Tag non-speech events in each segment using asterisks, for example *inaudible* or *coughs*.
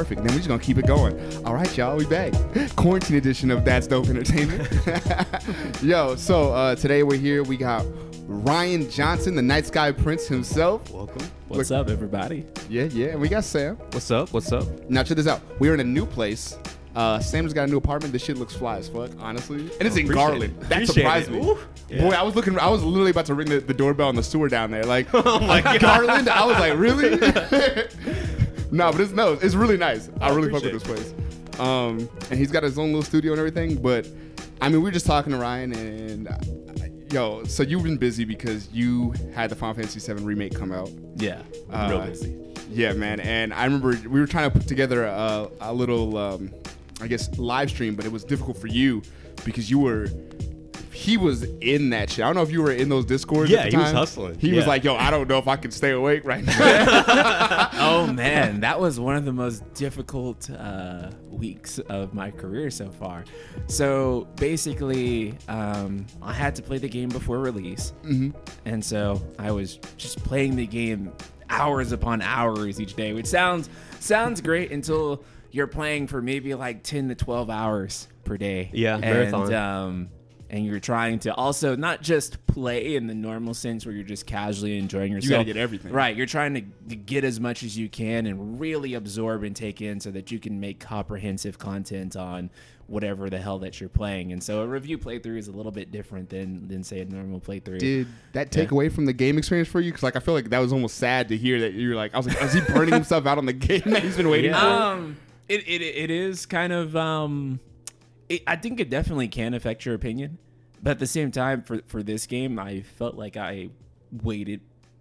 perfect. Then we're just gonna keep it going. All right, y'all, we back. *laughs* Quarantine edition of That's Dope Entertainment. *laughs* Yo, so uh, today we're here. We got Ryan Johnson, the Night Sky Prince himself. Welcome. What's up, everybody? Yeah, yeah. And we got Sam. What's up? What's up? Now check this out. We're in a new place. Uh, Sam's got a new apartment. This shit looks fly as fuck, honestly. And it's in Garland. it. That Appreciate surprised it. me. Yeah. Boy, I was looking. I was literally about to ring the, the doorbell on the sewer down there. Like, *laughs* Oh my God. Garland. I was like, really? No, but it's no. It's really nice. I, I really fuck with this place. Um, and he's got his own little studio and everything. But I mean, we were just talking to Ryan and. Uh, Yo, so you've been busy because you had the Final Fantasy VII remake come out. Yeah, Uh, real busy. Yeah, man. And I remember we were trying to put together a, a little, um, I guess, live stream, but it was difficult for you because you were. He was in that shit. I don't know if you were in those discords. Yeah, at the he was hustling. He was like, "Yo, I don't know if I can stay awake right now." *laughs* oh man, that was one of the most difficult uh, weeks of my career so far. So basically, um, I had to play the game before release, Mm-hmm. and so I was just playing the game hours upon hours each day, which sounds sounds great until you're playing for maybe like ten to twelve hours per day. Yeah, and, marathon. Um, and you're trying to also not just play in the normal sense where you're just casually enjoying yourself. You gotta get everything. Right. You're trying to get as much as you can and really absorb and take in so that you can make comprehensive content on whatever the hell that you're playing. And so a review playthrough is a little bit different than than say a normal playthrough. Did that take Yeah. away from the game experience for you? Because like I feel like that was almost sad to hear that you're like, I was like, is he burning *laughs* himself out on the game that he's been waiting Yeah. for? Um, it, it it is kind of um, it, I think it definitely can affect your opinion, but at the same time, for for this game, I felt like I waited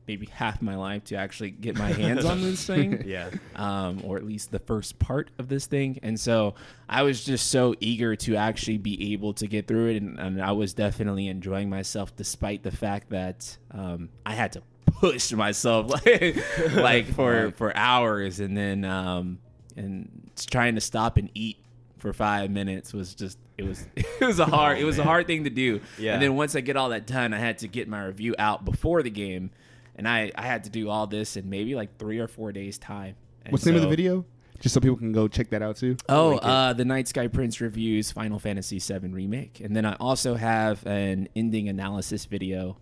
maybe half my life to actually get my hands on this *laughs* thing. Yeah. um, or at least the first part of this thing. And so I was just so eager to actually be able to get through it. And, and I was definitely enjoying myself despite the fact that um, I had to push myself *laughs* like, like for, for hours. And then um, and trying to stop and eat for five minutes was just it was *laughs* it was a *laughs* hard it was a hard thing to do Yeah. and then once i get all that done i had to get my review out before the game and i i had to do all this in maybe like three or four days time And What's the name of the video? Just so people can go check that out too. Oh, Link it. uh, the Night Sky Prince reviews Final Fantasy VII Remake. And then I also have an ending analysis video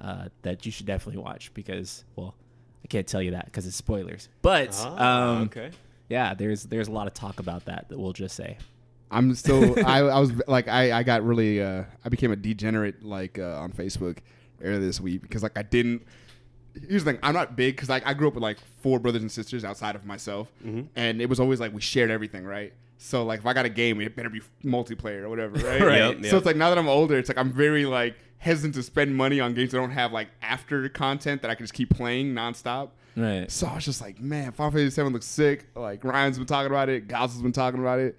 uh, that you should definitely watch because, well, I can't tell you that because it's spoilers. But Ah, um, okay. Yeah, there's there's a lot of talk about that that we'll just say. I'm still. *laughs* I, I was like, I, I got really. Uh, I became a degenerate like uh, on Facebook earlier this week because like I didn't. Here's the thing. I'm not big because like I grew up with like four brothers and sisters outside of myself, and it was always like we shared everything, right? So like if I got a game, it better be multiplayer or whatever, *laughs* right? Right. Yep, So it's like now that I'm older, it's like I'm very like hesitant to spend money on games that don't have like after content that I can just keep playing nonstop. Right. So I was just like, man, Final Fantasy Seven looks sick. Like Ryan's been talking about it, Gauss has been talking about it.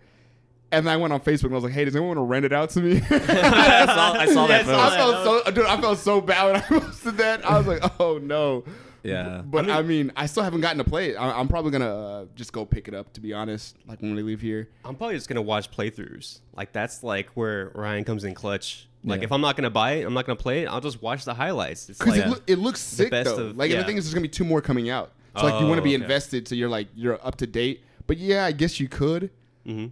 And then I went on Facebook and I was like, hey, does anyone want to rent it out to me? *laughs* *laughs* I saw, I saw that Yes, I post. felt so, dude, I felt so bad when I *laughs* posted that. I was like, oh no. Yeah. But I mean, I, still haven't gotten to play it. I, I'm probably gonna uh, just go pick it up, to be honest. Like when we leave here. I'm probably just gonna watch playthroughs. Like that's like where Ryan comes in clutch. Like Yeah. if I'm not gonna buy it, I'm not gonna play it. I'll just watch the highlights. It's Because like it, loo- it looks sick best though. of- like and the yeah. thing is, there's gonna be two more coming out. So like you Oh, want to be okay. invested, so you're like you're up to date. But yeah, I guess you could. Mhm.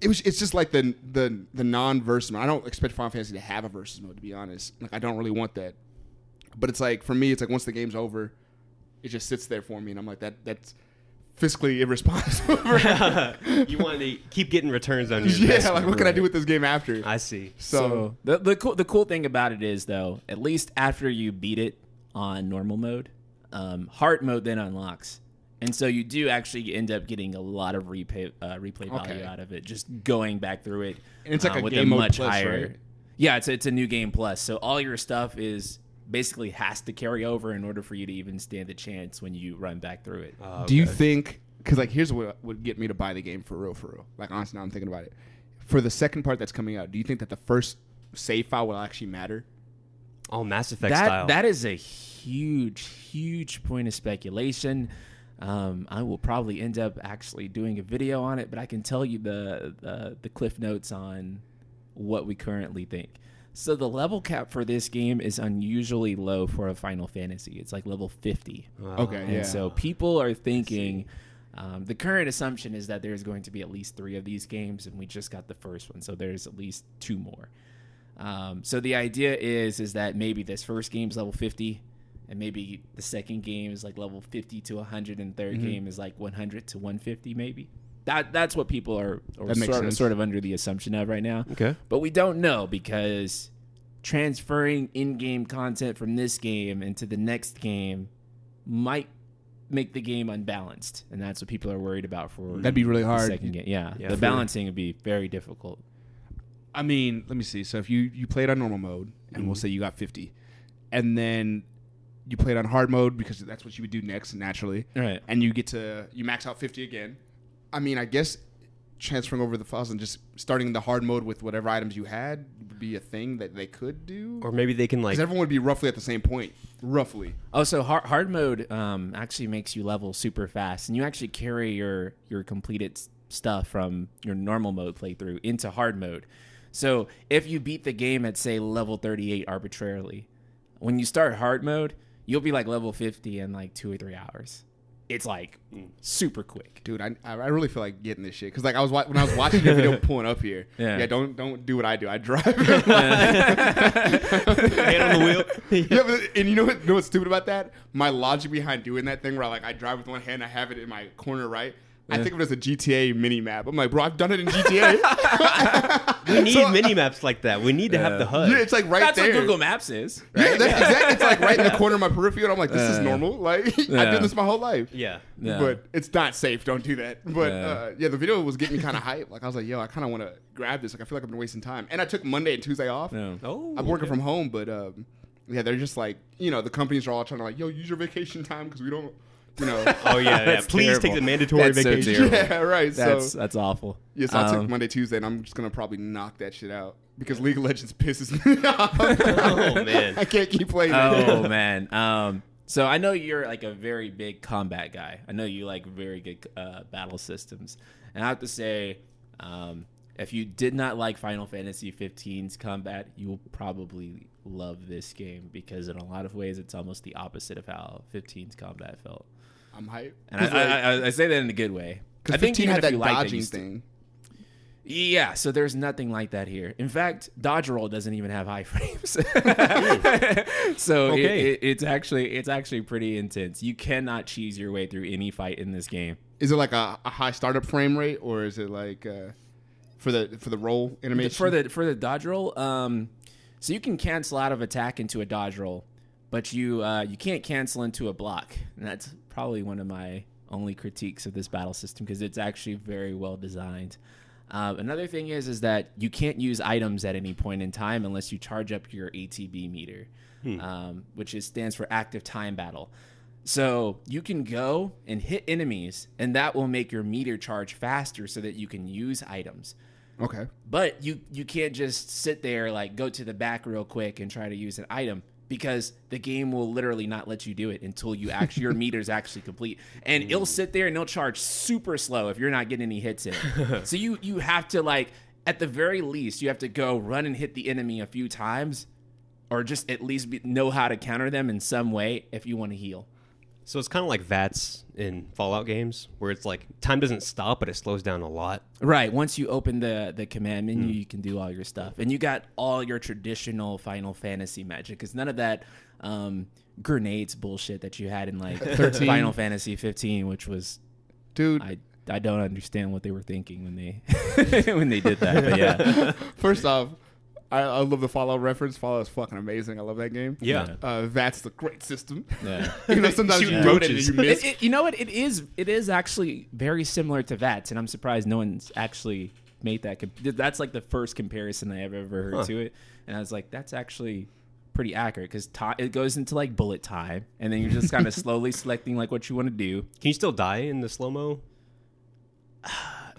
It was. It's just like the the the non versus mode. I don't expect Final Fantasy to have a versus mode. To be honest, like I don't really want that. But it's like for me, it's like once the game's over, it just sits there for me, and I'm like that. That's fiscally irresponsible. *laughs* you want to keep getting returns on your yeah, investment, like what can I do with this game after? I see. so, So the the cool the cool thing about it is though, at least after you beat it on normal mode, um, hard mode then unlocks, and so you do actually end up getting a lot of replay uh, replay value Okay. out of it, just going back through it. And it's like uh, a with game mode much plus, higher. right? Yeah, it's it's a new game plus, so all your stuff is basically has to carry over in order for you to even stand a chance when you run back through it. Oh, Do you think? Because like, here's what would get me to buy the game for real, for real. Like honestly, now I'm thinking about it. For the second part that's coming out, do you think that the first save file will actually matter? Oh, Mass Effect that style. that is a huge huge point of speculation um, I will probably end up actually doing a video on it, but I can tell you the, the the cliff notes on what we currently think. So the level cap for this game is unusually low for a Final Fantasy. It's like level 50. Oh, Okay, And yeah. so people are thinking Um, the current assumption is that there's going to be at least three of these games, and we just got the first one, so there's at least two more. Um, so the idea is is that maybe this first game's level 50, and maybe the second game is like level 50 to 100, and 3rd Mm-hmm. game is like 100 to 150, maybe. That that's what people are, are sort, of, sort of under the assumption of right now. Okay. But we don't know because transferring in-game content from this game into the next game might make the game unbalanced, and that's what people are worried about for That'd be really the hard. second game. Yeah, Yeah, the balancing would be very difficult. I mean, let me see. So if you you played on normal mode, and we'll mm-hmm. say you got fifty, and then you played on hard mode because that's what you would do next naturally, Right. and you get to you max out fifty again. I mean, I guess transferring over the files and just starting the hard mode with whatever items you had would be a thing that they could do. Or maybe they can like Because everyone would be roughly at the same point, roughly. Oh, so hard, hard mode um, actually makes you level super fast, and you actually carry your your completed s- stuff from your normal mode playthrough into hard mode. So if you beat the game at say level 38 arbitrarily, when you start hard mode, you'll be like level 50 in like two or three hours. It's like super quick. Dude, I, I really feel like getting this shit because like I was when I was watching your video *laughs* pulling up here. Yeah. Yeah. don't don't do what I do. I drive. *laughs* *laughs* hand on the wheel. yeah, but, and you know what? You know what's stupid about that? My logic behind doing that thing where I like I drive with one hand, I have it in my corner right. I think of it as a GTA mini map. I'm like, bro, I've done it in GTA. *laughs* *laughs* We need So- mini maps like that. We need to have the HUD. yeah, it's like right That's there. what Google Maps is. Yeah, that's exactly. It's like right in the corner of my peripheral. And I'm like, this is normal. Like *laughs* I've yeah. done this my whole life. yeah. Yeah. But it's not safe. Don't do that. But Yeah. uh, yeah, the video was getting me kind of hyped. Like I was like, yo, I kind of want to grab this. Like I feel like I've been wasting time. And I took Monday and Tuesday off. Yeah. Oh, I'm working okay. from home, but um, yeah, they're just like, you know, the companies are all trying to like, yo, use your vacation time because we don't, you know. *laughs* Oh yeah, *laughs* yeah. That's Please take the mandatory That's vacation. terrible. *laughs* yeah, right. That's so that's awful. yeah, so I took Um, Monday, Tuesday, and I'm just gonna probably knock that shit out because League of Legends pisses me off. Oh, man. I can't keep playing. oh it. man. Um, so I know you're like a very big combat guy. I know you like very good uh, battle systems, and I have to say, um, if you did not like Final Fantasy 15's combat, you will probably love this game because in a lot of ways it's almost the opposite of how 15's combat felt. I'm hyped. And I, I, I, I say that in a good way. I think 15 even had that dodging thing. Yeah, so there's nothing like that here. In fact, dodge roll doesn't even have high *laughs* frames. *laughs* so it- it, it's actually it's actually pretty intense. You cannot cheese your way through any fight in this game. Is it like a, a high startup frame rate, or is it like uh, for the for the roll animation? For the for the dodge roll, um, so you can cancel out of attack into a dodge roll, but you uh, you can't cancel into a block. And that's probably one of my only critiques of this battle system because it's actually very well designed. Uh, another thing is is that you can't use items at any point in time unless you charge up your ATB meter, um, which is stands for active time battle. So you can go and hit enemies, and that will make your meter charge faster so that you can use items. okay. But you you can't just sit there like go to the back real quick and try to use an item because the game will literally not let you do it until you actually your *laughs* meter's actually complete. And it'll mm. sit there and it'll charge super slow if you're not getting any hits in *laughs* so you you have to like at the very least you have to go run and hit the enemy a few times or just at least be, know how to counter them in some way if you want to heal. So it's kind of like VATS in Fallout games, where it's like time doesn't stop, but it slows down a lot. Right. Once you open the the command menu, you can do all your stuff, and you got all your traditional Final Fantasy magic. Because none of that um, grenades bullshit that you had in like *laughs* 13. Final Fantasy 15, which was Dude, I I don't understand what they were thinking when they *laughs* when they did that. But yeah, *laughs* first off, I, I love the Fallout reference. Fallout is fucking amazing. I love that game. Yeah. Uh, that's the great system. yeah. *laughs* you know, sometimes you Shooting do it and you miss. It, it- you know what? It is it is actually very similar to VATS, and I'm surprised no one's actually made that. Com- that's like the first comparison I have ever heard Huh. to it, and I was like, that's actually pretty accurate because it goes into like bullet time, and then you're just kind of *laughs* slowly selecting like what you want to do. Can you still die in the slow mo? *sighs*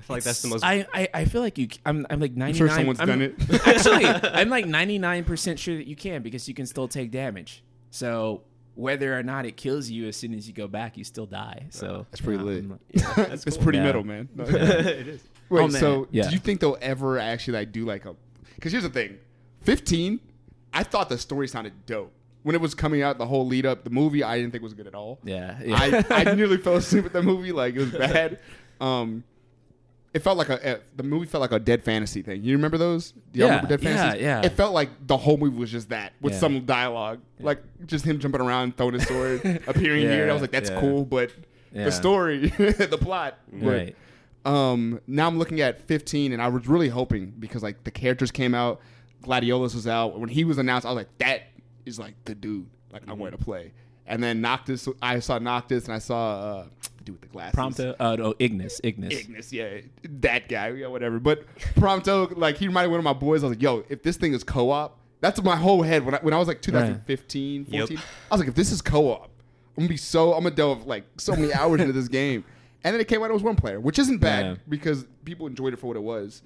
I feel like that's the most. I, I, I feel like you. c- I'm I'm like 99. I'm sure someone's I'm- done it. *laughs* actually, I'm like 99 percent sure that you can because you can still take damage. So whether or not it kills you as soon as you go back, you still die. So That's pretty lit. I'm- *laughs* That's cool. pretty Yeah. metal, man. *laughs* it is. Wait, Oh, man. so Yeah. do you think they'll ever actually like do like a? Because here's the thing, fifteen. I thought the story sounded dope. when it was coming out, the whole lead up, the movie I didn't think was good at all. Yeah, I, I nearly fell asleep with the movie. Like it was bad. Um, it felt like a, the movie felt like a dead fantasy thing. You remember those? Do y'all Yeah, remember dead yeah, fantasies? yeah. It felt like the whole movie was just that with Yeah. some dialogue, like just him jumping around, throwing his sword, *laughs* appearing here. And I was like, that's Yeah, cool, but Yeah. the story, *laughs* the plot, but, right. um, now I'm looking at 15, and I was really hoping because like the characters came out, Gladiolus was out. When he was announced, I was like, that is like the dude. Like I want to play. And then Noctis, I saw Noctis, and I saw uh, the dude with the glasses. Prompto. Uh, no, Ignis. Ignis. Ignis, yeah, that guy, yeah, whatever. But Prompto, like he reminded me of one of my boys. I was like, yo, if this thing is co-op, that's my whole head when I, when I was like 2015, Yep. 14. I was like, if this is co-op, I'm gonna be so I'm gonna delve like so many hours into this *laughs* game. And then it came out it was one player, which isn't bad Yeah. because people enjoyed it for what it was.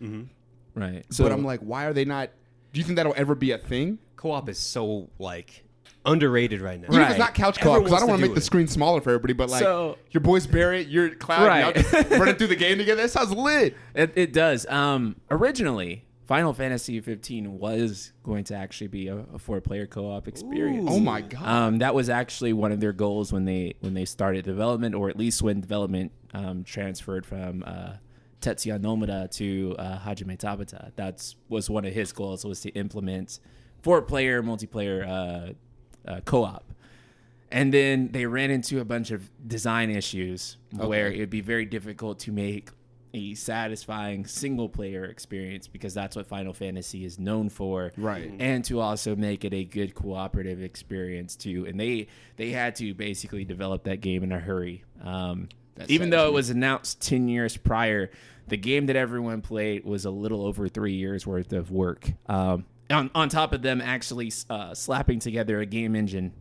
Right. So but I'm like, why are they not? Do you think that'll ever be a thing? Co-op is so like underrated right now. Even if it's not couch co-op, because I don't want to to do make the it. screen smaller for everybody. But like, So- your boys Barrett, you're Cloud, Right. y'all just running through the game together. That sounds lit. It, it does. Um, originally, Final Fantasy 15 was going to actually be a, a four-player co-op experience. Oh my god. Um, that was actually one of their goals when they when they started development, or at least when development um, transferred from uh, Tetsuya Nomura to uh, Hajime Tabata. That's was one of his goals was to implement four-player multiplayer uh, uh, co-op. And then they ran into a bunch of design issues where it would be very difficult to make a satisfying single player experience because that's what Final Fantasy is known for. Right. And to also make it a good cooperative experience too. And they they had to basically develop that game in a hurry. Um, even though it was announced 10 years prior, the game that everyone played was a little over three years worth of work. Um, on, on top of them actually uh, slapping together a game engine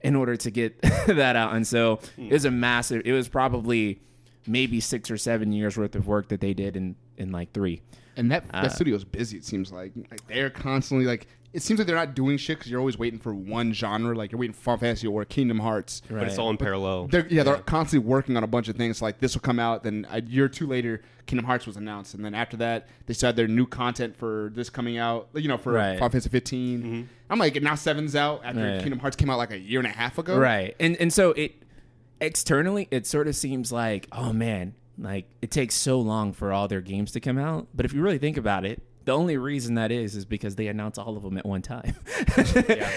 in order to get *laughs* that out. And so it was a massive, it was probably maybe six or seven years worth of work that they did in, in like three. And that Uh, that studio's busy. It seems like like they're constantly like. It seems like they're not doing shit because you're always waiting for one genre. Like you're waiting for Final Fantasy or Kingdom Hearts. but it's all in parallel. They're, yeah, they're constantly working on a bunch of things. Like this will come out, then a year or two later, Kingdom Hearts was announced, and then after that, they said their new content for this coming out. You know, for Right. Final Fantasy 15. Mm-hmm. I'm like, now seven's out after Right. Kingdom Hearts came out like a year and a half ago. Right. And and so it externally it sort of seems like, oh man, like it takes so long for all their games to come out. But if you really think about it, the only reason that is is because they announce all of them at one time. *laughs* *laughs*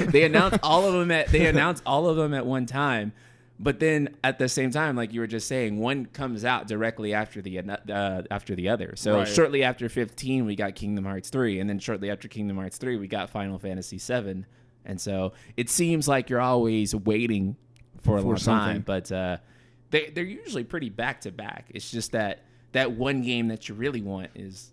they announce all of them at they announce all of them at one time. But then at the same time, like you were just saying, one comes out directly after the uh, after the other. So Right. shortly after 15, we got Kingdom Hearts 3, and then shortly after Kingdom Hearts 3, we got Final Fantasy 7. And so it seems like you're always waiting for a For long something. time, but uh, they they're usually pretty back to back. It's just that that one game that you really want is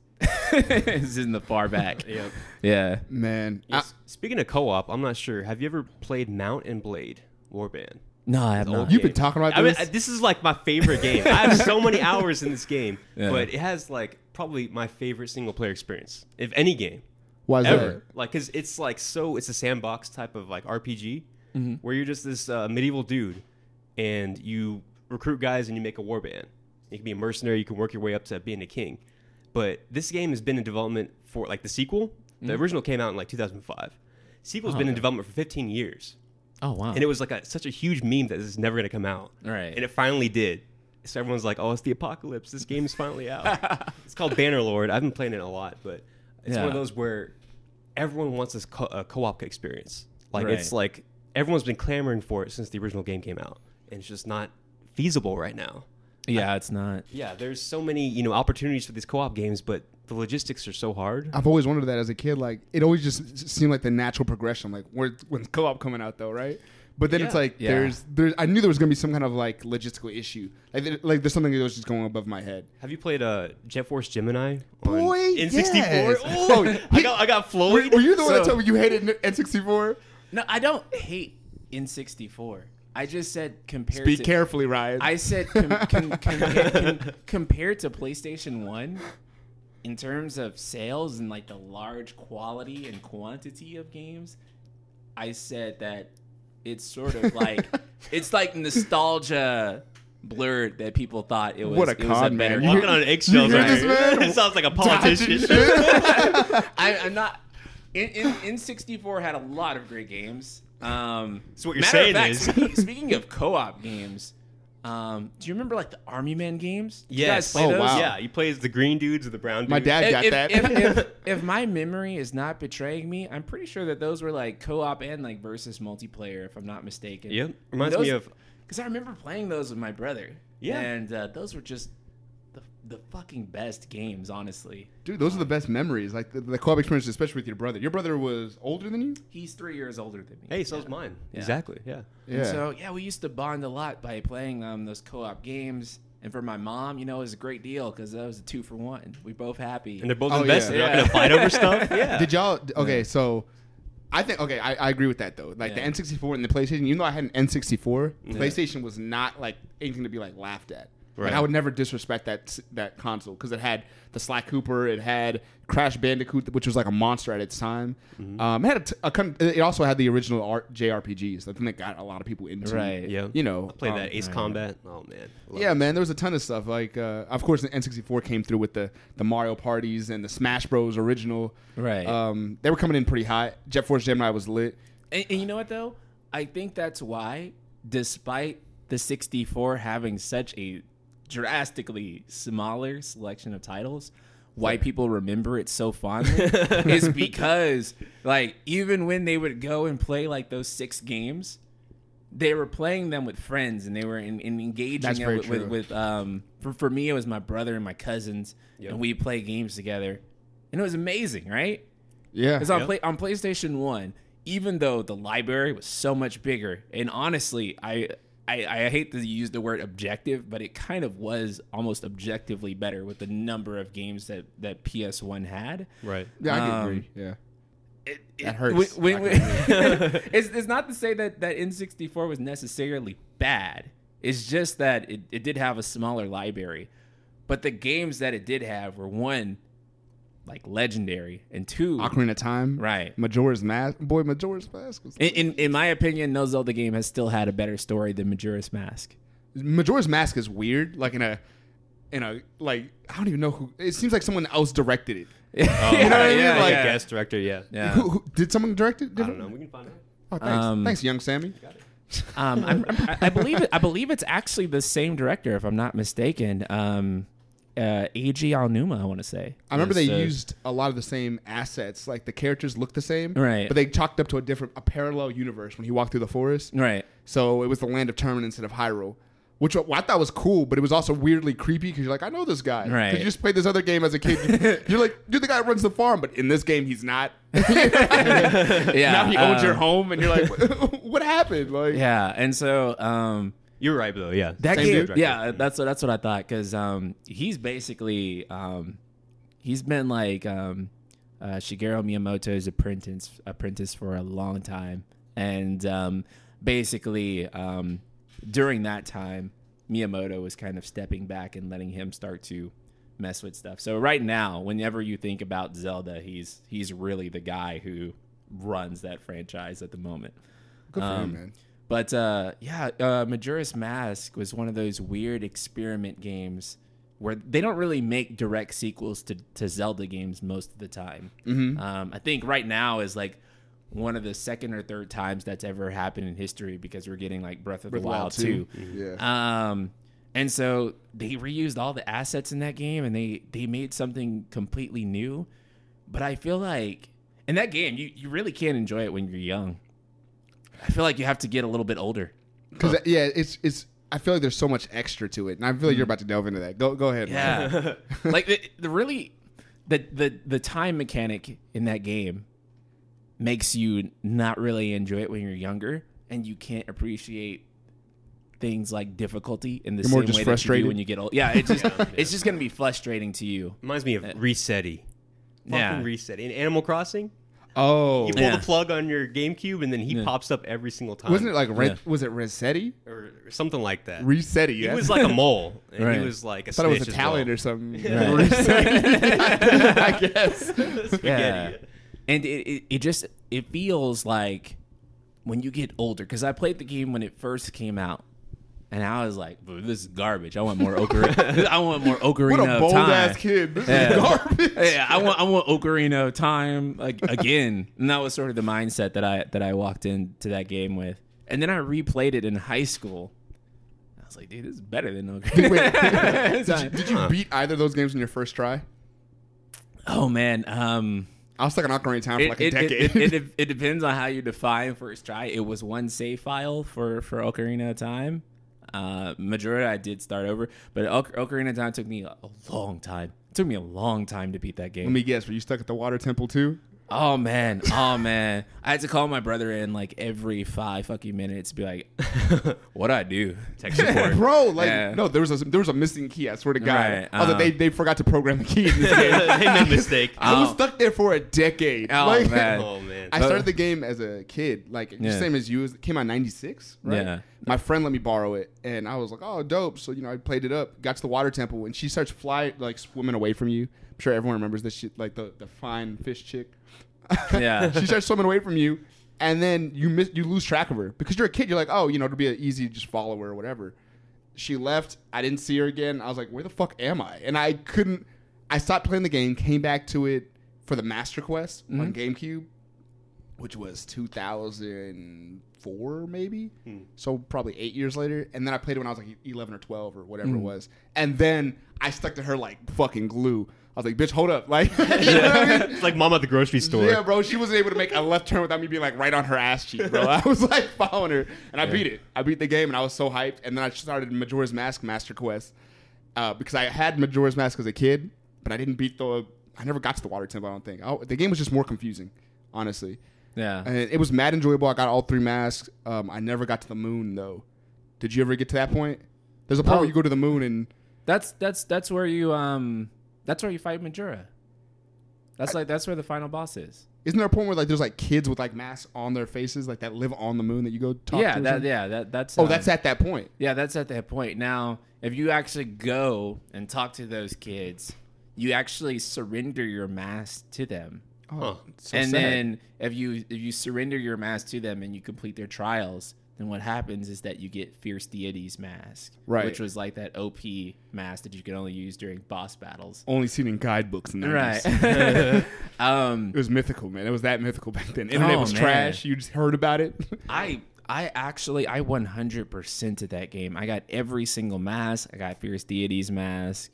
*laughs* is in the far back. *laughs* Yep. Yeah. Man, I- Speaking of co-op, I'm not sure. Have you ever played Mount and Blade Warband? No, I have not. you've been talking about I mean, this. I- this is like my favorite game. I have so many hours in this game, *laughs* Yeah. but it has like probably my favorite single player experience, if any game Why is ever. that? Like, cause it's like so, it's a sandbox type of like RPG Mm-hmm. where you're just this uh, medieval dude, and you recruit guys and you make a warband. You can be a mercenary. You can work your way up to being a king. But this game has been in development for like the sequel. The original came out in like 2005. Sequel's Mm-hmm. Oh, been in okay. development for 15 years Oh wow. and it was like a, such a huge meme that this is never going to come out. Right. And it finally did. So everyone's like, "Oh, it's the apocalypse. This game's finally out." *laughs* it's called Bannerlord. I've been playing it a lot, but it's one of those where everyone wants this co- uh, co-op experience. Like Right. it's like everyone's been clamoring for it since the original game came out, and it's just not feasible right now. Yeah, it's not. Yeah, there's so many you know opportunities for these co-op games, but the logistics are so hard. I've always wondered that as a kid. Like it always just seemed like the natural progression. Like where when's co-op coming out though, right? But then it's like Yeah. there's there's I knew there was gonna be some kind of like logistical issue. Like there- like there's something that was just going above my head. Have you played uh, Jet Force Gemini? Boy, N64. yes. Oh, Oh, *laughs* I got I got Were, Floyd. were you the one that told me you hated N64? No, I don't hate N64. I just said compared Speak to carefully, Ryan. I said com- com- *laughs* com- com- compared to PlayStation 1 in terms of sales and like the large quality and quantity of games, I said that it's sort of like *laughs* it's like nostalgia blurred that people thought it was What a it was con man. You Walking on *laughs* eggshells, right? man? it sounds like a politician. I, I'm not. In, in, in 64 had a lot of great games. Um, So what you're saying fact, is- speaking, *laughs* speaking of co-op games, um, do you remember like the Army Man games? Did you Yes. guys play Oh, those? wow. Yeah, you play as the green dudes or the brown dudes. My dad got if, that. If, if, *laughs* if my memory is not betraying me, I'm pretty sure that those were like co-op and like versus multiplayer, if I'm not mistaken. Yep. Reminds me of because I remember playing those with my brother. Yeah. and uh, those were just the the fucking best games, honestly. Dude, those are the best memories. Like the, the co-op experience, especially with your brother. Your brother was older than you. He's three years older than me. Hey, so's mine. Yeah. Exactly. Yeah. And so yeah, we used to bond a lot by playing um, those co-op games. And for my mom, you know, it was a great deal because that was a two for one. We both happy. And they're both Oh, invested. yeah. They're not gonna fight over stuff. *laughs* Yeah. Did y'all? Okay, so I think okay, I, I agree with that though. Like Yeah. the N64 and the PlayStation. Even though I had an N64, PlayStation was not like anything to be like laughed at. Like Right. I would never disrespect that that console because it had the Sly Cooper, it had Crash Bandicoot, which was like a monster at its time. Um, it had a t- a con- it also had the original art JRPGs. I think that got a lot of people into. Right. Yeah. You know, I played um, that Ace right. Combat. Oh man. Love Yeah, it. man, there was a ton of stuff. Like, uh, of course, the N64 came through with the the Mario parties and the Smash Bros. original. Right. Um, they were coming in pretty hot. Jet Force Gemini was lit. And, and you know what though? I think that's why, despite the 64 having such a drastically smaller selection of titles, why people remember it so fondly *laughs* is because, like, even when they would go and play like those six games, they were playing them with friends and they were in, in engaging That's with, with, true. with um for, for me it was my brother and my cousins Yep. and we play games together and it was amazing right Yeah. because on Yep. play on PlayStation One, even though the library was so much bigger, and honestly, I, I I hate to use the word objective, but it kind of was almost objectively better with the number of games that that PS One had. Right. yeah, I can um, agree. Yeah. It, That hurts. when- when- *laughs* *laughs* it's, it's not to say that that N64 was necessarily bad. It's just that it, it did have a smaller library, but the games that it did have were one, like legendary, and two, Ocarina of Time. right. Majora's Mask. Boy, Majora's Mask was. In, in in my opinion, no Zelda game has still had a better story than Majora's Mask. Majora's Mask is weird. Like in a, in a like I don't even know who. It seems like someone else directed it. *laughs* Oh, You know what I mean? yeah, Like- yeah. guest director. Yeah. Yeah. Who, who, did someone direct it? I don't know. We can find out. Oh, thanks. Um, thanks, young Sammy. Um, I'm, I'm, I believe it, I believe it's actually the same director, if I'm not mistaken. Um, uh, Eiji Aonuma, I want to say. I remember they uh, used a lot of the same assets. Like the characters look the same, Right. But they chalked up to a different, a parallel universe when he walked through the forest. right. So it was the land of Termina instead of Hyrule, which I thought was cool, but it was also weirdly creepy because you're like, I know this guy, Right. You just played this other game as a kid. *laughs* you're like, you're the guy who runs the farm, but in this game he's not. *laughs* *laughs* Yeah. now he owns your um, home, and you're like, what, what happened? Like, Yeah, and so um, You're right, though. Yeah. that Same game, dude. yeah, that's what that's what I thought because um, he's basically um, he's been like um, uh, Shigeru Miyamoto's apprentice apprentice for a long time, and um, basically um, during that time, Miyamoto was kind of stepping back and letting him start to mess with stuff. So right now, whenever you think about Zelda, he's he's really the guy who runs that franchise at the moment. good for Um, him, man. But uh, yeah, uh, Majora's Mask was one of those weird experiment games where they don't really make direct sequels to, to Zelda games most of the time. Mm-hmm. Um, I think right now is like one of the second or third times that's ever happened in history because we're getting like Breath of the Wild, 2. 2. Yeah. Um, and so they reused all the assets in that game and they, they made something completely new. But I feel like in that game, you, you really can't enjoy it when you're young. I feel like you have to get a little bit older. Because uh, yeah, it's it's. I feel like there's so much extra to it, and I feel like you're mm. about to delve into that. Go go ahead. Yeah, *laughs* like the, the really the the the time mechanic in that game makes you not really enjoy it when you're younger, and you can't appreciate things like difficulty in the You're same just way that you do when you get old. Yeah, it's just *laughs* it's just gonna be frustrating to you. Reminds me of uh, Resetti. Fucking Yeah. Resetti. In Animal Crossing, Oh, you pull Yeah. the plug on your GameCube, and then he Yeah. pops up every single time. wasn't it like Red, Yeah. was it Resetti? or something like that? Resetti. Yeah. He was like a mole, *laughs* and Right. he was like a I thought it was snitch as Italian well. or something. *laughs* Right. *laughs* I guess. Spaghetti. Yeah. And it, it, it just it feels like when you get older because I played the game when it first came out, And I was like, this is garbage. I want more Ocarina. *laughs* *laughs* I want more Ocarina What a of bold Time. ass kid. This Yeah. is *laughs* garbage. yeah, I want I want Ocarina of Time like again. And that was sort of the mindset that I that I walked into that game with. And then I replayed it in high school. I was like, dude, this is better than Ocarina. Wait, of Time. Did you beat either of those games in your first try? oh man, um, I was stuck in Ocarina of Time for it, like a it, decade. it, it, it, it depends on how you define first try. It was one save file for for Ocarina of Time. Uh, Majora, I did start over, but Oc- Ocarina of Time took me a long time. It took me a long time to beat that game. Let me guess. Were you stuck at the water temple too? Oh man, oh man! I had to call my brother in like every five fucking minutes, to be like, *laughs* "What I do?" Tech support. Bro, like Yeah. no, there was a there was a missing key. I swear to God. Right, I was uh. they they forgot to program the key in this *laughs* game. they made a mistake. I was Oh. stuck there for a decade. Oh, Like, man. *laughs* oh man. I started the game as a kid, like Yeah. same as you. It came out '96, right? Yeah. My friend let me borrow it, and I was like, "Oh, dope!" So you know, I played it up. Got to the water temple, and she starts fly like swimming away from you. I'm sure everyone remembers this shit, like the the fine fish chick. *laughs* Yeah. she starts swimming away from you, and then you miss you lose track of her because you're a kid. You're like, "Oh, you know, it'll be an easy just follow her or whatever." She left. I didn't see her again. I was like, "Where the fuck am I?" And I couldn't. I stopped playing the game. Came back to it for the Master Quest on mm-hmm. GameCube, which was 2004 maybe. Hmm. So probably eight years later. And then I played it when I was like 11 or 12 or whatever it mm. was. And then I stuck to her like fucking glue. I was like, "Bitch, hold up!" *laughs* Like, *laughs* you know I mean? it's like mom at the grocery store. Yeah, bro. She wasn't able to make a left turn without me being like right on her ass cheek, bro. I was like *laughs* following her, and I beat it. I beat the game, and I was so hyped. And then I started Majora's Mask Master Quest uh, because I had Majora's Mask as a kid, but I didn't beat the. I never got to the Water Temple. I don't think I, the game was just more confusing, honestly. yeah. And it was mad enjoyable. I got all three masks. Um, I never got to the moon though. Did you ever get to that point? There's a point Oh. where you go to the moon and That's that's that's where you um that's where you fight Majora. That's like that's where the final boss is. isn't there a point where like there's like kids with like masks on their faces like that live on the moon that you go talk yeah, to? or that yeah that that's Oh, um, that's at that point. Yeah, that's at that point. Now, if you actually go and talk to those kids, you actually surrender your mask to them. Oh, so and sad. then if you if you surrender your mask to them and you complete their trials, then what happens is that you get Fierce Deity's mask, Right. Which was like that OP mask that you could only use during boss battles. only seen in guidebooks and Right. *laughs* *laughs* um, it was mythical, man. It was that mythical back then. Internet Oh, was man. trash. You just heard about it. *laughs* I I actually I 100% at that game. I got every single mask. I got Fierce Deity's mask,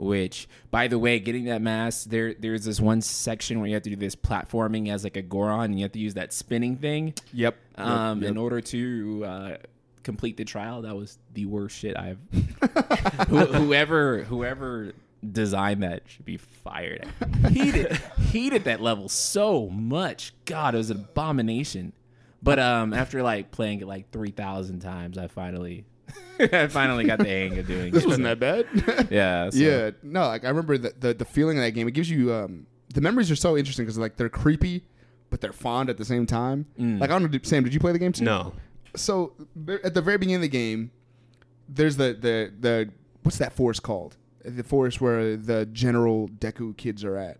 which by the way, getting that mask there there's this one section where you have to do this platforming as like a Goron and you have to use that spinning thing yep. um Yep, in order to uh complete the trial. That was the worst shit I've *laughs* Who, whoever whoever designed that should be fired. Heated heated that level so much. God, it was an abomination. But um, after like playing it like three thousand times, I finally, *laughs* I finally got the hang of doing this it. wasn't that bad. *laughs* *laughs* Yeah, so- Yeah. No, like I remember the, the the feeling of that game. It gives you um the memories are so interesting because like they're creepy, but they're fond at the same time. Mm. Like I don't know, Sam, did you play the game too? No. So at the very beginning of the game, there's the the the what's that forest called? The forest where the general Deku kids are at.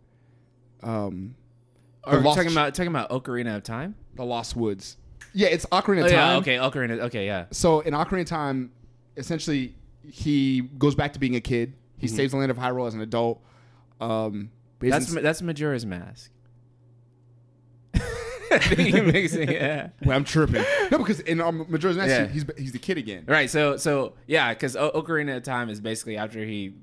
Um, Are we talking about talking about Ocarina of Time? the Lost Woods. Yeah, it's Ocarina Oh of Time. yeah, okay, Ocarina. Okay, yeah. So in Ocarina of Time, essentially, he goes back to being a kid. He saves the land of Hyrule as an adult. Um, That's isn't- that's Majora's Mask. *laughs* I think you're mixing. Yeah. well, I'm tripping. no, because in um, Majora's Mask, Yeah. he's he's the kid again. Right. So so yeah, because o- Ocarina of Time is basically after he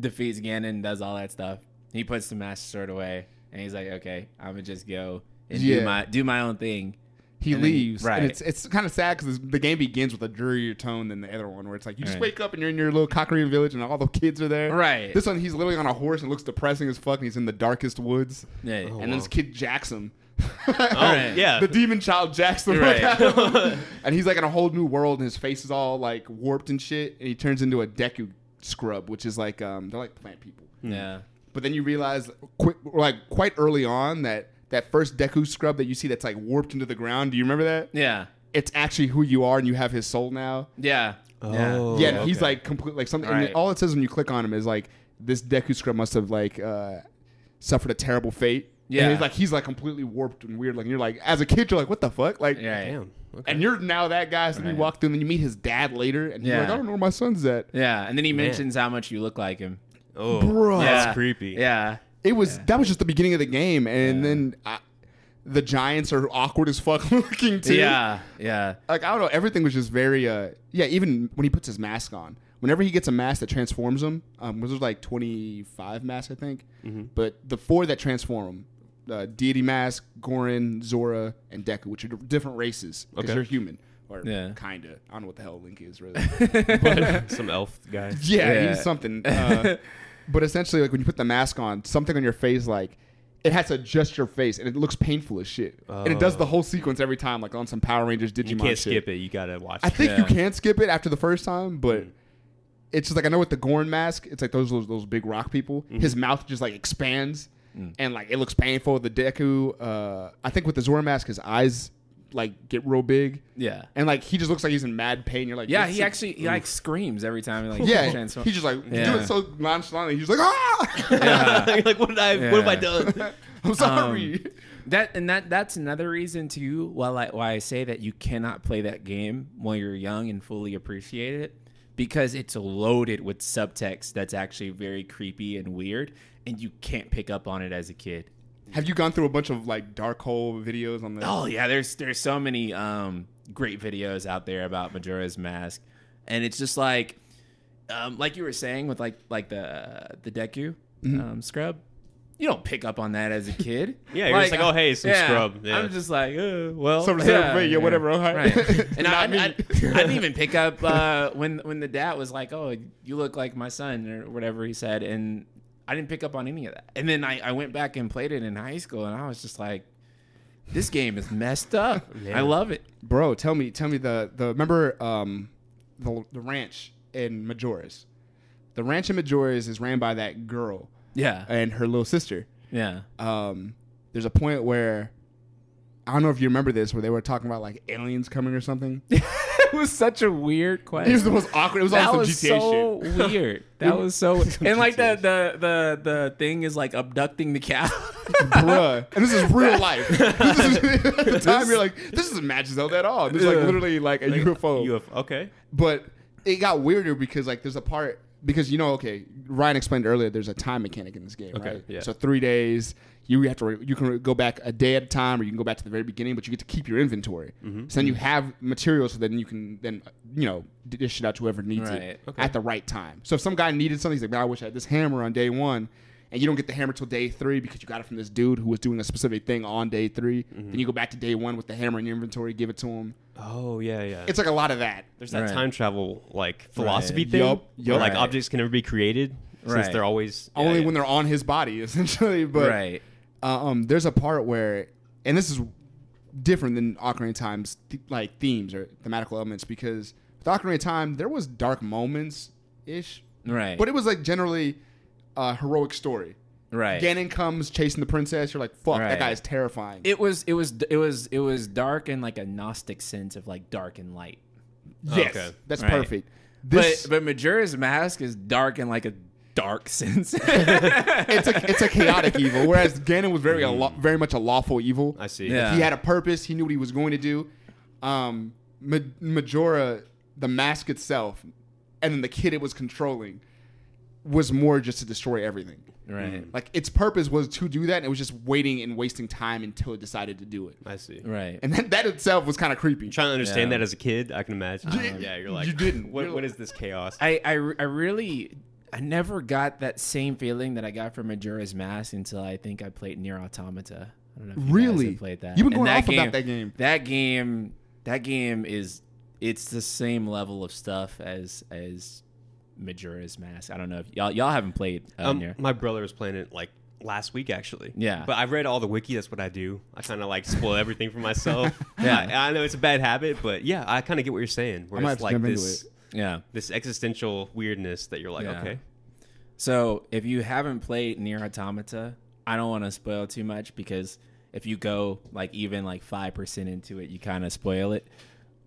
defeats Ganon and does all that stuff, he puts the Master Sword away, and he's like, okay, I'm gonna just go and Yeah. do my do my own thing. He And then leaves, right. and it's it's kind of sad because the game begins with a drearier tone than the other one, where it's like you just Right. wake up and you're in your little Cockerian village and all the kids are there. Right. This one, he's literally on a horse and looks depressing as fuck, and he's in the darkest woods. Yeah. Oh, and then this kid jacks him. Oh, *laughs* Right. yeah. the demon child jacks the Right. fuck out of him. and he's like in a whole new world, and his face is all like warped and shit, and he turns into a Deku scrub, which is like um they're like plant people. Yeah. But then you realize quick, like quite early on that that first Deku scrub that you see that's like warped into the ground. Do you remember that? Yeah. It's actually who you are, and you have his soul now. Yeah. Oh. yeah, and he's like complete like something. and all it says when you click on him is like this Deku scrub must have like uh, suffered a terrible fate. Yeah. and he's like he's like completely warped and weird. Like you're like as a kid, you're like, what the fuck? Like, Yeah. Damn. Okay. and you're now that guy. So then Right. you walk through, and then you meet his dad later, and you're Yeah. like, I don't know where my son's at. Yeah, and then he Man. mentions how much you look like him. oh, Bruh. that's creepy. Yeah. It was Yeah. that was just the beginning of the game, and Yeah. then I, the Giants are awkward as fuck *laughs* looking too. Yeah. Yeah. like I don't know, everything was just very uh yeah. Even when he puts his mask on, whenever he gets a mask that transforms him, um, was there like twenty five masks I think, Mm-hmm. but the four that transform him. Uh, deity mask, Goron, Zora, and Deku, which are different races because Okay. they're human, or Yeah. kinda. I don't know what the hell Link is really. *laughs* But, Some elf guy. Yeah, *laughs* Yeah. he's something. Uh, but essentially, like when you put the mask on, something on your face, like it has to adjust your face, and it looks painful as shit. And it does the Oh. whole sequence every time, like on some Power Rangers Digimon. You can't shit. skip it. You gotta watch. It. I it. think you can skip it after the first time, but Mm. it's just like I know with the Goron mask, it's like those those, those big rock people. Mm-hmm. His mouth just like expands, Mm. and like it looks painful. The Deku, uh, I think with the Zora mask, his eyes like get real big, Yeah. and like he just looks like he's in mad pain. You're like, Yeah, he actually he like screams every time he like yeah, transforms. he's just like Yeah. doing it so nonchalantly. He's just like, ah, *laughs* Yeah. *laughs* Like, what did I? What have I done? *laughs* I'm sorry. That and that that's another reason too why I, why I say that you cannot play that game while you're young and fully appreciate it because it's loaded with subtext that's actually very creepy and weird and you can't pick up on it as a kid. Have you gone through a bunch of like dark hole videos on this? Oh yeah, there's there's so many um, great videos out there about Majora's Mask, and it's just like, um, like you were saying with like like the the Deku um, scrub. You don't pick up on that as a kid. *laughs* Yeah, you're just like, oh, hey, some scrub. Yeah. I'm just like, uh, well, Some reserve, yeah, whatever, all right. right. *laughs* And I, me. I, I didn't even pick up *laughs* uh, when when the dad was like, "Oh, you look like my son," or whatever he said, and I didn't pick up on any of that. And then I, I went back and played it in high school, and I was just like, "This game is messed up. *laughs* Man. I love it." Bro, tell me, tell me the the remember um the the ranch in Majora's. The ranch in Majora's is ran by that girl Yeah, and her little sister. yeah, Um, there's a point where I don't know if you remember this, where they were talking about like aliens coming or something. *laughs* it *laughs* was such a weird question. It was the most awkward. It was that all some was GTA so shit. weird. That was so *laughs* and like the the the the thing is like abducting the cow. Bruh. *laughs* And this is real life. This is- at the time, you're like, this isn't Magic Zelda at all. This is like literally like a Like, UFO. UFO. Okay. But it got weirder because like there's a part because you know okay Ryan explained earlier there's a time mechanic in this game Okay, right yeah. so three days you have to you can go back a day at a time or you can go back to the very beginning but you get to keep your inventory Mm-hmm. so then you have materials so then you can then you know dish it out to whoever needs Right, it okay. at the right time so if some guy needed something he's like man I wish I had this hammer on day one and you don't get the hammer till day three because you got it from this dude who was doing a specific thing on day 3 Mm-hmm. then you go back to day one with the hammer in your inventory give it to him Oh yeah, yeah. it's like a lot of that There's that Right. time travel like philosophy Right. thing. Yup, where. Like Right. objects can never be created since they're always yeah, only yeah. when they're on his body *laughs* essentially but right. uh, um, there's a part where, and this is different than Ocarina of Time's th- like themes or thematical elements because with Ocarina of Time there was dark moments ish, Right. but it was like generally a heroic story. right. Ganon comes chasing the princess. You're like, fuck, Right. that guy is terrifying. it was it was it was it was dark in like a gnostic sense of like dark and light. yes, okay. that's Right. perfect. This, but but Majora's Mask is dark in like a dark *laughs* sense. *laughs* it's a it's a chaotic evil, whereas Ganon was very a lo- very much a lawful evil. I see. Yeah. He had a purpose. He knew what he was going to do. Um, Ma- Majora, the mask itself, and then the kid it was controlling, was more just to destroy everything. right. Mm. Like its purpose was to do that, and it was just waiting and wasting time until it decided to do it. I see. Right. And that, that itself was kind of creepy. Trying to understand Yeah. that as a kid, I can imagine. You- yeah, you're like, you didn't. What, You're what like- is this chaos? I, I, I really I never got that same feeling that I got from Majora's Mask until I think I played Nier: Automata. I don't know if you guys Really? have played that. You've been And going off about that game. That game that game is it's the same level of stuff as as Majora's Mask. I don't know if y'all y'all haven't played uh, um, Nier. my brother was playing it like last week actually. Yeah. But I've read all the wiki. That's what I do. I kind of like spoil everything for myself. *laughs* Yeah. I, I know it's a bad habit, but yeah, I kind of get what you're saying. Where I might it's like jump into this, Yeah. this existential weirdness that you're like, Yeah. okay, So if you haven't played Nier: Automata, I don't want to spoil too much because if you go like even like five percent into it, you kind of spoil it.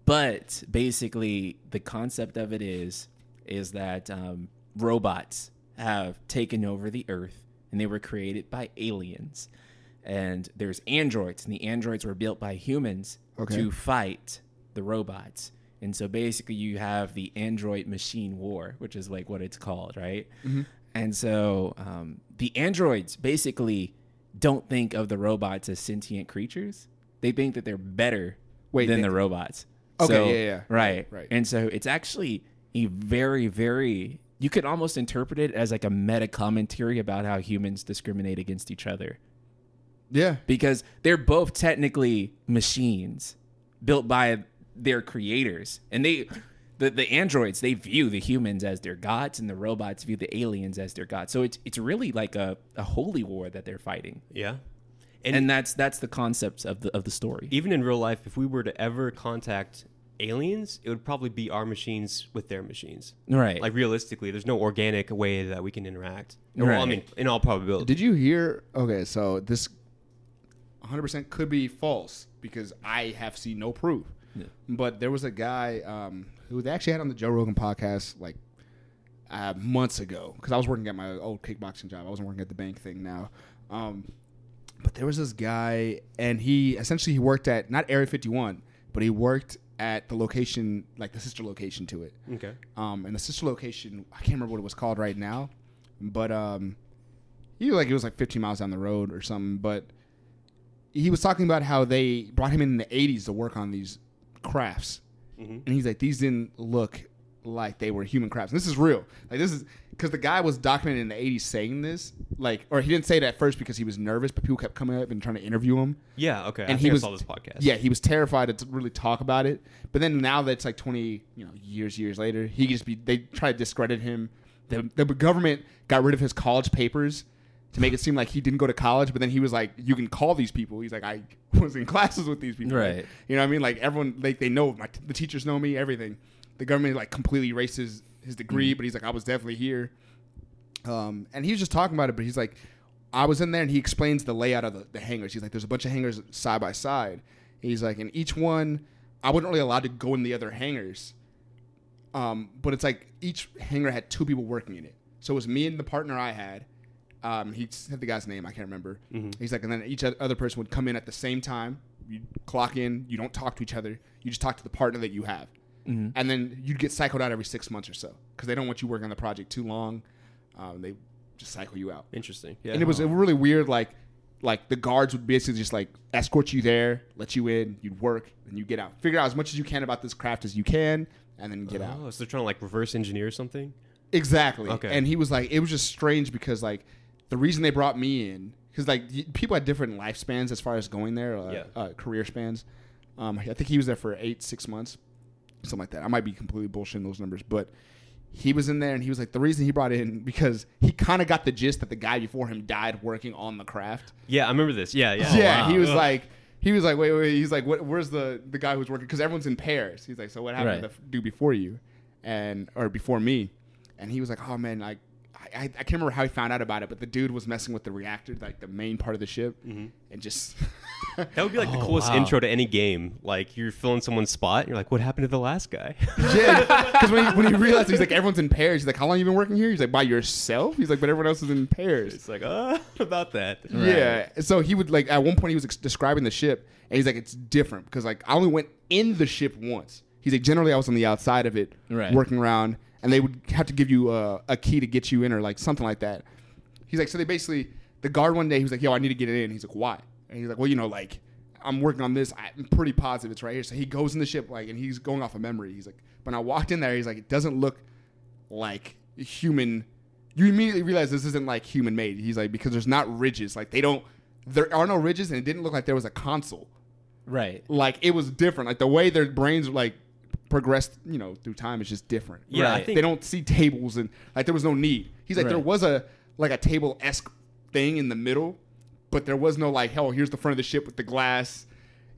But basically, the concept of it is is that um, robots have taken over the Earth, and they were created by aliens. and there's androids, and the androids were built by humans Okay. to fight the robots. And so basically, you have the android machine war, which is like what it's called, right? And so um, the androids basically don't think of the robots as sentient creatures. They think that they're better Wait, than they- the robots. Okay, So- yeah, yeah. right, Right. And so it's actually a very, very. You could almost interpret it as like a meta commentary about how humans discriminate against each other Yeah. because they're both technically machines built by their creators and they the, the androids they view the humans as their gods and the robots view the aliens as their gods so it's it's really like a, a holy war that they're fighting Yeah. and, that's that's the concept of the of the story Even in real life, if we were to ever contact aliens, it would probably be our machines with their machines. right Like realistically, there's no organic way that we can interact. Well, I mean, in all probability. Did you hear? Okay, so this 100% could be false because I have seen no proof. But there was a guy um, who they actually had on the Joe Rogan podcast like uh, months ago because I was working at my old kickboxing job. I wasn't working at the bank thing now. Um, but there was this guy, and he essentially he worked at not Area 51, but he worked at the location, like the sister location to it. okay. Um, and the sister location, I can't remember what it was called right now, but um, he like it was like 15 miles down the road or something. But he was talking about how they brought him in, in the 80s to work on these crafts, Mhm. and he's like, these didn't look like they were human crafts. And this is real. Like this is because the guy was documented in the 80s saying this, like, or he didn't say it at first because he was nervous, but people kept coming up and trying to interview him. Yeah. Okay. And think he was saw this podcast. Yeah, he was terrified to really talk about it. But then now that it's like twenty, you know, years, years later, he just be they try to discredit him. The, the government got rid of his college papers to make it seem like he didn't go to college. But then he was like, "You can call these people." He's like, "I *laughs* was in classes with these people." Right. You know what I mean? Like everyone, like they know my the teachers know me, everything. The government like completely erased his, degree, but he's like, "I was definitely here." Um, and he was just talking about it, but he's like, I was in there and he explains the layout of the, the hangars. He's like, there's a bunch of hangars side by side. He's like, and each one, I wasn't really allowed to go in the other hangars. Um, but it's like each hangar had two people working in it. So it was me and the partner I had. Um, he said the guy's name, I can't remember. He's like, and then each other person would come in at the same time. You clock in, you don't talk to each other. You just talk to the partner that you have. And then you'd get cycled out every six months or so because they don't want you working on the project too long. Um, they just cycle you out Interesting. Yeah. and it was a really weird like like the guards would basically just like escort you there let you in you'd work and you get out figure out as much as you can about this craft as you can and then get out Oh, so they're trying to like reverse engineer something. exactly Okay. and he was like it was just strange because like the reason they brought me in because like people had different lifespans as far as going there uh, Yeah. uh, career spans um, i think he was there for eight six months something like that i might be completely bullshitting those numbers but he was in there and he was like the reason he brought in because he kind of got the gist that the guy before him died working on the craft Yeah, I remember this. Yeah. Yeah. yeah, wow. he was Ugh. like, he was like, wait, wait. He's like, what, where's the the guy who's working? Because everyone's in pairs. He's like, so what happened Right. to the dude before you, and or before me? And he was like, oh man, like. I, I can't remember how he found out about it, but the dude was messing with the reactor, like the main part of the ship, mm-hmm. and just That would be like the Oh, coolest wow. intro to any game. Like you're filling someone's spot, and you're like, "What happened to the last guy?" *laughs* yeah. Because when he, when he realized he's like everyone's in pairs, he's like, how long you been working here? He's like, by yourself. He's like, but everyone else is in pairs. it's like, uh, *laughs* about that. Yeah. So he would like at one point he was ex- describing the ship, and he's like, it's different because like I only went in the ship once. He's like, generally I was on the outside of it, Right. working around, and they would have to give you a, a key to get you in or like something like that. He's like, so they basically the guard one day he was like, yo, I need to get it in. He's like, why? And he's like, well, you know, like I'm working on this. I'm pretty positive it's right here. So he goes in the ship like, and he's going off of memory. He's like, when I walked in there, he's like, it doesn't look like human. You immediately realize this isn't like human made. He's like because there's not ridges. Like they don't. There are no ridges, and it didn't look like there was a console. right Like it was different. Like the way their brains like progressed, you know, through time is just different. Yeah, Right. they don't see tables and like there was no need. He's like there was a like a table esque thing in the middle, but there was no like hell. Here's the front of the ship with the glass.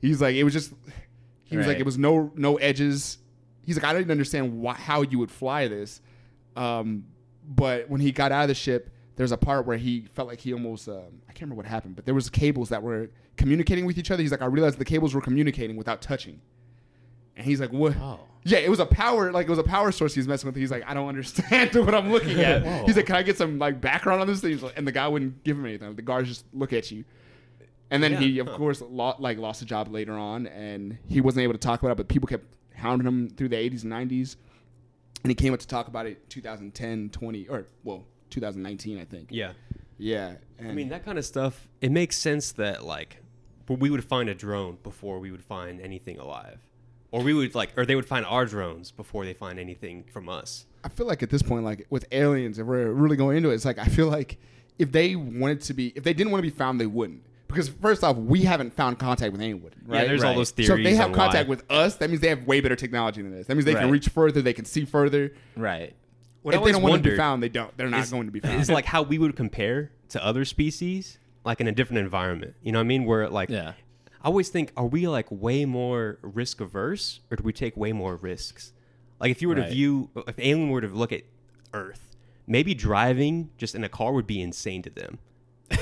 He's like it was just. He was like it was no no edges. He's like I didn't understand why, how you would fly this, um, but when he got out of the ship, there's a part where he felt like he almost um, I can't remember what happened, but there was cables that were communicating with each other. He's like I realized the cables were communicating without touching, and he's like what? Oh. Yeah, it was a power like it was a power source he was messing with. He's like I don't understand *laughs* what I'm looking at. Whoa. he's like can I get some like background on this thing? Like- And the guy wouldn't give him anything. The guards just look at you. And then Yeah, he, of huh. course, lo- like lost a job later on, and he wasn't able to talk about it. But people kept hounding him through the 80s and 90s, and he came up to talk about it 2010, 20, or well, 2019, I think. Yeah. Yeah. I mean, that kind of stuff, it makes sense that, like, we would find a drone before we would find anything alive. Or we would, like, or they would find our drones before they find anything from us. I feel like at this point, like with aliens, if we're really going into it, it's like I feel like if they wanted to be, if they didn't want to be found, they wouldn't. Because first off, we haven't found contact with anyone, right? Yeah, there's all those theories. so if they have contact why. with us, that means they have way better technology than this. That means they can reach further, they can see further. Right. What I if they don't want to be found, they don't. They're not is- going to be found. It's like how we would compare to other species, like in a different environment. You know what I mean? Where like, Yeah. I always think, are we like way more risk averse, or do we take way more risks? Like if you were to view, if alien were to look at Earth, maybe driving just in a car would be insane to them.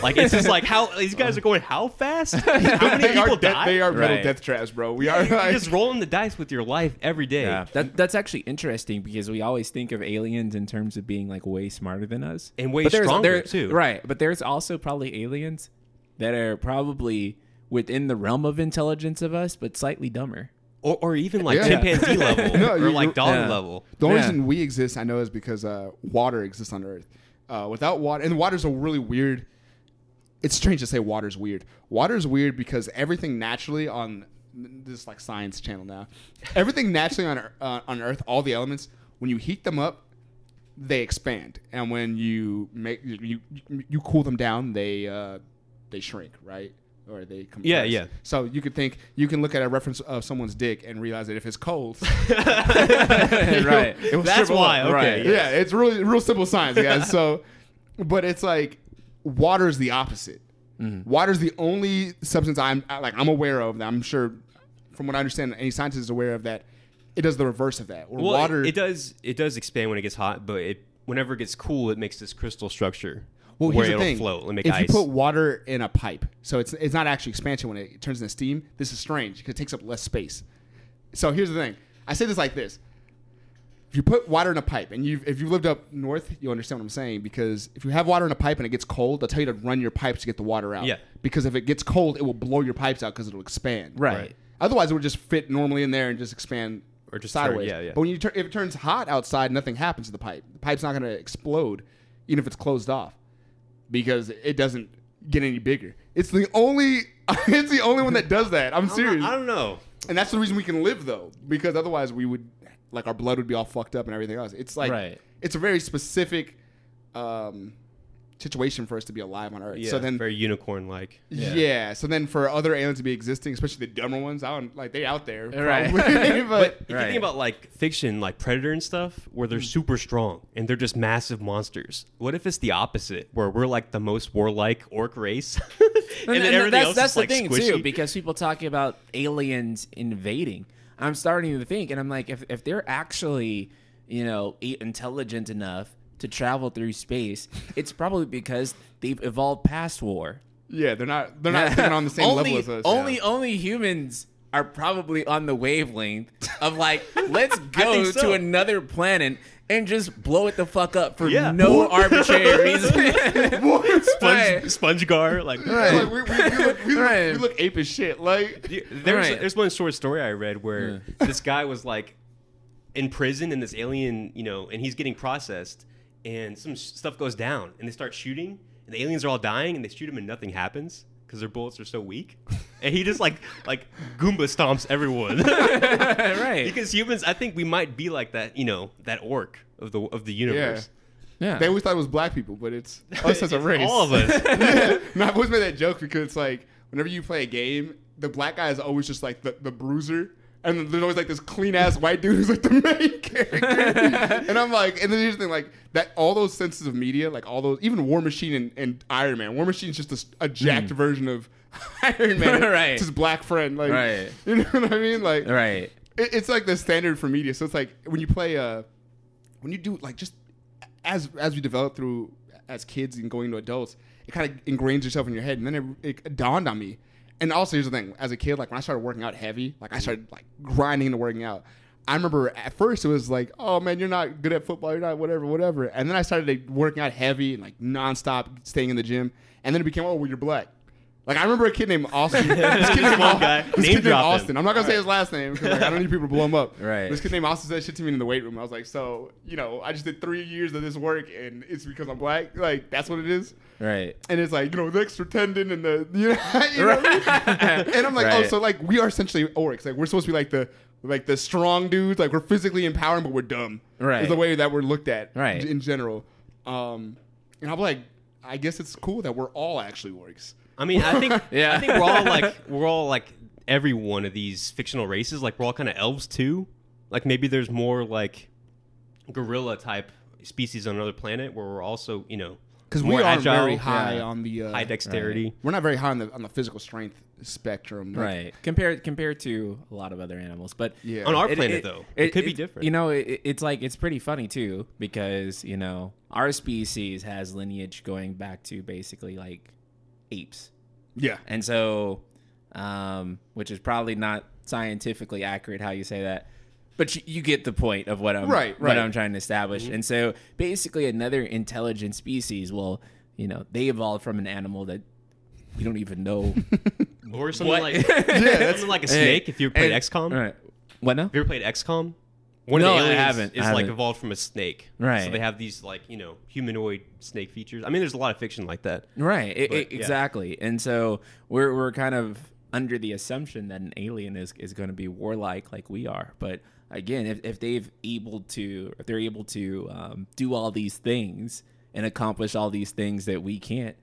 Like it's just like how these guys are going how fast? *laughs* How many they, people are de- die? they are metal Right. death traps, bro. We are like, just rolling the dice with your life every day. Yeah, that that's actually interesting because we always think of aliens in terms of being like way smarter than us And way But stronger, there- too. Right, but there's also probably aliens that are probably within the realm of intelligence of us, but slightly dumber. Or, or even like Yeah. chimpanzee *laughs* level, No, or you- like you- dog yeah. level. The only Yeah. reason we exist, I know, is because uh, water exists on Earth. Uh, without water, and water's a really weird. It's strange to say water's weird. Water's weird because everything naturally on this like science channel now. Everything naturally on uh, on Earth, all the elements, when you heat them up, they expand, and when you make you you, you cool them down, they uh, they shrink, right? Or they compress. Yeah, yeah. So you could think you can look at a reference of someone's dick and realize that if it's cold, *laughs* *laughs* right. it That's why, up. okay, Right. yeah. Yeah, it's really real simple science, guys. so, *laughs* but it's like water is the opposite. Mm-hmm. Water is the only substance I'm like I'm aware of. That I'm sure, from what I understand, any scientist is aware of that. It does the reverse of that. Where Well, water, it, it does it does expand when it gets hot, but it whenever it gets cool, it makes this crystal structure well, where here's the it'll thing. float and make if ice. you put water in a pipe, so it's it's not actually expansion when it turns into steam. This is strange because it takes up less space. So here's the thing. I say this like this. If you put water in a pipe, and you if you lived up north, you'll understand what I'm saying. Because if you have water in a pipe and it gets cold, they'll tell you to run your pipes to get the water out. Yeah. Because if it gets cold, it will blow your pipes out because it'll expand. Right. Right. Otherwise, it would just fit normally in there and just expand Or just turn- sideways. yeah, yeah. But when you turn, if it turns hot outside, nothing happens to the pipe. The pipe's not going to explode, even if it's closed off, because it doesn't get any bigger. It's the only. *laughs* It's the only one that does that. I'm serious. I don't know. And that's the reason we can live though, because otherwise we would like our blood would be all fucked up and everything else. It's like Right. it's a very specific um, situation for us to be alive on Earth. Yeah, so then, very unicorn like. yeah. Yeah. So then, for other aliens to be existing, especially the dumber ones, I don't like they out there, Right. probably, *laughs* *laughs* but, But if you think about like fiction, like Predator and stuff, where Mm. they're super strong and they're just massive monsters. What if it's the opposite, where we're like the most warlike orc race, *laughs* and, then And everything that's, else that's is the like thing squishy? too, because people talking about aliens invading. I'm starting to think, and I'm like, if if they're actually, you know, intelligent enough to travel through space, it's probably because they've evolved past war. yeah, they're not they're not thinking on the same only, level as us. Only yeah. only humans are probably on the wavelength of like, *laughs* let's go so. to another planet and just blow it the fuck up for Yeah. no arbitrary *laughs* reason. Right. Sponge, sponge gar, like. Yeah, like, we, we, we, look, we, look, Right. we look ape as shit. Like There's Right. there's one short story I read where this guy was like in prison and this alien, you know, and he's getting processed, and some s- stuff goes down, and they start shooting, and the aliens are all dying, and they shoot him, and nothing happens because their bullets are so weak, *laughs* and he just like like Goomba stomps everyone. *laughs* right. because humans, I think we might be like that, you know, that orc of the of the universe. Yeah. they always thought it was black people, but it's us as a *laughs* It's race. all of us. yeah. No, I've always made that joke because it's like whenever you play a game, the black guy is always just like the, the bruiser. And there's always like this clean ass white dude who's like the main *laughs* character. and I'm like, and then here's the thing, like that all those senses of media, like all those even War Machine and, and Iron Man. War Machine's just a jacked version of *laughs* Iron Man. *laughs* Right. It's his black friend. Like Right. you know what I mean? Like right. it, it's like the standard for media. So it's like when you play, uh, when you do like just as as we develop through as kids and going to adults, it kind of ingrains yourself in your head. And then it, it dawned on me. And also, here's the thing: as a kid, like when I started working out heavy, like I started like grinding into working out. I remember at first it was like, oh man, you're not good at football, you're not whatever, whatever. And then I started like, working out heavy and like nonstop, staying in the gym. And then it became, oh, well, you're black. Like I remember a kid named Austin. *laughs* this kid named, guy. this Name kid named him. Austin. I'm not gonna say his last name because like, I don't need people to blow him up. Right. This kid named Austin said shit to me in the weight room. I was like, so you know, I just did three years of this work and it's because I'm black. Like that's what it is. Right. And it's like you know the extra tendon and the *laughs* you know, you know mean? and I'm like, oh, so like we are essentially orcs. Like we're supposed to be like the like the strong dudes. Like we're physically empowering, but we're dumb. Right. Is the way that we're looked at. Right. In general. Um, and I'm like, I guess it's cool that we're all actually orcs. I mean, I think *laughs* Yeah. I think we're all like we're all like every one of these fictional races. Like we're all kind of elves too. Like maybe there's more like gorilla type species on another planet where we're also you know Because we are agile, very high yeah. on the uh, high dexterity. We're not very high on the on the physical strength spectrum. Like, Right. Compared compared to a lot of other animals, but Yeah. On our It- planet it- though, it, could be different. You know, it, it's like it's pretty funny too because you know our species has lineage going back to basically like apes, yeah. and so, um, which is probably not scientifically accurate how you say that, but you, you get the point of what I'm Right, what. I'm trying to establish. And so, basically, another intelligent species, well, you know, they evolved from an animal that we don't even know. *laughs* or something What? like *laughs* that's- like a Hey, snake. If you played and- XCOM, right? What now? have you ever played XCOM? One No, of the aliens haven't. is I like haven't. evolved from a snake. Right. So they have these like you know humanoid snake features. I mean, there's a lot of fiction like that. Right. It, But, it- yeah. exactly. And so we're we're kind of under the assumption that an alien is, is going to be warlike like we are. But again, if, if they've able to if they're able to um, do all these things and accomplish all these things that we can't,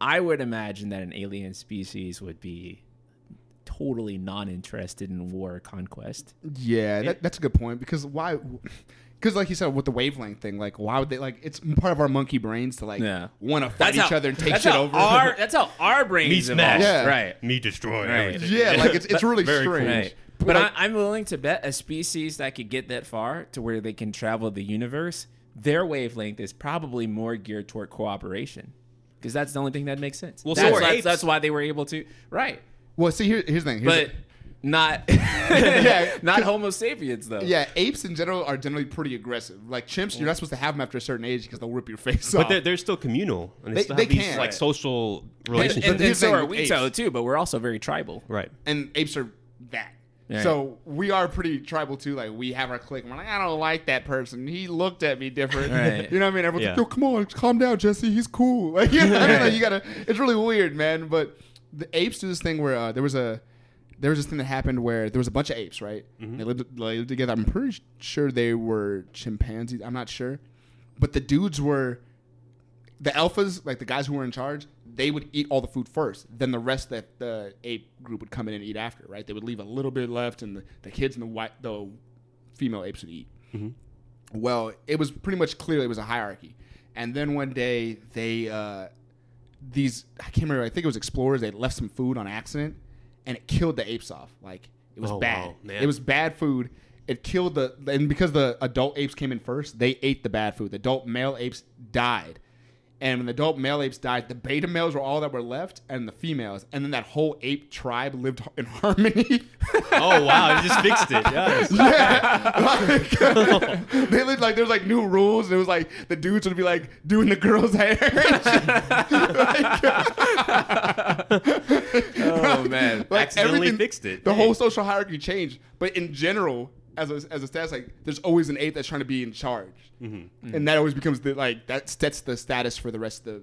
I would imagine that an alien species would be totally non-interested in war or conquest. Yeah, that, that's a good point because why? Because like you said with the wavelength thing, like why would they like? It's part of our monkey brains to like Yeah. want to fight each other and take shit over. Our, *laughs* that's how our brains Me evolved. smash. Yeah. Right. Me destroy Right. everything. yeah, like it's it's really Very cool. strange. Right. But, But like, I, I'm willing to bet a species that could get that far to where they can travel the universe, their wavelength is probably more geared toward cooperation. Because that's the only thing that makes sense. Well, so that's, are that's, apes. that's why they were able to. Right. Well, see here, here's the thing. Here's But the- not *laughs* *laughs* Yeah, not Homo sapiens though. yeah, apes in general are generally pretty aggressive. Like chimps, you're not supposed to have them after a certain age because they'll rip your *laughs* face But off. they're, they're still communal, and they, They- still they have these can. like social And, relationships. and, But and here's the so are we apes. so too, but we're also very tribal. right. and apes are that. Right. So we are pretty tribal too. Like we have our clique. And we're like, I don't like that person. He looked at me different. Right. You know what I mean? Everyone's Yeah. like, Yo, come on, calm down, Jesse. He's cool. Like, you know I mean? Like, you gotta. It's really weird, man. But the apes do this thing where uh, there was a there was this thing that happened where there was a bunch of apes, right? They, lived, they lived together. I'm pretty sure they were chimpanzees. I'm not sure, but the dudes were the alphas, like the guys who were in charge, they would eat all the food first. Then the rest that the ape group would come in and eat after, right? They would leave a little bit left, and the, the kids and the white, the female apes would eat. Well, it was pretty much clear it was a hierarchy. And then one day, they uh, these I can't remember. I think it was explorers. They left some food on accident, and it killed the apes off. Like it was Oh, bad. wow. It was bad food. It killed the and because the adult apes came in first, they ate the bad food. The adult male apes died. And when the adult male apes died, the beta males were all that were left, and the females, and then that whole ape tribe lived in *laughs* harmony. oh wow, you just fixed it. *laughs* Yes. yeah, like, *laughs* they lived like there's like new rules, and it was like the dudes would be like doing the girls' hair. shit. Oh man. like Accidentally everything- fixed it. The whole social hierarchy changed, but in general, as a, as a status, like there's always an ape that's trying to be in charge, Mm-hmm. and that always becomes the like that sets the status for the rest of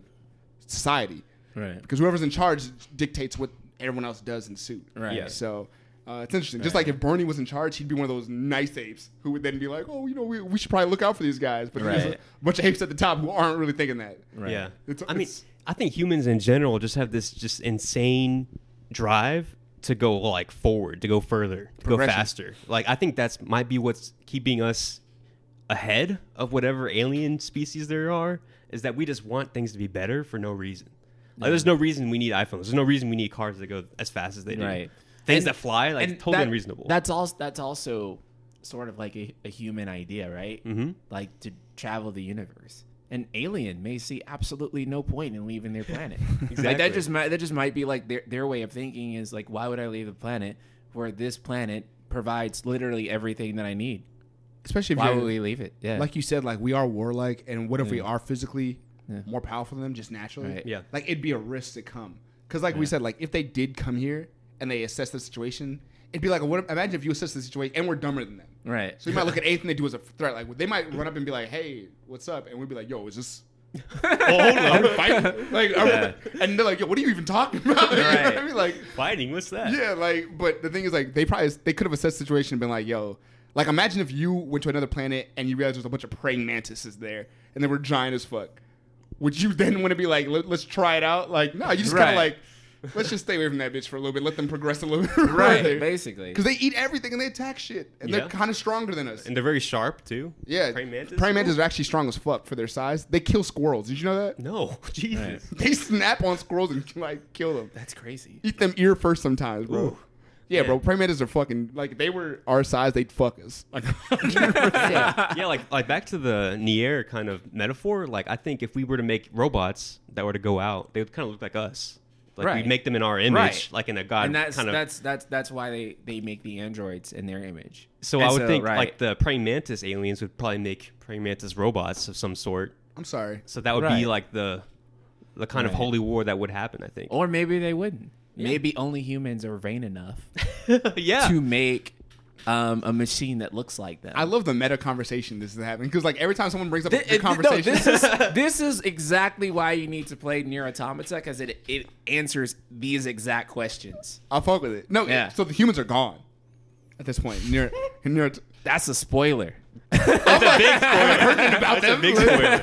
society Right. because whoever's in charge dictates what everyone else does in suit. Right. Yeah. So. Uh, it's interesting. Just like if Bernie was in charge, he'd be one of those nice apes who would then be like, "Oh, you know, we, we should probably look out for these guys." But there's a bunch of apes at the top who aren't really thinking that. Right. Yeah. It's- I mean, I think humans in general just have this just insane drive to go like forward, to go further, to go faster. Like I think that's might be what's keeping us ahead of whatever alien species there are. Is that we just want things to be better for no reason. Like, there's no reason we need iPhones. There's no reason we need cars that go as fast as they do. Right. Things And- that fly, like totally that- unreasonable. That's also that's also sort of like a, a human idea, right? mm-hmm. Like to travel the universe. An alien may see absolutely no point in leaving their planet. *laughs* Like that just might that just might be like their their way of thinking is like, why would I leave a planet where this planet provides literally everything that I need? Especially if Why would we leave it? Yeah. like you said, like we are warlike, and what if we are physically Yeah. more powerful than them just naturally? Right. Yeah. Like it'd be a risk to come Because like we said, like if they did come here and they assess the situation, it'd be like, what? Imagine if you assess the situation and we're dumber than them. Right. So you might look at anything they do as a threat. Like they might run up and be like, "Hey, what's up?" And we'd be like, "Yo, is this?" *laughs* Oh, hold Are on. fighting? Like, are we- Yeah. and they're like, "Yo, what are you even talking about?" *laughs* You know. I mean, like, Fighting? What's that? yeah, like, but the thing is, like, they probably they could have assessed the situation and been like, "Yo." Like imagine if you went to another planet and you realized there's a bunch of praying mantises there and they were giant as fuck. Would you then want to be like, Let, let's try it out? Like, no, you just kind of like, let's just stay away from that bitch for a little bit. Let them progress a little bit. Right. Basically. Because they eat everything and they attack shit. And Yeah. they're kind of stronger than us. And they're very sharp too. yeah. Praying mantis. Praying mantis are actually strong as fuck for their size. They kill squirrels. Did you know that? No, *laughs* Jesus. They snap on squirrels and like kill them. That's crazy. Eat them ear first sometimes, bro. Ooh. Yeah, Yeah. bro. Praying mantis are fucking like they were our size. They'd fuck us. Like, *laughs* yeah. yeah, like like back to the Nier kind of metaphor. Like I think if we were to make robots that were to go out, they would kind of look like us. Like Right. we make them in our image, Right. like in a god and that's kind of. that's that's that's why they they make the androids in their image. so And I would think right. like the praying mantis aliens would probably make praying mantis robots of some sort. I'm sorry. So that would Right. be like the the kind of holy war that would happen. I think. or maybe they wouldn't. Maybe only humans are vain enough *laughs* yeah. to make um, a machine that looks like them. I love the meta conversation this is happening because like every time someone brings up Th- the it- no, conversation, this is *laughs* this is exactly why you need to play Nier Automata because it it answers these exact questions. I'll fuck with it. No, Yeah. so the humans are gone at this point. Near, Nier. That's a spoiler. That's a big *laughs* spoiler. about That's a big spoiler. *laughs*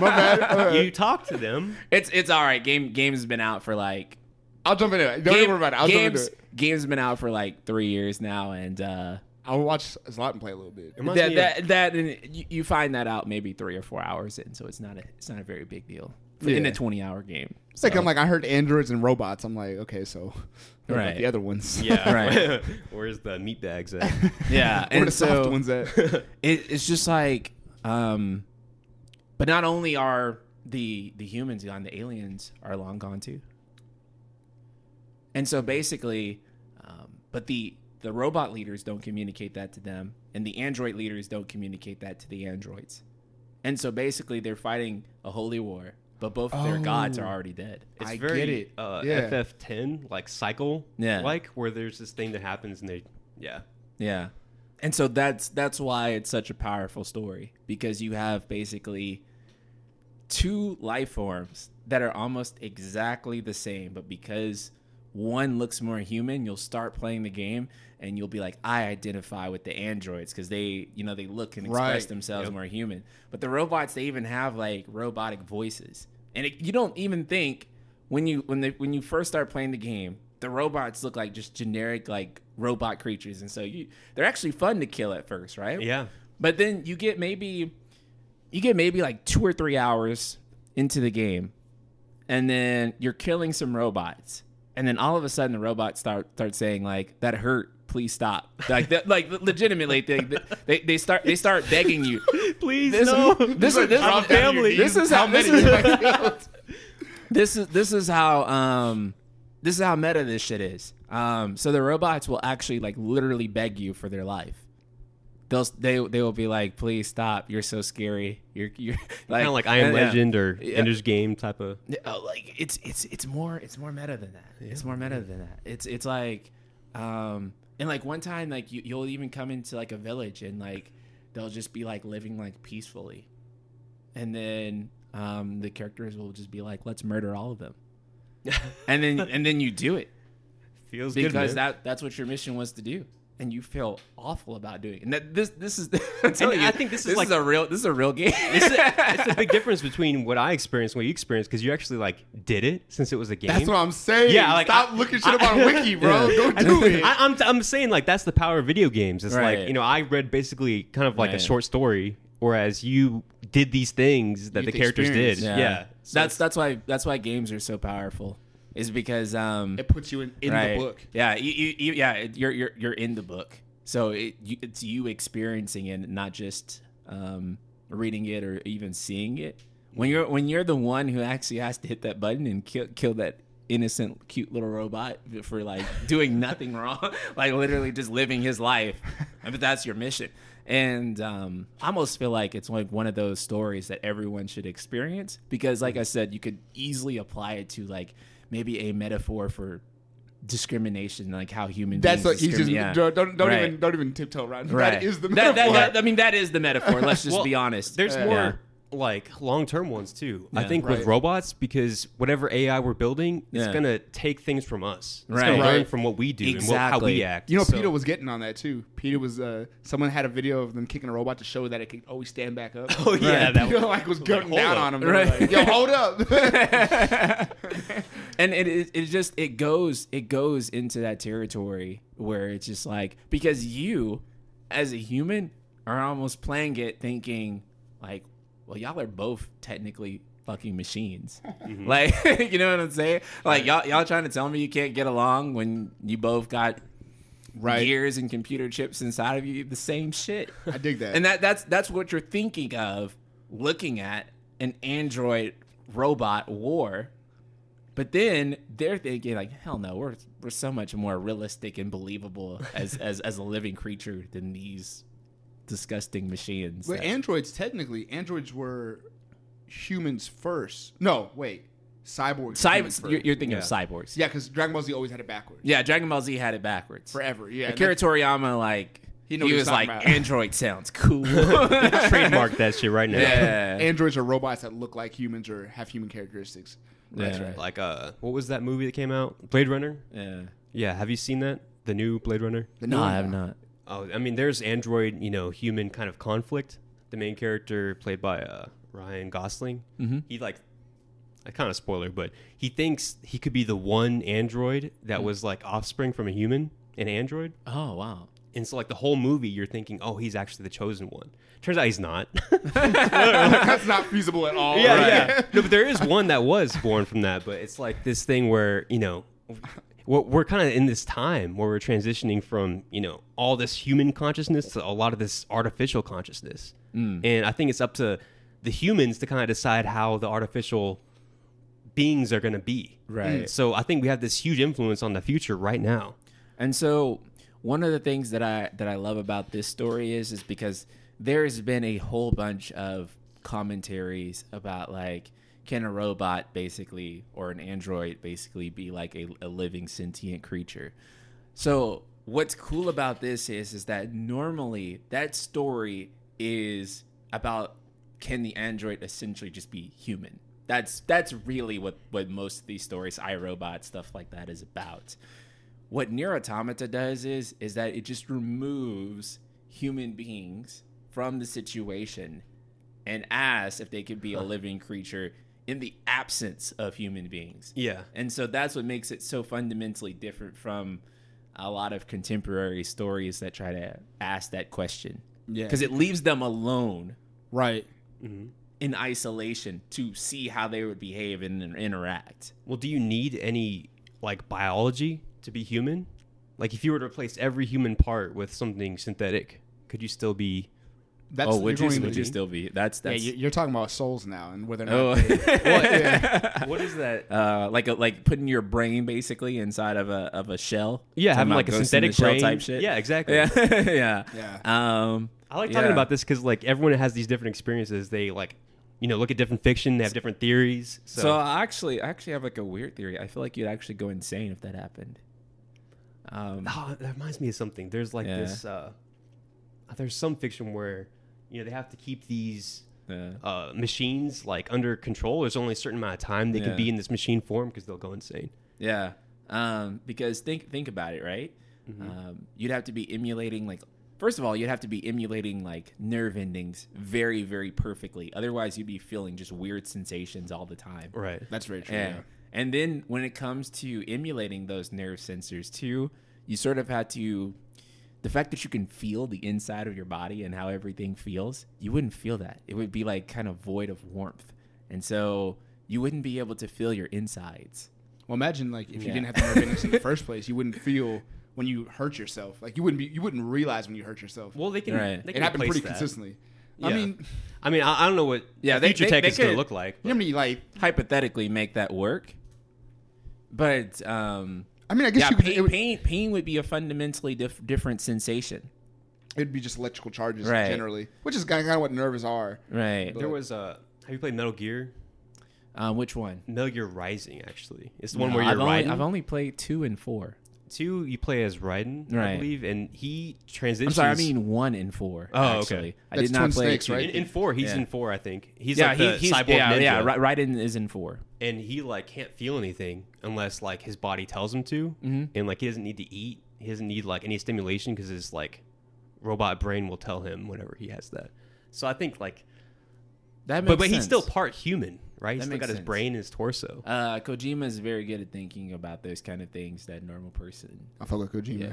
My bad. You talk to them. It's it's all right. Game game's been out for like I'll jump into it. Don't game, worry about it. I'll jump into games it. Game's been out for like three years now, and uh, I'll watch Zlatan play a little bit. Reminds that me that of- that and you, you find that out maybe three or four hours in, so it's not a it's not a very big deal in a twenty hour game. It's like I'm like I heard androids and robots. I'm like okay, so *laughs* Right. the other ones. yeah. *laughs* Right. *laughs* Where's the meat bags at? yeah, Where and the soft so ones at? it, it's just like um but not only are the the humans gone the aliens are long gone too and so basically um, but the the robot leaders don't communicate that to them and the android leaders don't communicate that to the androids and so basically they're fighting a holy war but both of their gods are Oh. already dead It's I very get it. Uh, Yeah. FF10 like cycle Yeah. like where there's this thing that happens and they yeah Yeah. And so that's that's why it's such a powerful story because you have basically two life forms that are almost exactly the same, but because one looks more human, you'll start playing the game and you'll be like, I identify with the androids because they, you know, they look and express Right. themselves Yep. more human. But the robots, they even have like robotic voices, and it, you don't even think when you when they when you first start playing the game, the robots look like just generic like robot creatures, and so you they're actually fun to kill at first, right? yeah But then you get maybe you get maybe like two or three hours into the game, and then you're killing some robots, and then all of a sudden the robots start start saying like that hurt. Please stop! Like, that, like legitimately, they, they they start they start begging you. *laughs* please This, no this is this I'm is family. This is how this is, *laughs* this is this is how um this is how meta this shit is. Um, so the robots will actually like literally beg you for their life. They'll they they will be like, please stop. You're so scary. You're you're *laughs* like kind of like I Am yeah. Legend or Yeah. Ender's Game type of Oh, like it's it's it's more it's more meta than that. It's more meta than that. It's it's like, um, and like one time like you you'll even come into like a village and like they'll just be like living like peacefully, and then um the characters will just be like let's murder all of them, *laughs* and then and then you do it feels good because man. that that's what your mission was to do. And you feel awful about doing it. And that this this is *laughs* I'm telling you, I think this is this like- is a real this is a real game. it's, a, it's a big *laughs* difference between what I experienced and what you experienced because you actually like did it since it was a game. That's what I'm saying. Yeah, like, stop I- looking shit up on Wiki, *laughs* bro. Don't do it. I, I'm, I'm saying like that's the power of video games. It's Right. like you know I read basically kind of like a short story, whereas you did these things that You the the characters did. experience. Yeah, So that's that's why that's why games are so powerful. Is because um it puts you in, in right. the book. Yeah, you, you, you, yeah, you're you're you're in the book, so it, you, it's you experiencing it, not just um reading it or even seeing it. When you're when you're the one who actually has to hit that button and kill kill that innocent cute little robot for like *laughs* doing nothing wrong *laughs* like literally just living his life but that's your mission and um, i almost feel like it's like one of those stories that everyone should experience because like i said you could easily apply it to like maybe a metaphor for discrimination, like how human That's beings what he's just yeah. don't don't, don't Right. even don't even tiptoe around. right. That is the That- that- metaphor. that- I mean, that is the metaphor. Let's just Well, be honest. There's Yeah. more Yeah. Like long term ones too. I think Right. with robots because whatever AI we're building, it's Yeah. gonna take things from us. It's Right. gonna learn Right. from what we do and what, how we act. You know, So- Peter was getting on that too. Peter was. uh Someone had a video of them kicking a robot to show that it could always stand back up. Oh yeah, that *laughs* Peter like was gunning hold down up. on him. Right. like, Yo, hold up. *laughs* and it, it it just it goes it goes into that territory where it's just like because you as a human are almost playing it thinking like well y'all are both technically fucking machines. *laughs* Mm-hmm. *laughs* Like *laughs* you know what i'm saying? Like y'all y'all trying to tell me you can't get along when you both got right. gears and computer chips inside of you? The same shit. I dig that. and that that's that's what you're thinking of looking at an android robot war. But then they're thinking like hell no we're we're so much more realistic and believable as as as a living creature than these disgusting machines But that- androids, technically, androids were humans first. No, wait, cyborgs. Cy- humans first. you're, you're thinking of cyborgs yeah, because Dragon Ball Z always had it backwards. yeah dragon ball z had it backwards Forever. Yeah. akira toriyama like He he, knew was was like about. *laughs* android sounds cool *laughs* trademark that shit right now. yeah *laughs* Androids are robots that look like humans or have human characteristics. That's Yeah. right. Like uh, what was that movie that came out? Blade Runner. yeah Yeah, have you seen that? The new Blade Runner. The no new i have not Oh, I mean, there's android, you know, human kind of conflict. The main character, played by uh, Ryan Gosling, Mhm. he like, I kind of spoiler, but he thinks he could be the one android that Mm. was like offspring from a human, an android. oh wow And so, like the whole movie, you're thinking, oh, he's actually the chosen one. Turns out he's not. *laughs* *laughs* That's not feasible at all. yeah, Right. yeah. *laughs* No, but there is one that was born from that. But it's like this thing where you know, we're, we're kind of in this time where we're transitioning from you know all this human consciousness to a lot of this artificial consciousness, mm. and I think it's up to the humans to kind of decide how the artificial beings are going to be. Right. So I think we have this huge influence on the future right now. And so one of the things that I that I love about this story is is because there's been a whole bunch of commentaries about like can a robot basically or an android basically be like a, a living sentient creature. So what's cool about this is is that normally that story is about can the android essentially just be human? That's that's really what what most of these stories, I, Robot stuff like that, is about. What Nier Automata does is is that it just removes human beings from the situation and asks if they could be a living creature in the absence of human beings. Yeah. And so that's what makes it so fundamentally different from a lot of contemporary stories that try to ask that question. Yeah. Because it leaves them alone Right. Mm-hmm. in isolation to see how they would behave and interact. Well, do you need any like biology to be human? Like if you were to replace every human part with something synthetic, could you still be That's oh, would you're you, going would you still be? That's Yeah, that's you- you're talking about souls now and whether or not oh, they, *laughs* yeah. What is that? uh, like a, like putting your brain basically inside of a of a shell. Yeah, having like a synthetic the Shell type shit. Yeah, exactly. yeah, *laughs* yeah, Yeah. Um, I like talking Yeah. about this because like everyone has these different experiences. They like, you know, look at different fiction. They have different theories. So, So, I actually, I actually have like a weird theory. I feel like you'd actually go insane if that happened. Um, oh, that reminds me of something. There's like Yeah. this. Uh, there's some fiction where you know they have to keep these yeah. uh, machines like under control. There's only a certain amount of time they Yeah. can be in this machine form because they'll go insane. Yeah. Um, because think think about it, right? Um, you'd have to be emulating like first of all, you'd have to be emulating like nerve endings very, very perfectly. Otherwise you'd be feeling just weird sensations all the time. Right. That's very true. Yeah. Yeah. And then when it comes to emulating those nerve sensors too, you sort of had to the fact that you can feel the inside of your body and how everything feels, you wouldn't feel that. It would be like kind of void of warmth. And so you wouldn't be able to feel your insides. Well, imagine like if you didn't have the nerve endings in the *laughs* first place, you wouldn't feel when you hurt yourself. Like you wouldn't be, you wouldn't realize when you hurt yourself. Well, they can. Right. They it happened pretty that. consistently. Yeah. I mean, I mean, I, I don't know what Yeah, yeah, they- future they- tech they is going to look like. you know how many like hypothetically make that work. But um, I mean, I guess yeah, you could. pain, It would, pain pain would be a fundamentally dif- different sensation, it'd be just electrical charges Right. generally, which is kind of what nerves are. right? There was a. have you played Metal Gear? Um, which one? Metal Gear Rising, actually. It's the one where you're I've only, riding. I've only played two and four. Two, you play as Raiden, I Right. believe, and he transitions. I'm transitions. sorry, I mean one and four. Oh, okay. actually. I That's did not play Snakes, two. right? in, in four, he's Yeah. in four, I think. He's yeah, like the he, he's cyborg yeah, ninja, yeah. Ri- Raiden is in four. and he like can't feel anything unless like his body tells him to, Mhm. and like he doesn't need to eat, he doesn't need like any stimulation because his like robot brain will tell him whenever he has that. So I think like, That makes but but he's still part human, right? He's That still makes got his brain and his torso. Uh, Kojima is very good at thinking about those kind of things that normal person. I fuck with Kojima. Yeah.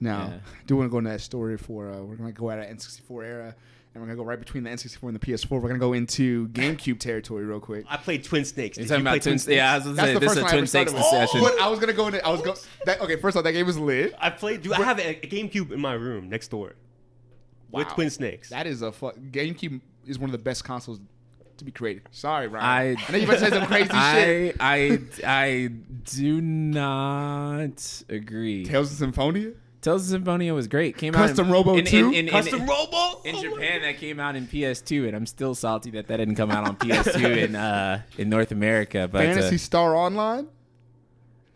Now, Yeah. I do want to go into that story for uh, we're gonna go out of N64 era, and we're gonna go right between the N64 and the PS4. We're gonna go into GameCube territory real quick. I played Twin Snakes. You're Did talking you play about Twin Snakes? Yeah, I was gonna That's say the this first is a one I Twin ever started Snakes with. discussion. But I was gonna go into. I was go. That, okay, first off, that game was lit. I played. Do I have a, a GameCube in my room next door with Wow. Twin Snakes? That is a fuck. GameCube is one of the best consoles to be created. Sorry, Ryan. I- I know you about to say some crazy *laughs* shit. I I I do not agree. Tales of Symphonia. Tales of Symphonia was great. Came out Custom in, Robo in, 2? in, in, in, Custom in, Robo in Oh Japan that came out in PS2, and I'm still salty that that didn't come out on PS2 *laughs* in uh, in North America. But uh, Phantasy Star Online.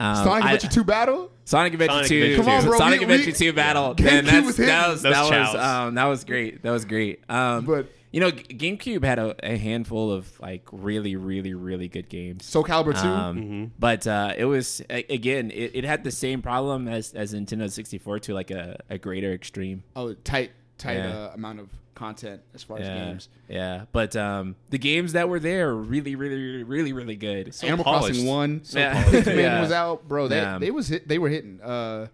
um, Sonic I- Adventure 2 Battle. Sonic Adventure Sonic 2. Adventure Come on, 2. bro, Sonic we- Adventure we- 2 battle. GameCube Man, that's, was hitting. that was Those that was chows. um, that was great. That was great. Um, But- you know, GameCube had a, a handful of like really, really, really good games. Soul Calibur 2. Um, Mhm. But uh, it was a- again, it, it had the same problem as as Nintendo 64 to like a, a greater extreme. oh, tight, tight Yeah. uh, amount of content as far as games. yeah. But um, the games that were there were really, really, really, really, really good. So Animal polished. Crossing One. So Yeah. *laughs* polished. Yeah. was out, bro. They Yeah. they was hit, they were hitting. Uh,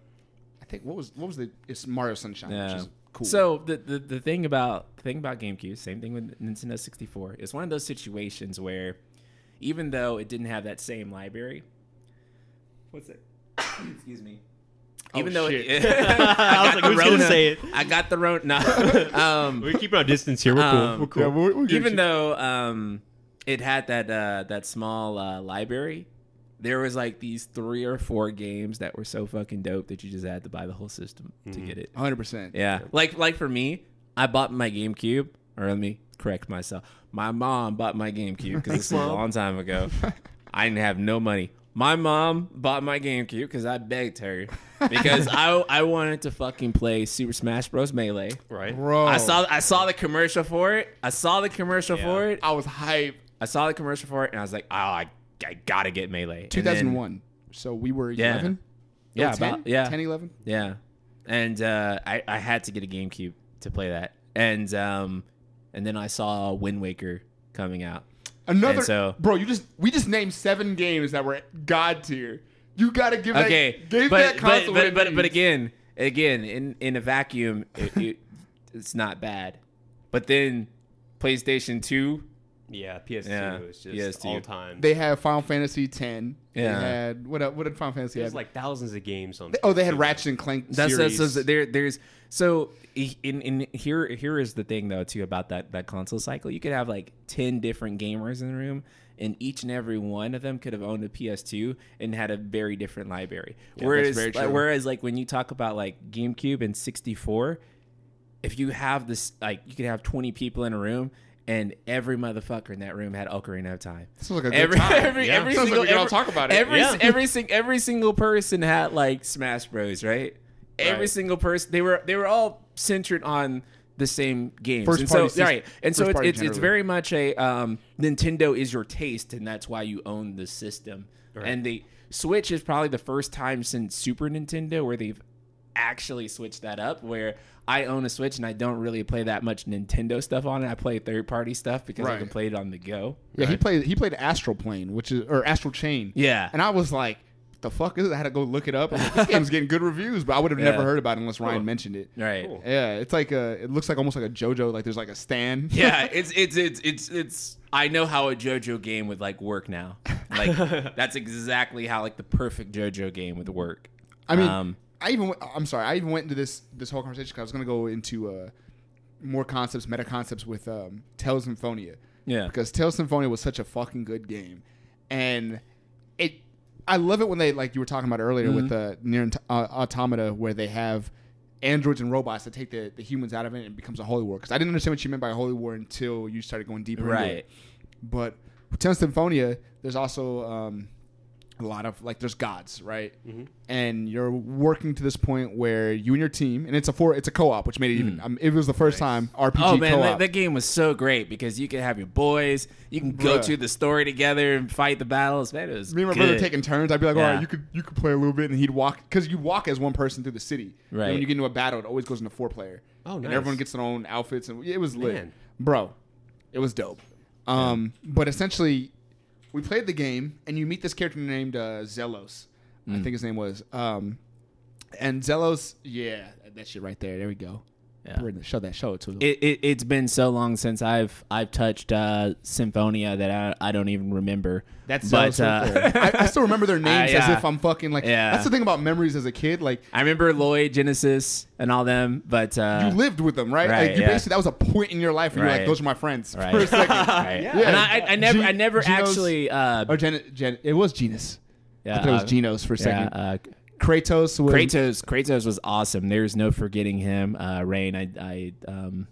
I think what was what was the it's Mario Sunshine, which is cool. So the, the the thing about the thing about GameCube, same thing with Nintendo 64. It's one of those situations where even though it didn't have that same library, what's it? *coughs* Excuse me. Oh, Even though shit. *laughs* it, *laughs* I was like, who's gonna say it? I got the Rona. No. *laughs* um, We're keeping our distance here. We're cool. Um, We're cool. yeah, we'll, we'll get even you. though um, it had that uh, that small uh, library, there was like these three or four games that were so fucking dope that you just had to buy the whole system to mm-hmm. get it. 100. percent Yeah, like like for me, I bought my GameCube, or let me correct myself. My mom bought my GameCube because this *laughs* was a long time ago. *laughs* I didn't have no money. My mom bought my GameCube because I begged her *laughs* because I I wanted to fucking play Super Smash Bros. Melee. right. bro. I saw I saw the commercial for it. I saw the commercial Yeah. for it. I was hype. I saw the commercial for it, and I was like, oh, I, I gotta get Melee. And then- 2001. So we were Yeah. 11. yeah, Oh, 10? about, yeah, 10, 11. yeah. And uh, I I had to get a GameCube to play that, and um, and then I saw Wind Waker coming out. Another, And so- bro. You just we just named seven games that were god tier. You got to give Okay, that, give but that but console what but, but, but again, again, in in a vacuum, it, it, it's not bad. But then PlayStation Two, Yeah, PS2 Yeah, is just PS2. all time. they had Final Fantasy 10. Yeah. They had what? What did Final Fantasy There's have? like thousands of games on. oh, they had Ratchet and Clank That's, series. that's, that's there. There's so in in here here is the thing though too about that that console cycle. You could have like ten different gamers in the room, and each and every one of them could have owned a PS2 and had a very different library. that's whereas very like, true. whereas like when you talk about like GameCube and 64, if you have this like you could have twenty people in a room. And every motherfucker in that room had Ocarina of Time. Sounds like a good Every time. every Yeah. every Sounds like single we can all talk about it. Every Yeah. every sing, every single person had like Smash Bros. Right. Every Right. single person they were they were all centered on the same games. First and party so, sys- right. And so first it's party it's, it's very much a um, Nintendo is your taste, and that's why you own the system. Right. And the Switch is probably the first time since Super Nintendo where they've actually switch that up. Where I own a Switch and I don't really play that much Nintendo stuff on it. I play third party stuff because I can play it on the go. Yeah, he played he played Astral Plane, which is or Astral Chain. Yeah. And I was like, the fuck is it? I had to go look it up. Like, this *laughs* game's getting good reviews, but I would have never heard about it unless Ryan Cool. mentioned it. Right. Cool. Yeah, it's like a. It looks like almost like a JoJo. Like there's like a stand. *laughs* yeah, *laughs* it's it's it's it's it's. I know how a JoJo game would like work now. Like that's exactly how like the perfect JoJo game would work. I mean, Um, I even went- I'm sorry. I even went into this this whole conversation because I was going to go into uh, more concepts, meta concepts with um, Tales Symphonia. Yeah. because Tales Symphonia was such a fucking good game, and it. I love it when they like you were talking about earlier with the Nier uh, automata where they have androids and robots that take the, the humans out of it and it becomes a holy war. Because I didn't understand what you meant by a holy war until you started going deeper into Right. it. But Tales of Symphonia, there's also um, a lot of like there's gods, right? Mm-hmm. And you're working to this point where you and your team, and it's a four, it's a co-op, which made it even. Um, it was the first time RPG. Oh man, that, that game was so great because you could have your boys, you can go Bruh. to the story together and fight the battles. Man, it was Me and my good. brother taking turns. I'd be like, all Yeah. right, you could you could play a little bit, and he'd walk because you walk as one person through the city. And Right. when you get into a battle, it always goes into four player. Oh, And everyone gets their own outfits, and it was lit, Man. bro. It was dope. Um, but essentially, we played the game, and you meet this character named uh, Zelos. I Mm. think his name was. Um, and Zelos, yeah, that shit right there. There we go. Yeah. We're gonna show that. Show it to them. It, it it's been so long since I've I've touched uh, Symphonia that I, I don't even remember. That's but Zelos right uh, there. *laughs* I, I still remember their names as yeah. if I'm fucking like. Yeah. That's the thing about memories as a kid. Like I remember Lloyd, Genesis, and all them. But uh, you lived with them, right? right, like you yeah. basically that was a point in your life where you're like, those are my friends Right. *laughs* for a second. *laughs* right. Yeah. and I, I, I never Ge- I never Genos- actually uh, Or Gen, Gen, it was Genis. yeah, I thought it was uh, Genos for a yeah, second. Uh, Kratos was Kratos Kratos was awesome. There's no forgetting him. Uh, Raine, I I um,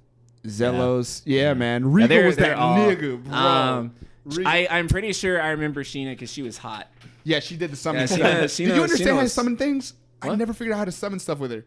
Zelos. Yeah, man. Regal they're- was that all- nigga, bro. Um, I I'm pretty sure I remember Sheena because she was hot. yeah, she did the summon. Yeah, she stuff. knows- she did you understand how to summon things? I never figured out how to summon stuff with her.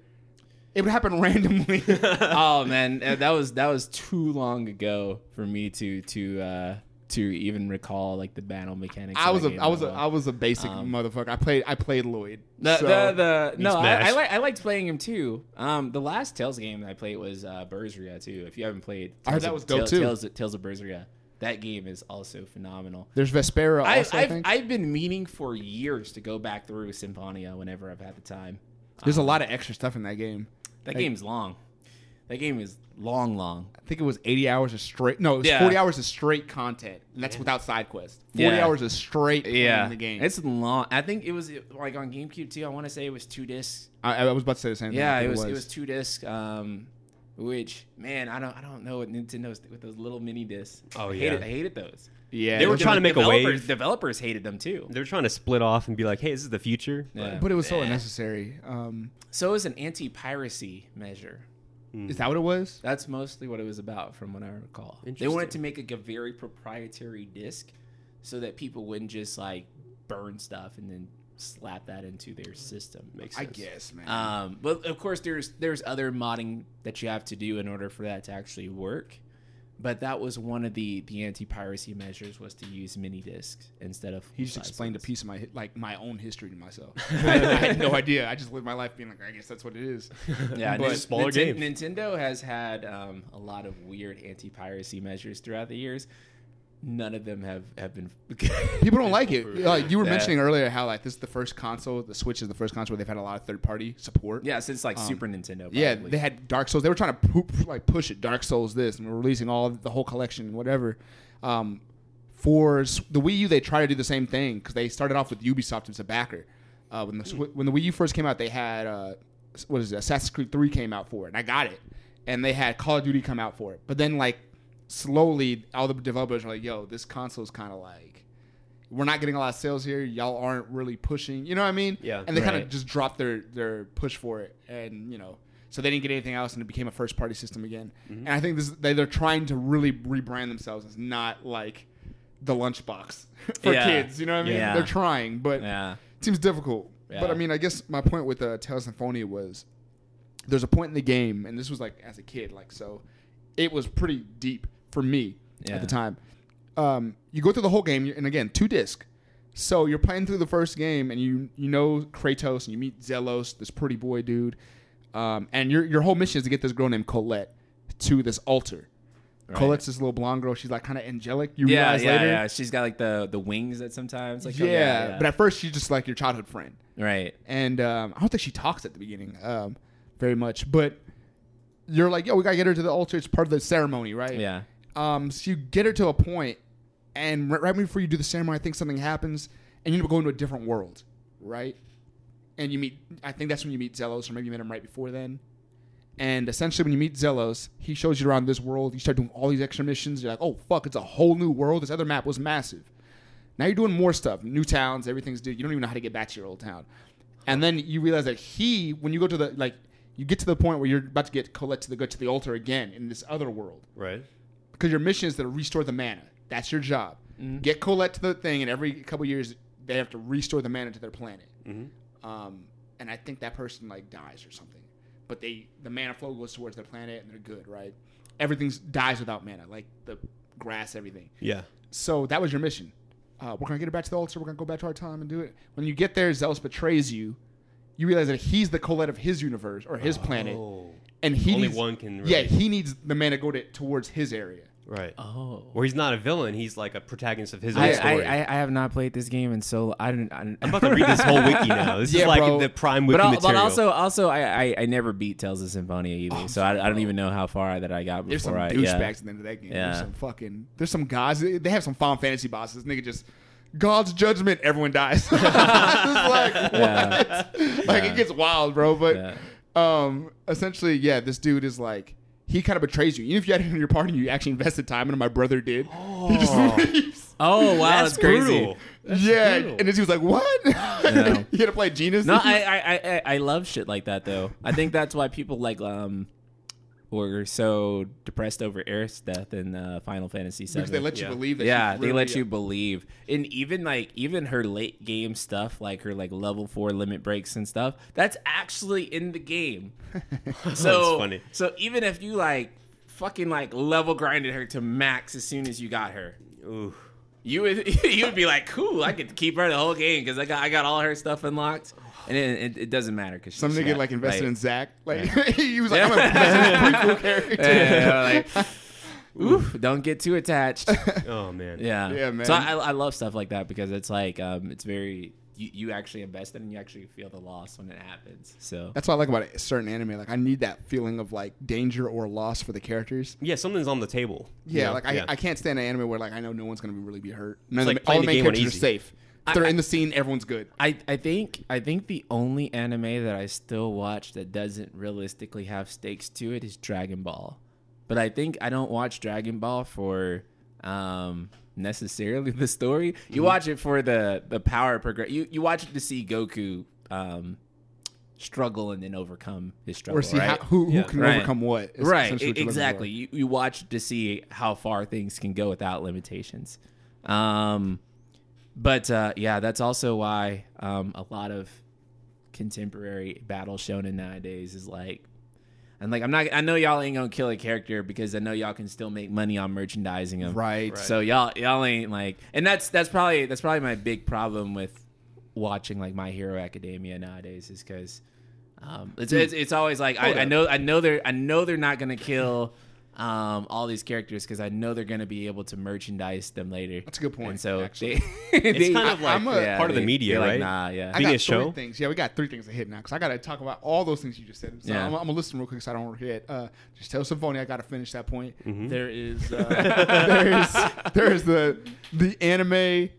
It would happen *laughs* randomly. *laughs* oh man, uh, that was that was too long ago for me to to uh, to even recall like the battle mechanics. I was that a was at a all. I was a basic Um, motherfucker. I played I played Lloyd. The, So- the, the no, I, I, like I liked playing him too. Um, the last Tales game that I played was uh, Berseria too. If you haven't played, I heard Tales that of- was dope, Tales- too. Tales, Tales of Berseria, that game is also phenomenal. There's Vesperia I, also. I, I've, think I've been meaning for years to go back through Symphonia whenever I've had the time. there's a lot of extra stuff in that game. That Like- game's long. That game is long, long. I think it was 80 hours of straight. No, it was Yeah. 40 hours of straight content, and that's without side quests. 40 Yeah. hours of straight playing the game. it's long. I think it was like on GameCube too. I want to say it was two discs. I, I was about to say the same thing. Yeah, I it was, it was two discs. Um, which man, I don't I don't know what Nintendo's with those little mini discs. Oh, I yeah. hated, I hated those. Yeah, They were trying to make a developers, wave. Developers hated them too. They're trying to split off and be like, "Hey, this is the future." Yeah. but it was so unnecessary. Um, So it was an anti-piracy measure. Is that what it was? That's mostly what it was about, from what I recall. They wanted to make like a very proprietary disc, so that people wouldn't just like burn stuff and then slap that into their system. Makes sense. I guess, man. Um, but of course, there's there's other modding that you have to do in order for that to actually work. But that was one of the the anti piracy measures was to use mini discs instead of. he just full-size explained a piece of my like my own history to myself. *laughs* I, I had no idea. I just lived my life being like, I guess that's what it is. *laughs* Yeah, But smaller Ninten- games. Nintendo has had um, a lot of weird anti piracy measures throughout the years. None of them have have been. *laughs* People don't like it. Like you were mentioning earlier, how like this is the first console. The Switch is the first console where they've had a lot of third party support. Yeah, since like Super Nintendo. Probably. Yeah, they had Dark Souls. They were trying to poop, like push it. Dark Souls this, and we're releasing all the whole collection and whatever. Um, for the Wii U, they try to do the same thing because they started off with Ubisoft as a backer. Uh, when the Swi- when the Wii U first came out, they had uh, what is it? Assassin's Creed Three came out for it, and I got it. And they had Call of Duty come out for it, but then like slowly, all the developers are like, "Yo, this console is kind of like." We're not getting a lot of sales here. Y'all aren't really pushing. You know what I mean? Yeah. And they kind of just dropped their their push for it, and you know, so they didn't get anything else, and it became a first party system again. And I think this they, they're trying to really rebrand themselves as not like the lunchbox *laughs* for Yeah. kids. You know what I mean? Yeah. They're trying, but Yeah. it seems difficult. But I mean, I guess my point with uh, Tales Symphonia was there's a point in the game, and this was like as a kid, like so, it was pretty deep for me Yeah. at the time. Um, you go through the whole game, and again, two disc. So you're playing through the first game, and you you know Kratos, and you meet Zelos, this pretty boy dude, um, and your your whole mission is to get this girl named Colette to this altar. Right. Colette's this little blonde girl. She's like kind of angelic. You Yeah, realize yeah, later. yeah. She's got like the the wings that sometimes like yeah, come- yeah, but at first she's just like your childhood friend right. and um, I don't think she talks at the beginning um, very much. But you're like, yo, we gotta get her to the altar. It's part of the ceremony, right? Yeah. Um, so you get her to a point, and right, before you do the ceremony, I think something happens, and you end up going to a different world, right? And you meet, I think that's when you meet Zelos, or maybe you met him right before then. And essentially, when you meet Zelos, he shows you around this world. You start doing all these extra missions. You're like, oh fuck, it's a whole new world. This other map was massive. Now you're doing more stuff, new towns, everything's new. You don't even know how to get back to your old town. And then you realize that he, when you go to the like, you get to the point where you're about to get Colette to the go to the altar again in this other world Right. Because your mission is to restore the mana. That's your job. get Colette to the thing, and every couple years they have to restore the mana to their planet. Um, and I think that person like dies or something, but they the mana flow goes towards their planet, and they're good, right? Everything dies without mana, like the grass, everything. Yeah. So that was your mission. Uh, we're gonna get it back to the altar. We're gonna go back to our time and do it. When you get there, Zelos betrays you. You realize that he's the Colette of his universe or his planet, Oh. and he Only needs, one can Yeah, he needs the mana to go to, towards his area. Right. Oh. Where he's not a villain, he's like a protagonist of his own I, I, story. I, I have not played this game, and so I didn't. I didn't I'm about to read this whole wiki now. This *laughs* Yeah, is like bro. the prime wiki but, material. but also, also, I, I, I never beat Tales of Symphonia either, Oh, so I, I don't even know how far that I got There's some I. douchebags Yeah. at the end of that game. Yeah. There's some fucking. There's some guys. They have some Final Fantasy bosses. Nigga just God's judgment. Everyone dies. *laughs* It's like *laughs* what? Yeah. Like Yeah. it gets wild, bro. But Yeah. um, essentially, yeah, this dude is like. He kind of betrays you. Even if you had him in your party, you actually invested time in him. My brother did. He just leaves. *laughs* Oh wow, that's, crazy. brutal. yeah, brutal. and then he was like, "What?" *laughs* Yeah. you had to play Genis. No, I, I, I, I- I love shit like that though. I think that's why people like um were so depressed over Aerith's death in uh, Final Fantasy VII. because they let you Yeah. believe that. yeah, she's they really let a- you believe, and even like even her late game stuff, like her like level four limit breaks and stuff, that's actually in the game. *laughs* so funny. So even if you like fucking like level grinded her to max as soon as you got her, Ooh. you would *laughs* you would be like, cool, I could keep her the whole game because I got I got all her stuff unlocked, and it, it, it doesn't matter because Some nigga like invested in Zach. Like *laughs* he was like, Yeah. "I'm gonna invest prequel *laughs* character." Yeah, like, *laughs* oof, don't get too attached. Oh man. Yeah, Yeah, man. So I, I love stuff like that because it's like um, it's very you, you actually invest in and you actually feel the loss when it happens. So That's what I like about a certain anime. Like I need that feeling of like danger or loss for the characters. Yeah, something's on the table. you Yeah, know? like I, Yeah. I can't stand an anime where like I know no one's gonna be really be hurt. None It's of like the, all playing the the main game on characters are safe. If they're I- in the scene, everyone's good. I, I think I think the only anime that I still watch that doesn't realistically have stakes to it is Dragon Ball. But I think I don't watch Dragon Ball for um, necessarily *laughs* the story. Mm-hmm. You watch it for the the power progress. You you watch it to see Goku um, struggle and then overcome his struggle. Or see right? how, who who Yeah. can Right. overcome what. is right what you're looking exactly you, you watch to see how far things can go without limitations um but uh yeah that's also why um a lot of contemporary battle shonen nowadays is like and like i'm not i know y'all ain't gonna kill a character because i know y'all can still make money on merchandising them Right. so y'all y'all ain't like and that's that's probably that's probably my big problem with watching like my hero academia nowadays is because um, it's, it's it's always like I, I know I know they're I know they're not gonna kill um, all these characters because I know they're gonna be able to merchandise them later. That's a good point. point, And so actually. they, *laughs* It's they- kind of like I'm a- part of the media, right? Like, nah, yeah. I Being got a show? three things. Yeah, we got three things to hit now because I got to talk about all those things you just said. So Yeah. I'm, I'm gonna list them real quick so I don't forget. Uh, just tell Symphony I got to finish that point. Mm-hmm. There is uh, *laughs* there's there's the the anime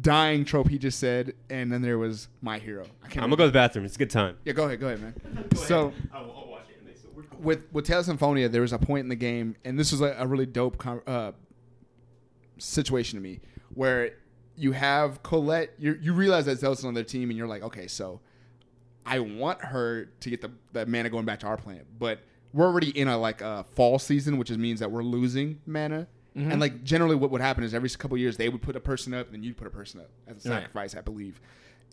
dying trope he just said, and then there was My Hero. I can't. I'm gonna go to the bathroom. It's a good time. Yeah, go ahead, go ahead, man. So with with Tales of Symphonia, there was a point in the game, and this was a, a really dope com- uh, situation to me, where you have Colette. You you realize that Zelos's on their team, and you're like, okay, so I want her to get the, the mana going back to our planet, but we're already in a like a fall season, which is, means that we're losing mana. And like generally, what would happen is every couple years they would put a person up, then you'd put a person up as a Right. sacrifice, I believe,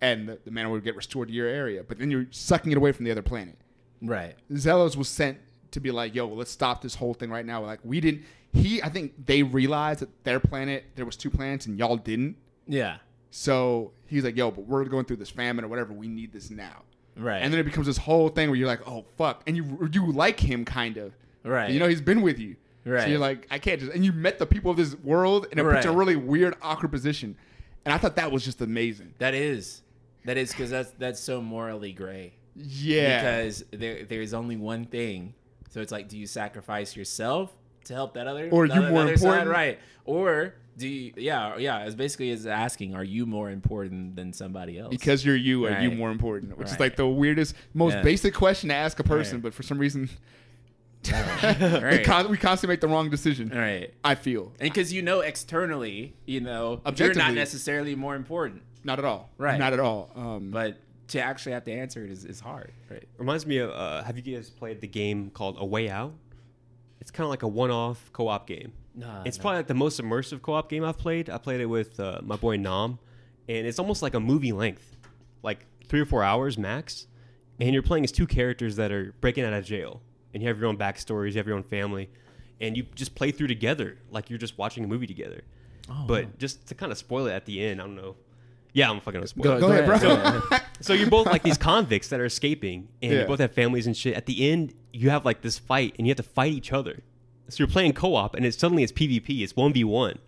and the, the mana would get restored to your area. But then you're sucking it away from the other planet. Right. Zelos was sent to be like, yo, let's stop this whole thing right now. Like we didn't. He, I think they realized that their planet there was two planets and y'all didn't. Yeah. So he's like, yo, but we're going through this famine or whatever. We need this now. Right. And then it becomes this whole thing where you're like, oh fuck, and you you like him kind of. Right. You know, he's been with you. Right. So you're like, I can't just. And you met the people of this world, and it puts you in a really weird, awkward position. And I thought that was just amazing. that is that is because that's that's so morally gray. Yeah. Because there there's only one thing. So it's like, do you sacrifice yourself to help that other, Or you more other side? important? right? Or do you? Yeah, yeah. It's basically is asking, are you more important than somebody else? because you're you, are you more important? Which is like the weirdest, most Yeah. basic question to ask a person, Right. but for some reason, *laughs* we, right. con- we constantly make the wrong decision. right. I feel And because you know externally, you know, you're Objectively. not necessarily more important, not at all. Right. Not at all. Um, but to actually have to answer it is, is hard. Right. Reminds me of uh, have you guys played the game called A Way Out? It's kind of like a one-off co-op game. Nah, It's no. probably like the most immersive co-op game I've played. I played it with uh, my boy Nam, and it's almost like a movie length, like three or four hours max. And you're playing as two characters that are breaking out of jail, and you have your own backstories, you have your own family, and you just play through together like you're just watching a movie together. Oh, but wow. just to kind of spoil it at the end, I don't know. Yeah, I'm fucking gonna spoil Go- Go, ahead, bro. ahead. *laughs* So you're both like these convicts that are escaping, and Yeah. you both have families and shit. At the end, you have like this fight, and you have to fight each other. So you're playing co-op, and it's suddenly it's PvP. It's one v one,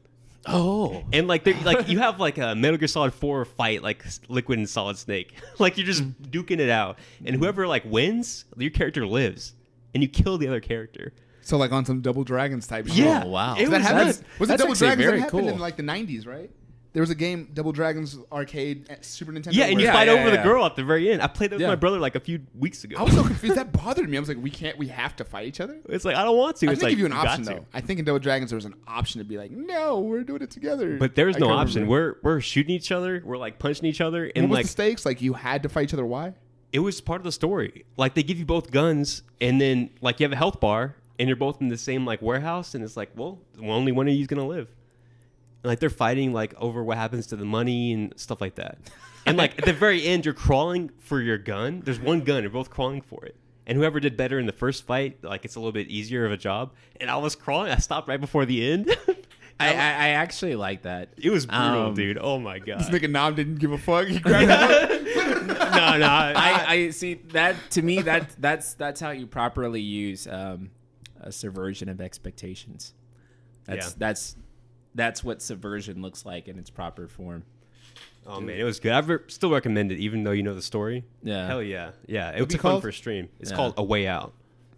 oh, and like they're- like you have like a Metal Gear Solid Four fight, like Liquid and Solid Snake. *laughs* like you're just mm. duking it out, and whoever like wins, your character lives, and you kill the other character. So like on some Double Dragons type shit. Yeah. Oh, wow. It that was happened. nuts. Was it That's Double actually Dragons very that happened cool. in like the '90s, right? There was a game, Double Dragons Arcade at Super Nintendo. Yeah, and you where- Yeah, fight yeah, over the yeah. girl at the very end. I played it with Yeah. my brother like a few weeks ago. I was so confused. That bothered me. I was like, we can't. We have to fight each other. it's like I don't want to. I It's think like give you an got option to. though. I think in Double Dragons there was an option to be like, no, we're doing it together. But there's I no can't option. remember. We're we're shooting each other. We're like punching each other, and what was like the stakes? Like you had to fight each other. Why? it was part of the story. Like they give you both guns, and then like you have a health bar, and you're both in the same like warehouse, and it's like, well, only one of you's gonna live. And, like they're fighting like over what happens to the money and stuff like that. And like at the very end, you're crawling for your gun. There's one gun. You're both crawling for it. And whoever did better in the first fight, like it's a little bit easier of a job. And I was crawling. I stopped right before the end. *laughs* I, I, I actually like that. it was brutal, Um, dude. Oh my god. This nigga Nam didn't give a fuck. He *laughs* grabbed it. no, no. I, I, I see that to me that that's that's how you properly use um, a subversion of expectations. That's Yeah. that's that's what subversion looks like in its proper form. Oh man, it was good. I re- still recommend it, even though you know the story. Yeah. Hell yeah, yeah. It would What's be it fun for a stream. It's Yeah. called A Way Out,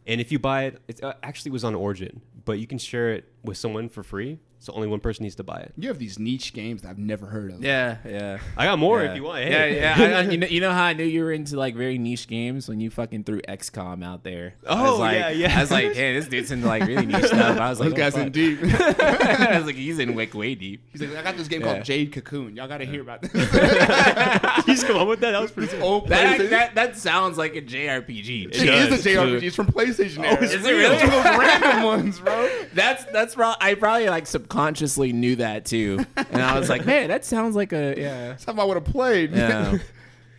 and if you buy it, it uh, actually was on Origin, but you can share it with someone for free. So only one person needs to buy it. You have these niche games that I've never heard of. Yeah, yeah. I got more yeah. if you want. Yeah, Hey. yeah. I, I, you, *laughs* know, you know how I knew you were into like very niche games when you fucking threw XCOM out there. I was Oh, like, yeah, yeah. I was like, hey, this dude's into like really niche stuff. I was *laughs* like, Those guys oh, in deep. *laughs* I was like, he's in way, way deep. He's like, I got this game Yeah. called Jade Cocoon. Y'all got to hear about this. he's just come up with that. That was pretty cool. That, that that sounds like a JRPG. It does, is a JRPG. It's from PlayStation. Oh, era. is it It's really? one of those random ones, bro. That's that's pro- I probably like subconsciously knew that too, and I was like, man, that sounds like a yeah. Something I would have played. Yeah. *laughs*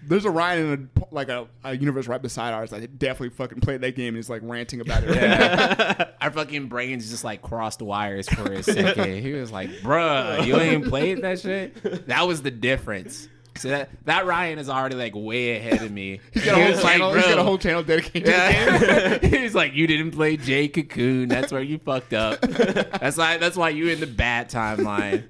There's a Ryan in a like a, a universe right beside ours. I definitely fucking played that game. and He's like ranting about it. *laughs* Our fucking brains just like crossed wires for a second. He was like, bruh, you ain't played that shit? That was the difference. So that that Ryan is already like way ahead of me. *laughs* He's got a whole was like, channel. he's got a whole channel dedicated to the game. Yeah. *laughs* He's like, you didn't play Jade Cocoon. That's where you fucked up. That's why. That's why you in the bad timeline.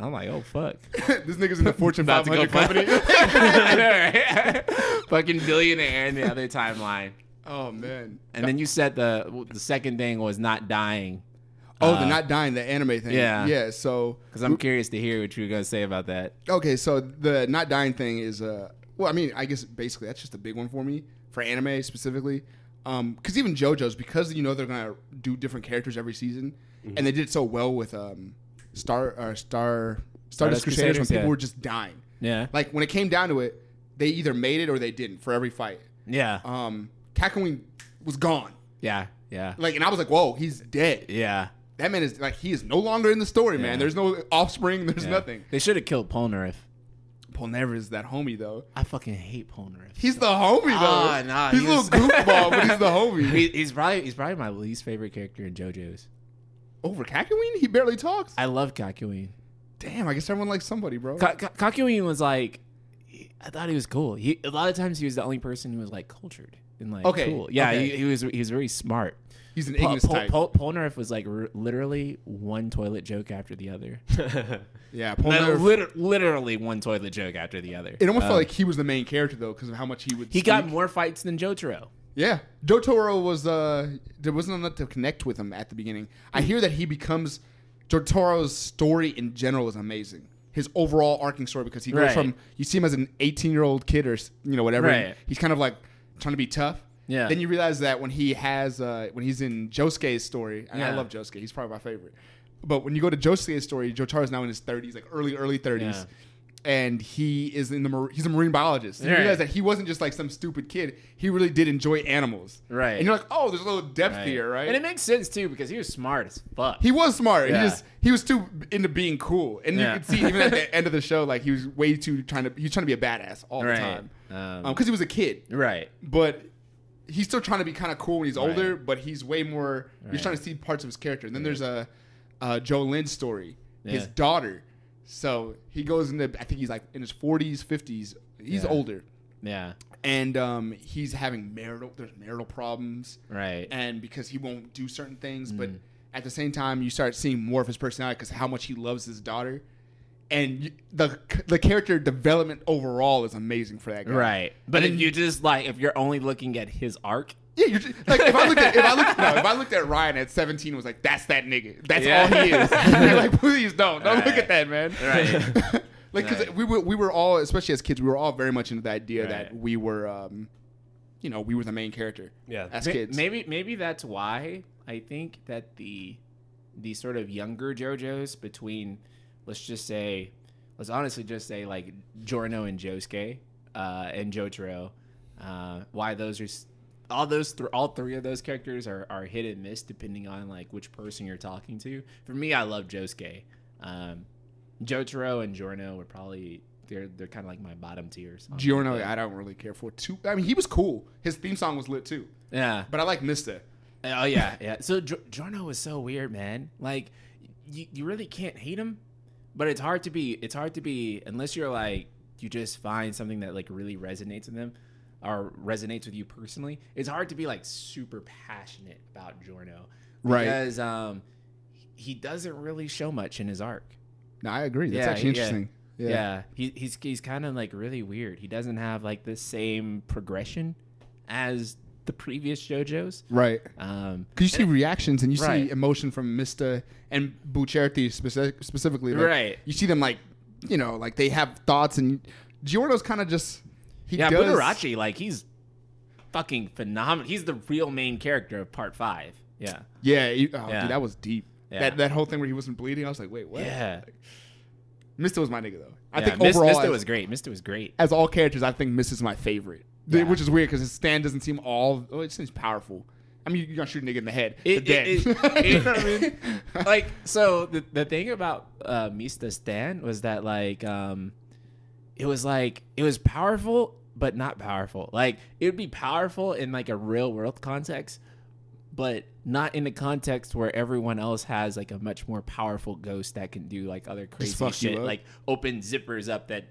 I'm like, oh fuck. *laughs* this nigga's in the Fortune About to go 500 company. I know, right? Fucking billionaire in the other timeline. oh man. And then you said the the second thing was not dying. Oh, Uh, the not dying, the anime thing. yeah. Yeah. So Because I'm curious to hear what you're gonna say about that. okay, so the not dying thing is uh well, I mean, I guess basically that's just a big one for me for anime specifically. Um, because even JoJo's because you know they're gonna do different characters every season, Mm-hmm. and they did it so well with um Star uh, Star Stardust Stardust Crusaders when people yeah. were just dying. Yeah. Like when it came down to it, they either made it or they didn't for every fight. Yeah. Um, Kakyoin was gone. Yeah. Yeah. Like, and I was like, whoa, he's dead. Yeah. That man is like he is no longer in the story, Yeah. man. There's no offspring. There's Yeah. nothing. They should have killed Polnareff. Polnareff is that homie though. I fucking hate Polnareff. He's the homie though. Ah, nah, he's he a little *laughs* goofball, but he's the homie. He, he's probably he's probably my least favorite character in JoJo's. Over Kakyoin, he barely talks. I love Kakyoin. Damn, I guess everyone likes somebody, bro. Ka- Ka- Kakyoin was like, I thought he was cool. He a lot of times he was the only person who was like cultured and like Okay, cool. Yeah, okay. he, he was he was very smart. He's an Pol- Ignis Pol- type. Pol- Polnareff was like r- literally one toilet joke after the other. *laughs* yeah, No, Polnareff. lit- literally one toilet joke after the other. it almost felt like he was the main character though, because of how much he would. he got more fights than Jotaro. Yeah, Jotaro was uh there wasn't enough to connect with him at the beginning. I hear that he becomes Jotaro's story in general is amazing. His overall arcing story because he goes Right. from you see him as an 18 year old kid or s- you know whatever. and Right. He's kind of like trying to be tough. Yeah. Then you realize that when he has uh when he's in Josuke's story, and I love Josuke, he's probably my favorite. But when you go to Josuke's story, Jotaro is now in his 30s, like early early 30s. Yeah. and he is in the mar- he's a marine biologist. And You realize that he wasn't just like some stupid kid. He really did enjoy animals. Right. And you're like, oh, there's a little depth here, right? And it makes sense too because he was smart as fuck. he was smart. Yeah. He just he was too into being cool, and Yeah. you can see even at the *laughs* end of the show, like he was way too trying to he was trying to be a badass all Right. the time, Um, because he was a kid. right. But he's still trying to be kind of cool when he's older, Right. but he's way more. You're Right. trying to see parts of his character. And then there's a, uh Jolyne story, his daughter. So he goes into I think he's like in his 40s, 50s. He's Yeah. older, Yeah. and um, he's having marital there's marital problems Right. and because he won't do certain things. But Mm. at the same time, you start seeing more of his personality because how much he loves his daughter, and the the character development overall is amazing for that guy. Right. But And if you just like if you're only looking at his arc, Yeah, you're just, like if I looked at if I looked no, if I looked at Ryan at 17 and was like that's that nigga that's Yeah. all he is. *laughs* like please don't don't look Right. at that man. Right. *laughs* like because Right. we were we were all especially as kids we were all very much into the idea that we were um you know we were the main character. Yeah. as Ma- kids. Maybe maybe that's why I think that the the sort of younger JoJo's between let's just say let's honestly just say like Giorno and Josuke uh, and Jotaro, uh, why those are all those th- all three of those characters are, are hit and miss depending on like which person you're talking to. For me, I love Josuke. Um, Jotaro and Giorno were probably they're they're kind of like my bottom tiers. Giorno, I don't really care for too. I mean, he was cool. His theme song was lit too, Yeah, but I like Mista. Oh yeah, yeah. So Jor- Giorno was so weird, man. Like, you, you really can't hate him, but it's hard to be. It's hard to be unless you're like you just find something that like really resonates with them, or resonates with you personally. It's hard to be like super passionate about Giorno, Right. Because um, he doesn't really show much in his arc. No, I agree. That's Yeah, actually yeah. interesting. Yeah, he, he's he's kind of like really weird. He doesn't have like the same progression as the previous JoJo's. Right. Um, Because you see reactions and you Right. see emotion from Mista and Bucciarati speci- specifically. Like, Right. You see them like, you know, like they have thoughts and Giorno's kind of just. He yeah, does, like he's fucking phenomenal. He's the real main character of part five. Yeah. Yeah, oh, Yeah. dude, that was deep. Yeah. That that whole thing where he wasn't bleeding, I was like, wait, what? Yeah. Mista was my nigga though. I yeah. think Mis- overall, Mista as, was great. Mista was great. as all characters, I think Mista's my favorite. Yeah. Which is weird because his stand doesn't seem all. Oh, it seems powerful. I mean, you're gonna shoot a nigga in the head. It- They're it- dead. it- you know what I mean? *laughs* like so the, the thing about uh Mista Stan was that like um it was like it was powerful but not powerful. Like it would be powerful in like a real world context, but not in the context where everyone else has like a much more powerful ghost that can do like other crazy shit, like open zippers up that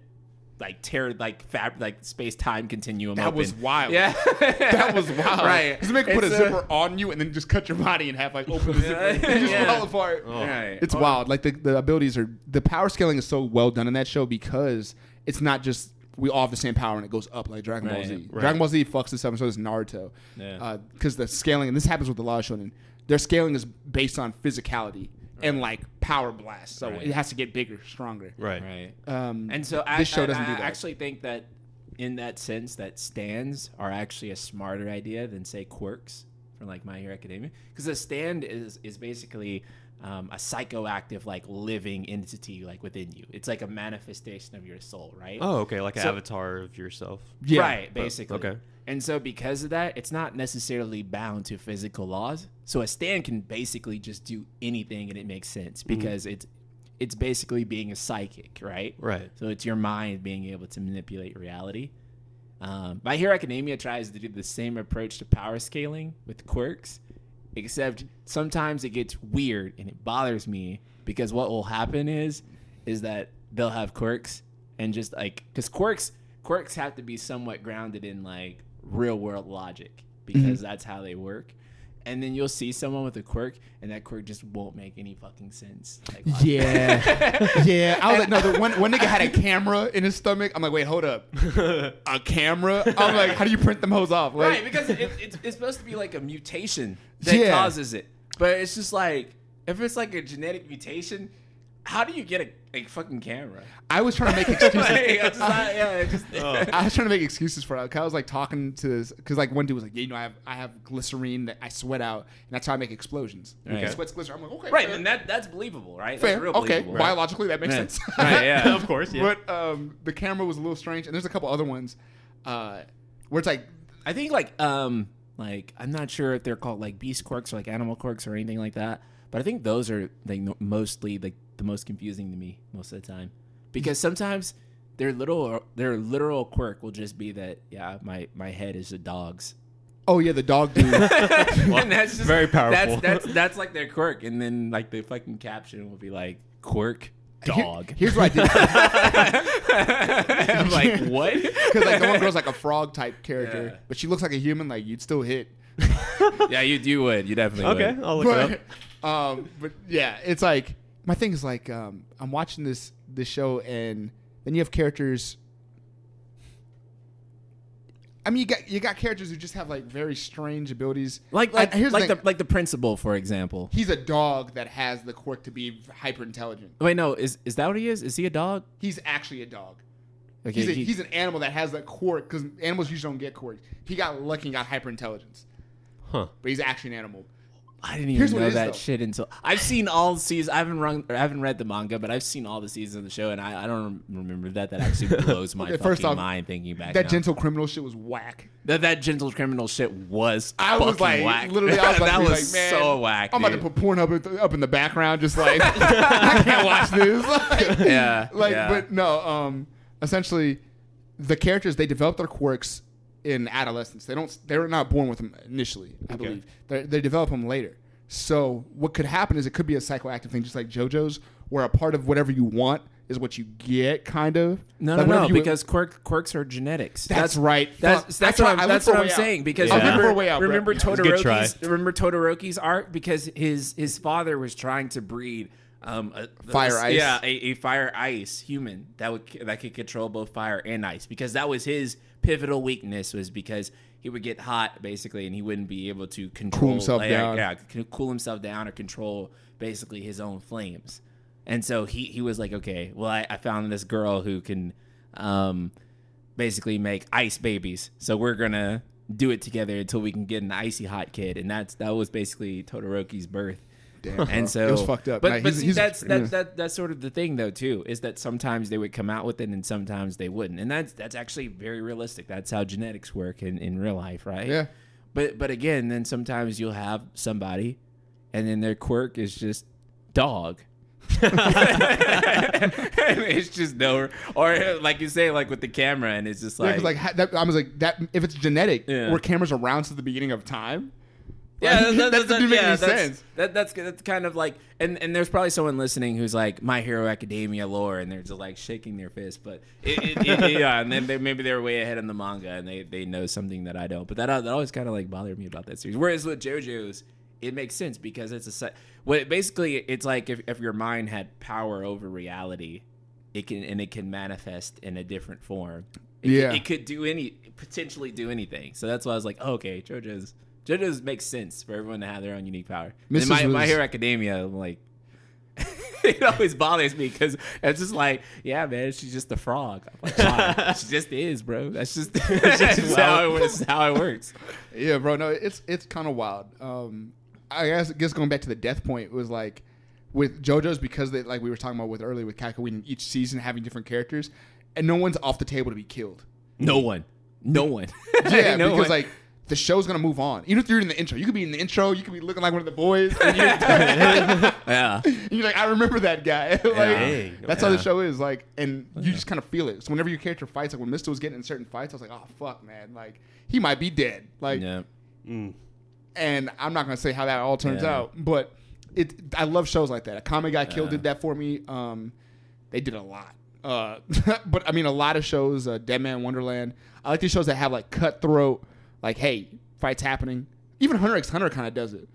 like tear like fab like space time continuum. That open. was wild. Yeah, *laughs* That was wild. Right. Just make put a It's, uh, zipper on you and then just cut your body in half, like open the zipper. and *laughs* just Yeah. fall apart. Right. It's wild. Like the, the abilities are the power scaling is so well done in that show because it's not just we all have the same power and it goes up like Dragon Ball Z. right. Dragon Ball Z fucks this up and so does Naruto. Yeah. Because the scaling and this happens with a lot of shonen. Their scaling is based on physicality and like power blast. So Right. it has to get bigger, stronger. Right. right. Um, And so I, this show doesn't I do that. actually think that in that sense that stands are actually a smarter idea than say quirks from like My Hero Academia because a stand is is basically um, a psychoactive like living entity like within you. It's like a manifestation of your soul, right? Oh, okay, like an So- avatar of yourself. yeah. right, basically. okay. And so because of that, it's not necessarily bound to physical laws. So a stand can basically just do anything and it makes sense Mm-hmm. because it's it's basically being a psychic, right? Right. So it's your mind being able to manipulate reality. Um, My Hero Academia tries to do the same approach to power scaling with quirks, except sometimes it gets weird and it bothers me because what will happen is is that they'll have quirks and just like because quirks quirks have to be somewhat grounded in like real world logic mm-hmm. because that's how they work. And then you'll see someone with a quirk, and that quirk just won't make any fucking sense. Like, Yeah, *laughs* yeah. I was like, no. The one one nigga had a *laughs* camera in his stomach. I'm like, wait, hold up, *laughs* a camera? I'm like, how do you print them hoes off? Like, right, because it, it's, it's supposed to be like a mutation that Yeah. causes it. But it's just like, if it's like a genetic mutation, how do you get a, a fucking camera? I was trying to make *laughs* excuses. Like, it's not- yeah, it's just- *laughs* I was trying to make excuses for it. I was like talking to this because like one dude was like, yeah, you know, I have I have glycerine that I sweat out, and that's how I make explosions. Right. He sweats glycerine. I'm like, okay, right, fair. and that that's believable, right? fair. That's real okay, believable. biologically that makes Yeah. sense. Right, *laughs* yeah. of course, yeah. But um, the camera was a little strange, and there's a couple other ones uh, where it's like, I think like um like I'm not sure if they're called like beast quirks or like animal quirks or anything like that, but I think those are like mostly like the most confusing to me most of the time because sometimes their little their literal quirk will just be that yeah my my head is a dog's oh yeah, the dog dude. *laughs* *laughs* and that's just very powerful. That's that's that's like their quirk, and then like the fucking caption will be like quirk dog. Here- here's what I did. *laughs* I'm like what? Because like the one girl's like a frog type character, Yeah. but she looks like a human. Like you'd still hit. yeah, you you would you definitely okay, would. I'll look it up. um, but yeah, it's like my thing is like um, I'm watching this this show, and then you have characters. I mean, you got you got characters who just have like very strange abilities. Like like here's like the, the, like the principal, for example. he's a dog that has the quirk to be hyper intelligent. Wait, no, is is that what he is? Is he a dog? He's actually a dog. Okay, He's, a, he- he's an animal that has that quirk because animals usually don't get quirks. He got lucky and got hyper intelligence, Huh. but he's actually an animal. I didn't even what know is, that shit until I've seen all the seasons. I haven't run, I haven't read the manga, but I've seen all the seasons of the show, and I, I don't remember that. That actually *laughs* blows my Okay, fucking first off, mind thinking back. That now. gentle criminal shit was whack. that that gentle criminal shit was. I was like, whack. literally, I was *laughs* like, that was man, so whack. I'm about to put porn up in- up in the background, just like *laughs* I can't watch this. Like, Yeah, like, yeah. but no. Um, essentially, the characters they develop their quirks in adolescence. They don't. They're not born with them initially. I believe they they develop them later. So what could happen is it could be a psychoactive thing, just like JoJo's, where a part of whatever you want is what you get, kind of. No, Like, no, no, because quirk, quirks are genetics. That's right. That's Fuck. that's what I I'm, that's what I'm way out. saying because Yeah. I was looking remember, for a way out, remember It was a good try. Todoroki's remember Todoroki's arc because his his father was trying to breed um a, Fire ice. yeah a, a fire ice human that would that could control both fire and ice because that was his pivotal weakness was because he would get hot basically and he wouldn't be able to control himself like, down. yeah cool himself down or control basically his own flames and so he he was like okay well I, I found this girl who can um basically make ice babies. So we're gonna do it together until we can get an icy hot kid, and that's that was basically Todoroki's birth. Damn, bro. and so *laughs* it was fucked up. But, Nah, but he's- see, he's- that's yeah. that, that that's sort of the thing though too is that sometimes they would come out with it and sometimes they wouldn't, and that's that's actually very realistic. That's how genetics work in in real life, right? Yeah. But but again, then sometimes you'll have somebody, and then their quirk is just dog. and *laughs* it's just no, or like you say, like with the camera, and it's just Yeah, like that, I was like that. If it's genetic, Yeah. were cameras around since the beginning of time? Yeah, Like, that *laughs* doesn't make yeah, any that's, sense. That, that's that's kind of like, and and there's probably someone listening who's like My Hero Academia lore, and they're just like shaking their fist, but it, it, it- yeah, and then they, maybe they're way ahead in the manga, and they they know something that I don't. But that that always kind of like bothered me about that series. Whereas with JoJo's, it makes sense because it's a se- what basically it's like if if your mind had power over reality, it can and it can manifest in a different form. It Yeah. could, it could do any potentially do anything. So that's why I was like, oh, okay, JoJo's JoJo's makes sense for everyone to have their own unique power. Mrs. my, my Hero Academia, I'm like. *laughs* it always bothers me because it's just like, yeah, man, she's just a frog. Like, *laughs* she just is, bro. That's just, *laughs* that's just how, it, that's how it works. Yeah, bro. No, it's it's kind of wild. Um, I guess, guess going back to the death point was like with JoJo's because they like we were talking about with earlier with Kakyoin each season having different characters, and no one's off the table to be killed. No one, no one. Yeah, no because one. like the show's gonna move on. Even if you're in the intro, you could be in the intro. You could be looking like one of the boys. And you're, *laughs* *laughs* yeah, you're like, I remember that guy. *laughs* like, Dang. that's how the show is. Like, and you just kind of feel it. So whenever your character fights, like when Mista was getting in certain fights, I was like, oh fuck, man, like he might be dead. Like, yeah. Mm. and I'm not gonna say how that all turns Yeah. out, but it. I love shows like that. Akame ga Kill Yeah. did that for me. Um, they did a lot. Uh, but I mean, a lot of shows, uh, Dead Man Wonderland. I like these shows that have like cutthroat, like hey, fights happening. Even Hunter x Hunter kind of does it.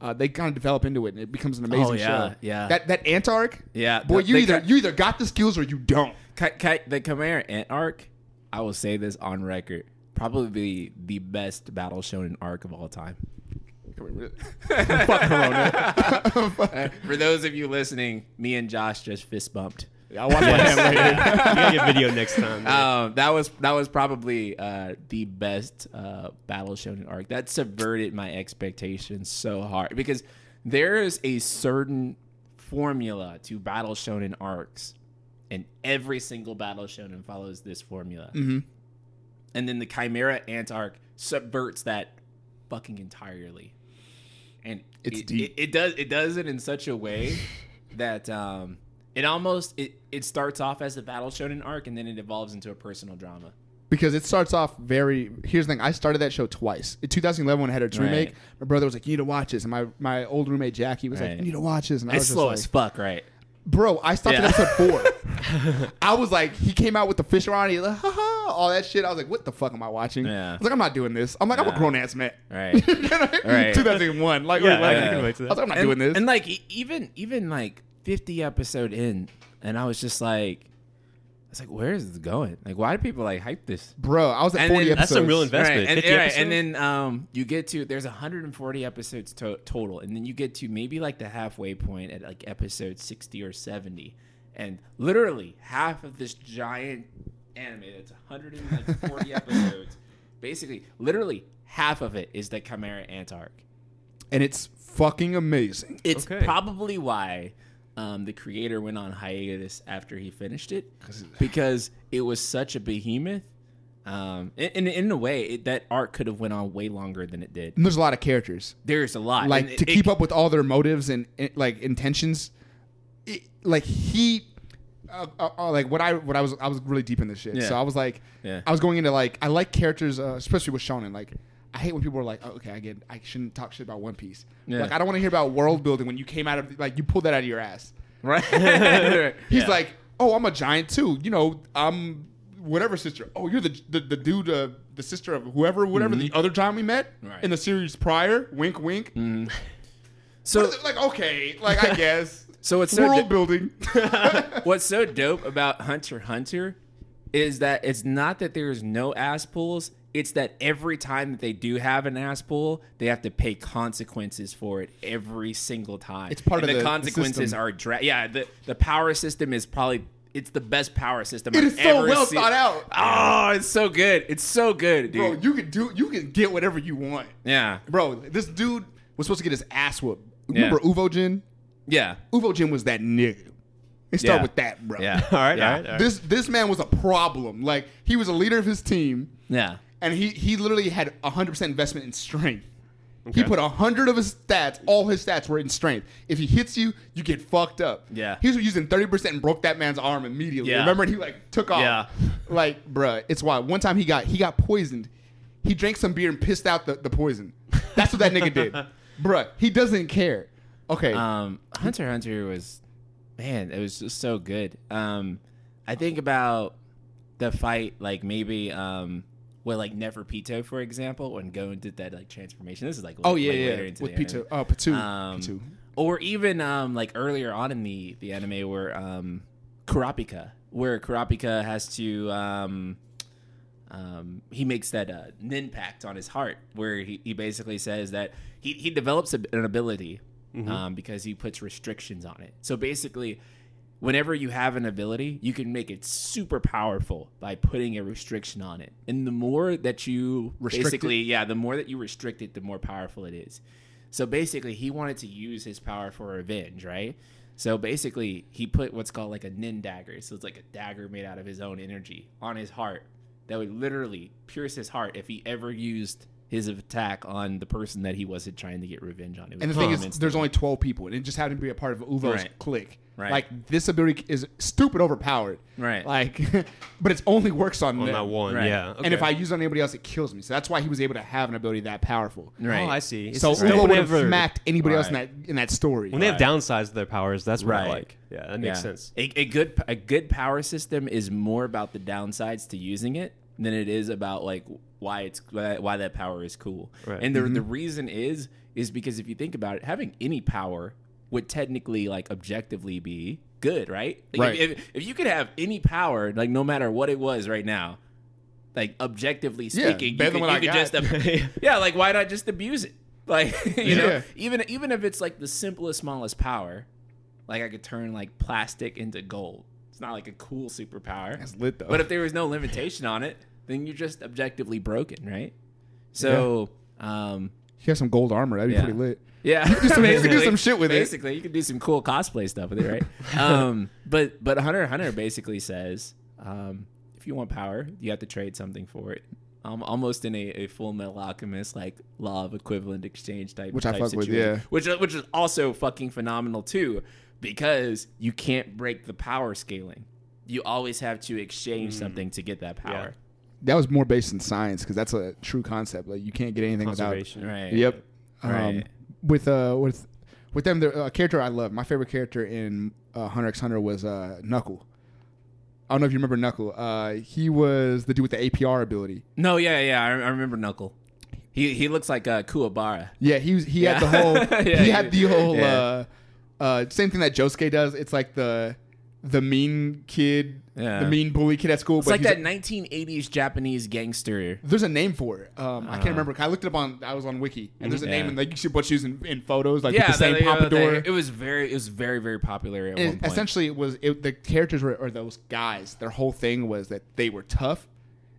Uh, they kind of develop into it, and it becomes an amazing Oh, yeah, show. yeah. That that ant arc, Yeah, boy, you either cut- you either got the skills or you don't. Ki- Ki- the Chimera Ant arc, I will say this on record, probably the best battle shonen arc of all time. *laughs* Fuck Corona. *laughs* For those of you listening, me and Josh just fist bumped. I'll watch my hand later. *laughs* you gotta get video next time. Um, that was that was probably uh, the best uh, Battle Shonen arc. That subverted my expectations so hard because there is a certain formula to Battle Shonen arcs, and every single Battle Shonen follows this formula. Mm-hmm. And then the Chimera Ant arc subverts that fucking entirely, and It's it, deep. It, it does it does it in such a way *laughs* that um, it almost it, it starts off as a battle shonen arc and then it evolves into a personal drama. because it starts off very. Here's the thing: I started that show twice. In 2011, when it had its Right. remake, my brother was like, "You need to watch this," and my my old roommate Jackie was like, Right. "You need to watch this," and I was It's just slow like, as fuck, right? "Bro, I stopped Yeah. at episode four. *laughs* I was like, he came out with the fish around, he like, ha ha, all that shit. I was like, what the fuck am I watching? Yeah. I was like, I'm not doing this. I'm like, I'm a Yeah. grown ass man. Right. *laughs* Right. 2001, like, Yeah, like, I can relate to I that. was like, I'm not and, doing this. And like e- even even like 50 episode in, and I was just like, I was like, where is this going? Like, why do people like hype this? Bro, I was at And 40 then- episodes. That's some real investment. Right, and, right, and then um, you get to there's 140 episodes to- total, and then you get to maybe like the halfway point at like episode 60 or 70, and literally half of this giant anime that's 140 *laughs* episodes, basically, literally half of it is the Chimera Ant arc. And it's fucking amazing. It's Okay. probably why um, the creator went on hiatus after he finished it because it was such a behemoth. Um, in, in, in a way, it, that arc could have went on way longer than it did. And there's a lot of characters. There's a lot, Like, And to it- keep up with all their motives and, and, like, intentions. It, like, he. Uh, uh, uh, like what I what I was I was really deep in this shit. Yeah. So I was like, Yeah. I was going into like I like characters, uh, especially with shonen. Like I hate when people are like, oh, okay, I get, I shouldn't talk shit about One Piece. Yeah. Like I don't want to hear about world building when you came out of like you pulled that out of your ass. right? *laughs* *laughs* He's Yeah. like, oh, I'm a giant too. You know, I'm whatever sister. Oh, you're the the, the dude, uh, the sister of whoever, whatever the other time we met Mm-hmm. Right. Mm-hmm. in the series prior. Wink, wink. so, like okay, like I *laughs* guess. so it's so world di- building. what's so dope about Hunter Hunter is that it's not that there's no ass pulls. It's that every time that they do have an ass pull, they have to pay consequences for it every single time. It's part And of the- the consequences system. are dra- yeah. The the power system is probably it's the best power system. It I've is so ever well seen. thought out. Oh, it's so good. It's so good, Bro, dude. you can do, you can get whatever you want. yeah, Bro, this dude was supposed to get his ass whooped. Remember Uvogin? yeah, Uvogin was that nigga. Let's start Yeah. with that, bro. yeah. *laughs* all right, yeah. all right, all right. This this man was a problem. Like he was a leader of his team. Yeah. And he he literally had 100% investment in strength. He Okay. put 100 of his stats, all his stats were in strength. If he hits you, you get fucked up. Yeah. He was using 30% and broke that man's arm immediately. Yeah. Remember, and he like took off. Yeah. Like, bruh, it's wild. One time he got he got poisoned. He drank some beer and pissed out the, the poison. That's what that nigga did. *laughs* Bruh, he doesn't care. Okay. Um, Hunter Hunter was, man, it was just so good. Um, I think about the fight, like maybe, um, well, like Neferpitou, for example, when Gon did that like transformation. This is like oh way- yeah, yeah. later into With Pitou, Oh, Pitou. Um, Pitou. or even um, like earlier on in the the anime where um, Kurapika, where Kurapika has to um, um, he makes that uh, Nen pact on his heart, where he, he basically says that he, he develops a, an ability um, because he puts restrictions on it. So basically, whenever you have an ability, you can make it super powerful by putting a restriction on it. And the more that you Restrict it? basically, yeah, the more that you restrict it, the more powerful it is. So basically, he wanted to use his power for revenge, right? So basically, he put what's called like a Nen dagger. So it's like a dagger made out of his own energy on his heart that would literally pierce his heart if he ever used his attack on the person that he wasn't trying to get revenge on. It would And the kill thing is, there's only 12 people, and it just happened to be a part of Uvo's Right. clique. Right. Like, this ability is stupid overpowered. Right. Like, *laughs* but it only works on, on them. that one, Right. yeah. And if. I use it on anybody else, it kills me. So that's why he was able to have an ability that powerful. right. oh, I see. It's So just Uvo would have have- smacked anybody else in that in that story. when they have Right. downsides to their powers. That's what I Right. like. Yeah, that makes Yeah. sense. A, a good a good power system is more about the downsides to using it than it is about like why it's why why that power is cool. Right. And the the mm-hmm. reason is is because if you think about it, having any power would technically like objectively be good, right? Like, Right. If, if, if you could have any power, like no matter what it was right now, like objectively Yeah, speaking, better you than could, you I could got. just ab- *laughs* yeah, like why not just abuse it? *laughs* Like you know, even even if it's like the simplest, smallest power, like I could turn like plastic into gold. It's not like a cool superpower. That's lit though. But if there was no limitation on it, then you're just objectively broken, right? So, um, you have some gold armor, that'd be Yeah. pretty lit. yeah, *laughs* you *laughs* could do some shit with it. Basically, you could do some cool cosplay stuff with it, right? *laughs* um, but but Hunter Hunter basically says, um, if you want power, you have to trade something for it. Um, almost in a, a Full Metal Alchemist like law of equivalent exchange type, Which I type fuck with, yeah. Which which is also fucking phenomenal too, because you can't break the power scaling. You always have to exchange something to get that power. That was more based in science because that's a true concept. Like you can't get anything without. Conservation. Right. Yep. Um, Right. With uh with with them, the uh, character I love, my favorite character in uh, Hunter x Hunter was uh, Knuckle. I don't know if you remember Knuckle. Uh, he was the dude with the APR ability. No, yeah, yeah. I, I remember Knuckle. He he looks like uh, Kuwabara. Yeah, he was. He Yeah. had the whole. *laughs* Yeah, he had the whole. *laughs* yeah. Uh, uh, same thing that Josuke does. It's like the the mean kid, Yeah. the mean bully kid at school. It's but like that a- 1980s Japanese gangster. there's a name for it. Um, I can't Uh. remember. I looked it up on. I was on Wiki, and there's a Mhm. name, Yeah. and like you see what she was in, in photos, like yeah, the same they- uh, pompadour. they- it was very, it was very, very popular at And one point. essentially, it was it, the characters were or those guys. Their whole thing was that they were tough,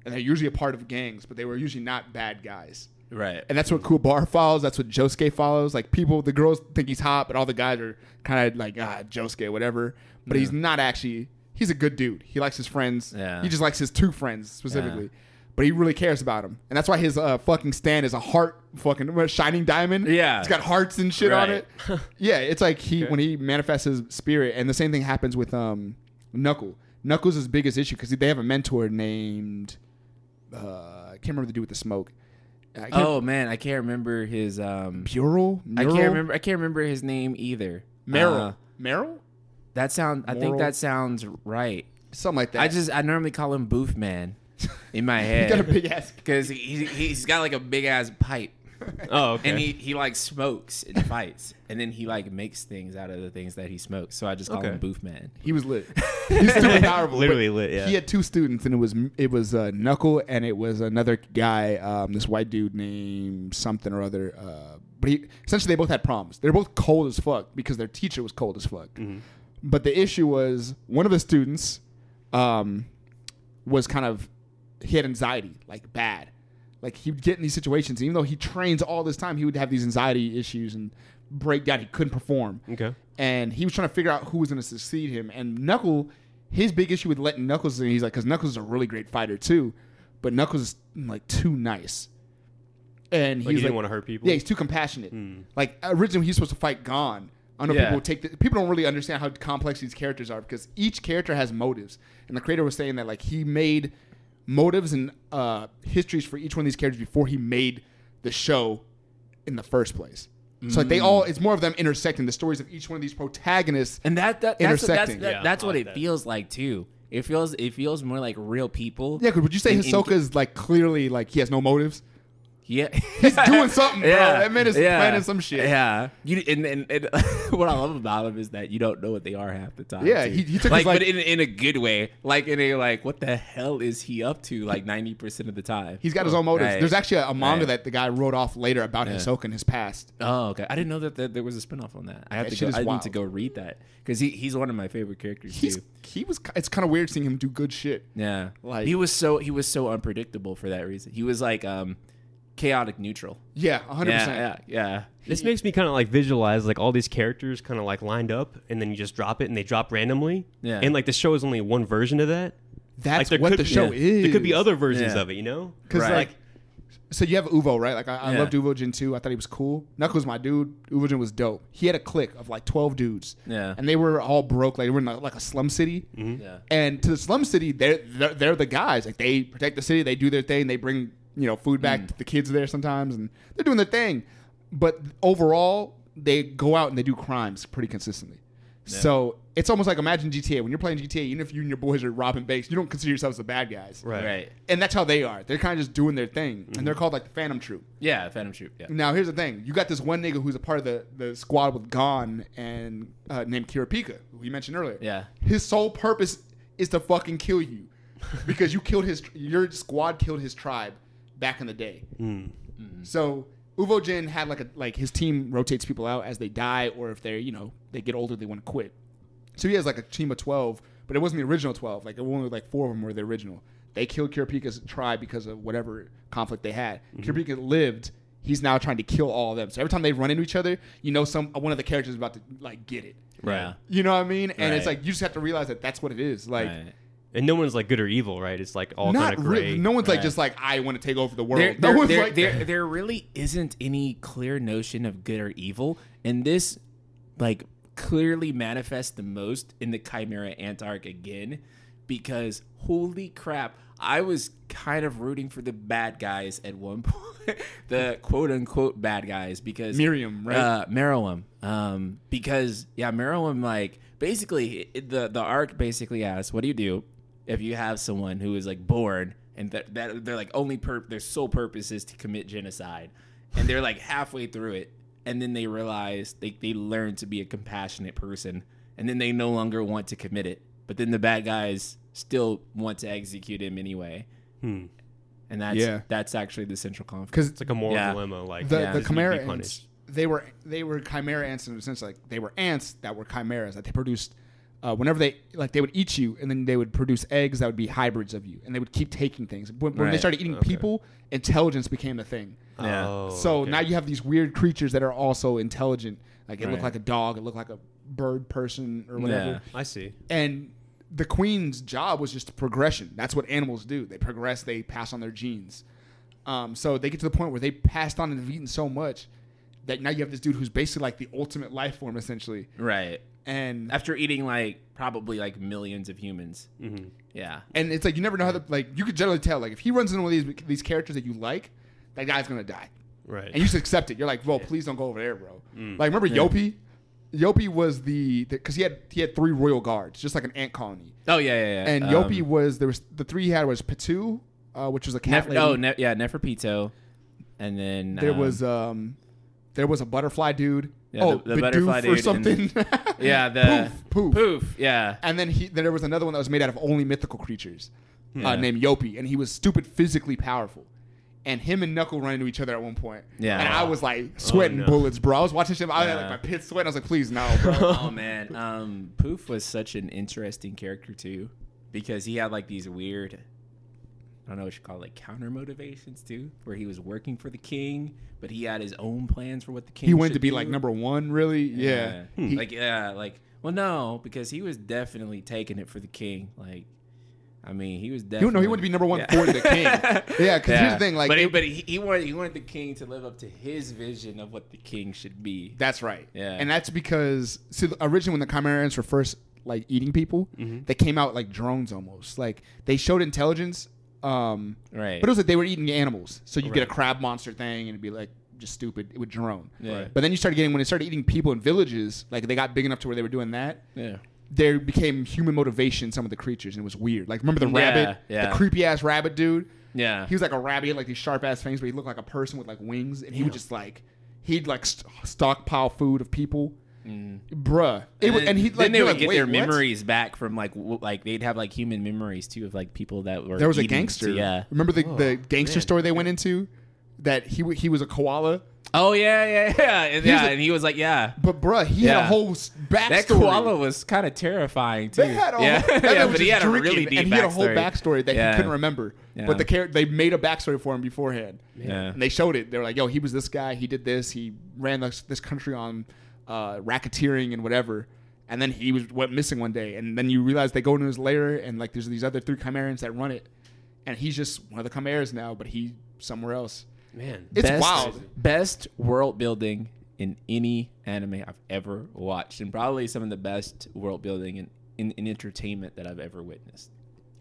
and they're usually a part of gangs, but they were usually not bad guys. right? And that's what Kubar follows. That's what Josuke follows. Like people, the girls think he's hot, but all the guys are kind of like ah Josuke, whatever. But he's not actually. He's a good dude. He likes his friends. Yeah. He just likes his two friends specifically. But he really cares about him, and that's why his uh, fucking stand is a heart, fucking shining diamond. Yeah. it's got hearts and shit on Right. it. *laughs* yeah, it's like he when he manifests his spirit, and the same thing happens with um Knuckle. Knuckles' his biggest issue because they have a mentor named uh, I can't remember the dude with the smoke. I can't, Oh man, I can't remember his. um Bural? I can't remember. I can't remember his name either. Merrill. Uh, Merrill? That sound. I think that sounds right. Something like that. I just. I normally call him Booth Man *laughs* in my head. he got a big ass. because he, he he's got like a big ass pipe. *laughs* Oh, okay. And he, he like smokes and fights, and then he like makes things out of the things that he smokes. So I just call Okay. him Booth Man. He was lit. *laughs* He's super powerful. Literally lit, yeah. He had two students, and it was it was uh, Knuckle, and it was another guy, um, this white dude named something or other. Uh, but he essentially they both had problems. They're both cold as fuck because their teacher was cold as fuck. But the issue was one of the students um, was kind of he had anxiety, like bad. Like he would get in these situations, even though he trains all this time, he would have these anxiety issues and break down. He couldn't perform okay. and he was trying to figure out who was going to succeed him. And Knuckle, his big issue with letting Knuckles in, he's like, because Knuckles is a really great fighter too, but Knuckles is like too nice. And Like he he's didn't like, want to hurt people. yeah, he's too compassionate. Like originally, he's supposed to fight Gon. I know Yeah. people take the, people don't really understand how complex these characters are because each character has motives, and the creator was saying that like he made motives and uh, histories for each one of these characters before he made the show in the first place. So like they Mm. all, it's more of them intersecting the stories of each one of these protagonists. And that, that that's, that's, Intersecting. that, Yeah, that's what like it that. feels like too. It feels it feels more like real people. Yeah, because would you say In- in- Hisoka is like clearly like he has no motives? Yeah, *laughs* He's doing something, bro. That man is planning some shit. Yeah, you and, and, and *laughs* what I love about him is that you don't know what they are half the time. Yeah, he- he took like, like- but in, in a good way, like in a like, what the hell is he up to? Like ninety percent of the time, He's got his own motives. Right. There's actually a, a manga Right. that the guy wrote off later about Yeah. Hisoka and his past. Oh, okay. I didn't know that, that there was a spinoff on that. I have That to go. I need to go read that because he, he's one of my favorite characters He's too. he was. It's kind of weird seeing him do good shit. Yeah, Like- he was so he was so unpredictable for that reason. He was like um chaotic neutral. Yeah, 100. Yeah, percent yeah, yeah. This makes me kind of like visualize like all these characters kind of like lined up, and then you just drop it, and they drop randomly. Yeah. And like the show is only one version of that. That's like what could the be- show yeah. is. There could be other versions Yeah. of it, you know? 'Cause, Right. like, so you have Uvo, right? Like I, I Yeah. loved Uvogin too. I thought he was cool. Knuckles, my dude. Uvogin was dope. He had a clique of like 12 dudes. Yeah. and they were all broke. Like they were in like a slum city. Mm-hmm. Yeah. And to the slum city, they're, they're they're the guys. Like they protect the city. They do their thing. They bring you know food Mm. back to the kids there sometimes, and they're doing their thing. But overall, they go out and they do crimes pretty consistently. So it's almost like imagine GTA when you're playing GTA. Even if you and your boys are robbing banks, you don't consider yourselves the bad guys, Right. Right. And that's how they are. They're kind of just doing their thing, and they're called like the Phantom Troop. Yeah, Phantom Troop. Yeah. Now here's the thing: you got this one nigga who's a part of the, the squad with Gon and uh, named Kurapika, who you mentioned earlier. Yeah. His sole purpose is to fucking kill you because you killed his your squad killed his tribe back in the day. Hmm. So Uvogin had like a like his team rotates people out as they die or if they're you know they get older they want to quit. So he has like a team of twelve, but it wasn't the original twelve. Like only like four of them were the original. They killed Kurapika's tribe because of whatever conflict they had. Kurapika lived. He's now trying to kill all of them. So every time they run into each other, you know some one of the characters is about to like get it. Right. You know what I mean? And it's like you just have to realize that that's what it is. Like Right. And no one's like good or evil, right? It's like all not kind of really. gray. No one's like Right. just like I want to take over the world. There, no there, one's there, like there, there really isn't any clear notion of good or evil, and this like clearly manifests the most in the Chimera Ant arc again, because holy crap, I was kind of rooting for the bad guys at one *laughs* point, the quote unquote bad guys, because Miriam, right? uh, Meruem. Um, because yeah, Meruem like basically it, the the arc basically asks, what do you do if you have someone who is like born and that, that they're like only per their sole purpose is to commit genocide, and they're like halfway through it, and then they realize they they learn to be a compassionate person, and then they no longer want to commit it, but then the bad guys still want to execute him anyway. Hmm. And that's Yeah. that's actually the central conflict. because It's like a moral Yeah. dilemma. Like the Yeah. the does he need to chimera ants, they were they were chimera ants in the sense like they were ants that were chimeras that they produced. Uh, whenever they like, they would eat you, and then they would produce eggs that would be hybrids of you, and they would keep taking things. When, when they started eating Okay. people, intelligence became a thing. Yeah. Oh, so okay. now you have these weird creatures that are also intelligent. Like it looked like a dog, it looked like a bird person or whatever. Yeah. I see. and the queen's job was just progression. That's what animals do. They progress. They pass on their genes. Um, so they get to the point where they passed on and have eaten so much that now you have this dude who's basically like the ultimate life form, essentially. right. And After eating like probably like millions of humans. Mm-hmm. Yeah. and it's like you never know how the like you could generally tell like if he runs into one of these these characters that you like, that guy's gonna die, Right. and you just accept it. You're like, well, please don't go over there, bro. Mm. Like remember Yeah. Youpi? Youpi was the because he had he had three royal guards, just like an ant colony. Oh yeah, yeah, yeah. And Um, Youpi was there was the three he had was Patu, uh, which was a cat Nef- lady. oh ne- yeah, Neferpitou, and then There um, was um, there was a butterfly dude. Yeah, oh, the- the butterfly dude or something. *laughs* yeah *laughs* the poof, poof, poof yeah And then he then there was another one that was made out of only mythical creatures, Yeah. uh, named Youpi, and he was stupid physically powerful. And him and Knuckle run into each other at one point. Yeah. And I was like sweating no. bullets, bro. I was watching shit. I had like my pits sweat. I was like, please no, *laughs* bro. oh man um poof was such an interesting character too because he had like these weird don't know what you call it, like counter motivations too, where he was working for the king, but he had his own plans for what the king. he wanted should to be do. like number one, really. Yeah. He- like yeah, like well, no, because he was definitely taking it for the king. Like, I mean, he was he, definitely. no, he wanted to be number one Yeah. for the king. *laughs* Yeah, because here's the thing, like but he, it- but he, he wanted he wanted the king to live up to his vision of what the king should be. That's right. Yeah. And that's because see, originally when the Chimera ants were first like eating people, Mm-hmm. they came out like drones almost. Like they showed intelligence, um, Right. but it was like they were eating animals. So you'd get a crab monster thing and it'd be like just stupid. It would drone. Yeah. Right. But then you started getting when they started eating people in villages, like they got big enough to where they were doing that. yeah. There became human motivation. Some of the creatures and it was weird. Like remember the Yeah, rabbit, yeah. the creepy ass rabbit dude. Yeah. He was like a rabbit, he had like these sharp ass fangs, but he looked like a person with like wings, and he would just like he'd like st- stockpile food of people, Mm. bruh. It would, then, and he then they would like, get their what?" memories back from like w- like they'd have like human memories too of like people that were There was a gangster. so yeah. remember the the oh, gangster man. store they went into? That he w- he was a koala, Oh yeah, yeah, yeah, *laughs* and, He was yeah. a- and he was like, yeah. but bruh, he had a whole backstory. That koala was kind of terrifying too. They had a yeah, whole, *laughs* that yeah, but he had a really deep and he had a whole backstory. backstory that Yeah. he couldn't remember. Yeah. But the char- they made a backstory for him beforehand. Yeah. And they showed it. They were like, "Yo, he was this guy. He did this. He ran this, this country on uh, racketeering and whatever." And then he was went missing one day. And then you realize they go into his lair and like there's these other three chimerans that run it, and he's just one of the chimeras now, but he somewhere else. Man, It's best, wild. Best world building in any anime I've ever watched, and probably some of the best world building in, in, in entertainment that I've ever witnessed.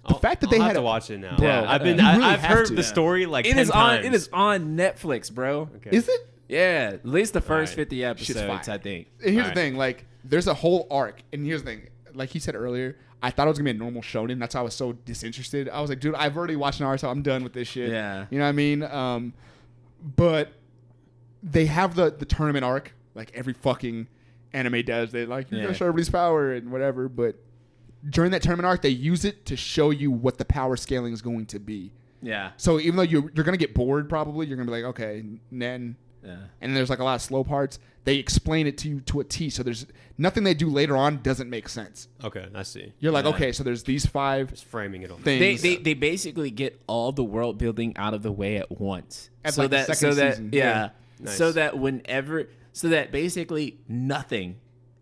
The fact that I'll they have had to a- watch it now. Bro, yeah, I've been. you I, I've have heard to. the story like It 10 is on. It is on Netflix, bro. Okay. Is it? Yeah, at least the first Alright. fifty episodes. I think. And here's Alright. the thing, like, there's a whole arc, and here's the thing, like he said earlier, I thought it was gonna be a normal shonen. That's why I was so disinterested. I was like, dude, I've already watched Naruto. I'm done with this shit. Yeah. you know what I mean? Um, but they have the the tournament arc, like every fucking anime does. They like you're Yeah. gonna show everybody's power and whatever. But during that tournament arc, they use it to show you what the power scaling is going to be. Yeah. So even though you're you're gonna get bored, probably you're gonna be like, okay, then Yeah. and there's like a lot of slow parts. They explain it to you to a T. So there's nothing they do later on doesn't make sense. Okay, I see. You're like, Yeah. okay, so there's these five Just framing it all. things. They, they they basically get all the world building out of the way at once. At, so like, the that second so that season. yeah, Yeah. Nice. so that whenever so that basically nothing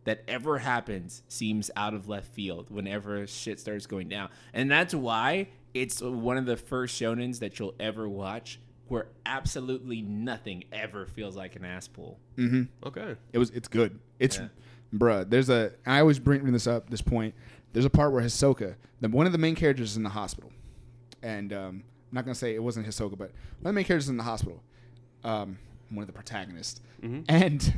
that ever happens seems out of left field whenever shit starts going down. And that's why it's one of the first shonens that you'll ever watch where absolutely nothing ever feels like an ass pull. Okay. It was. It's good. It's, Yeah. bruh. There's a. I always bring this up. This point. There's a part where Hisoka, the, one of the main characters, is in the hospital, and um, I'm not gonna say it wasn't Hisoka, but one of the main characters is in the hospital. Um, one of the protagonists, and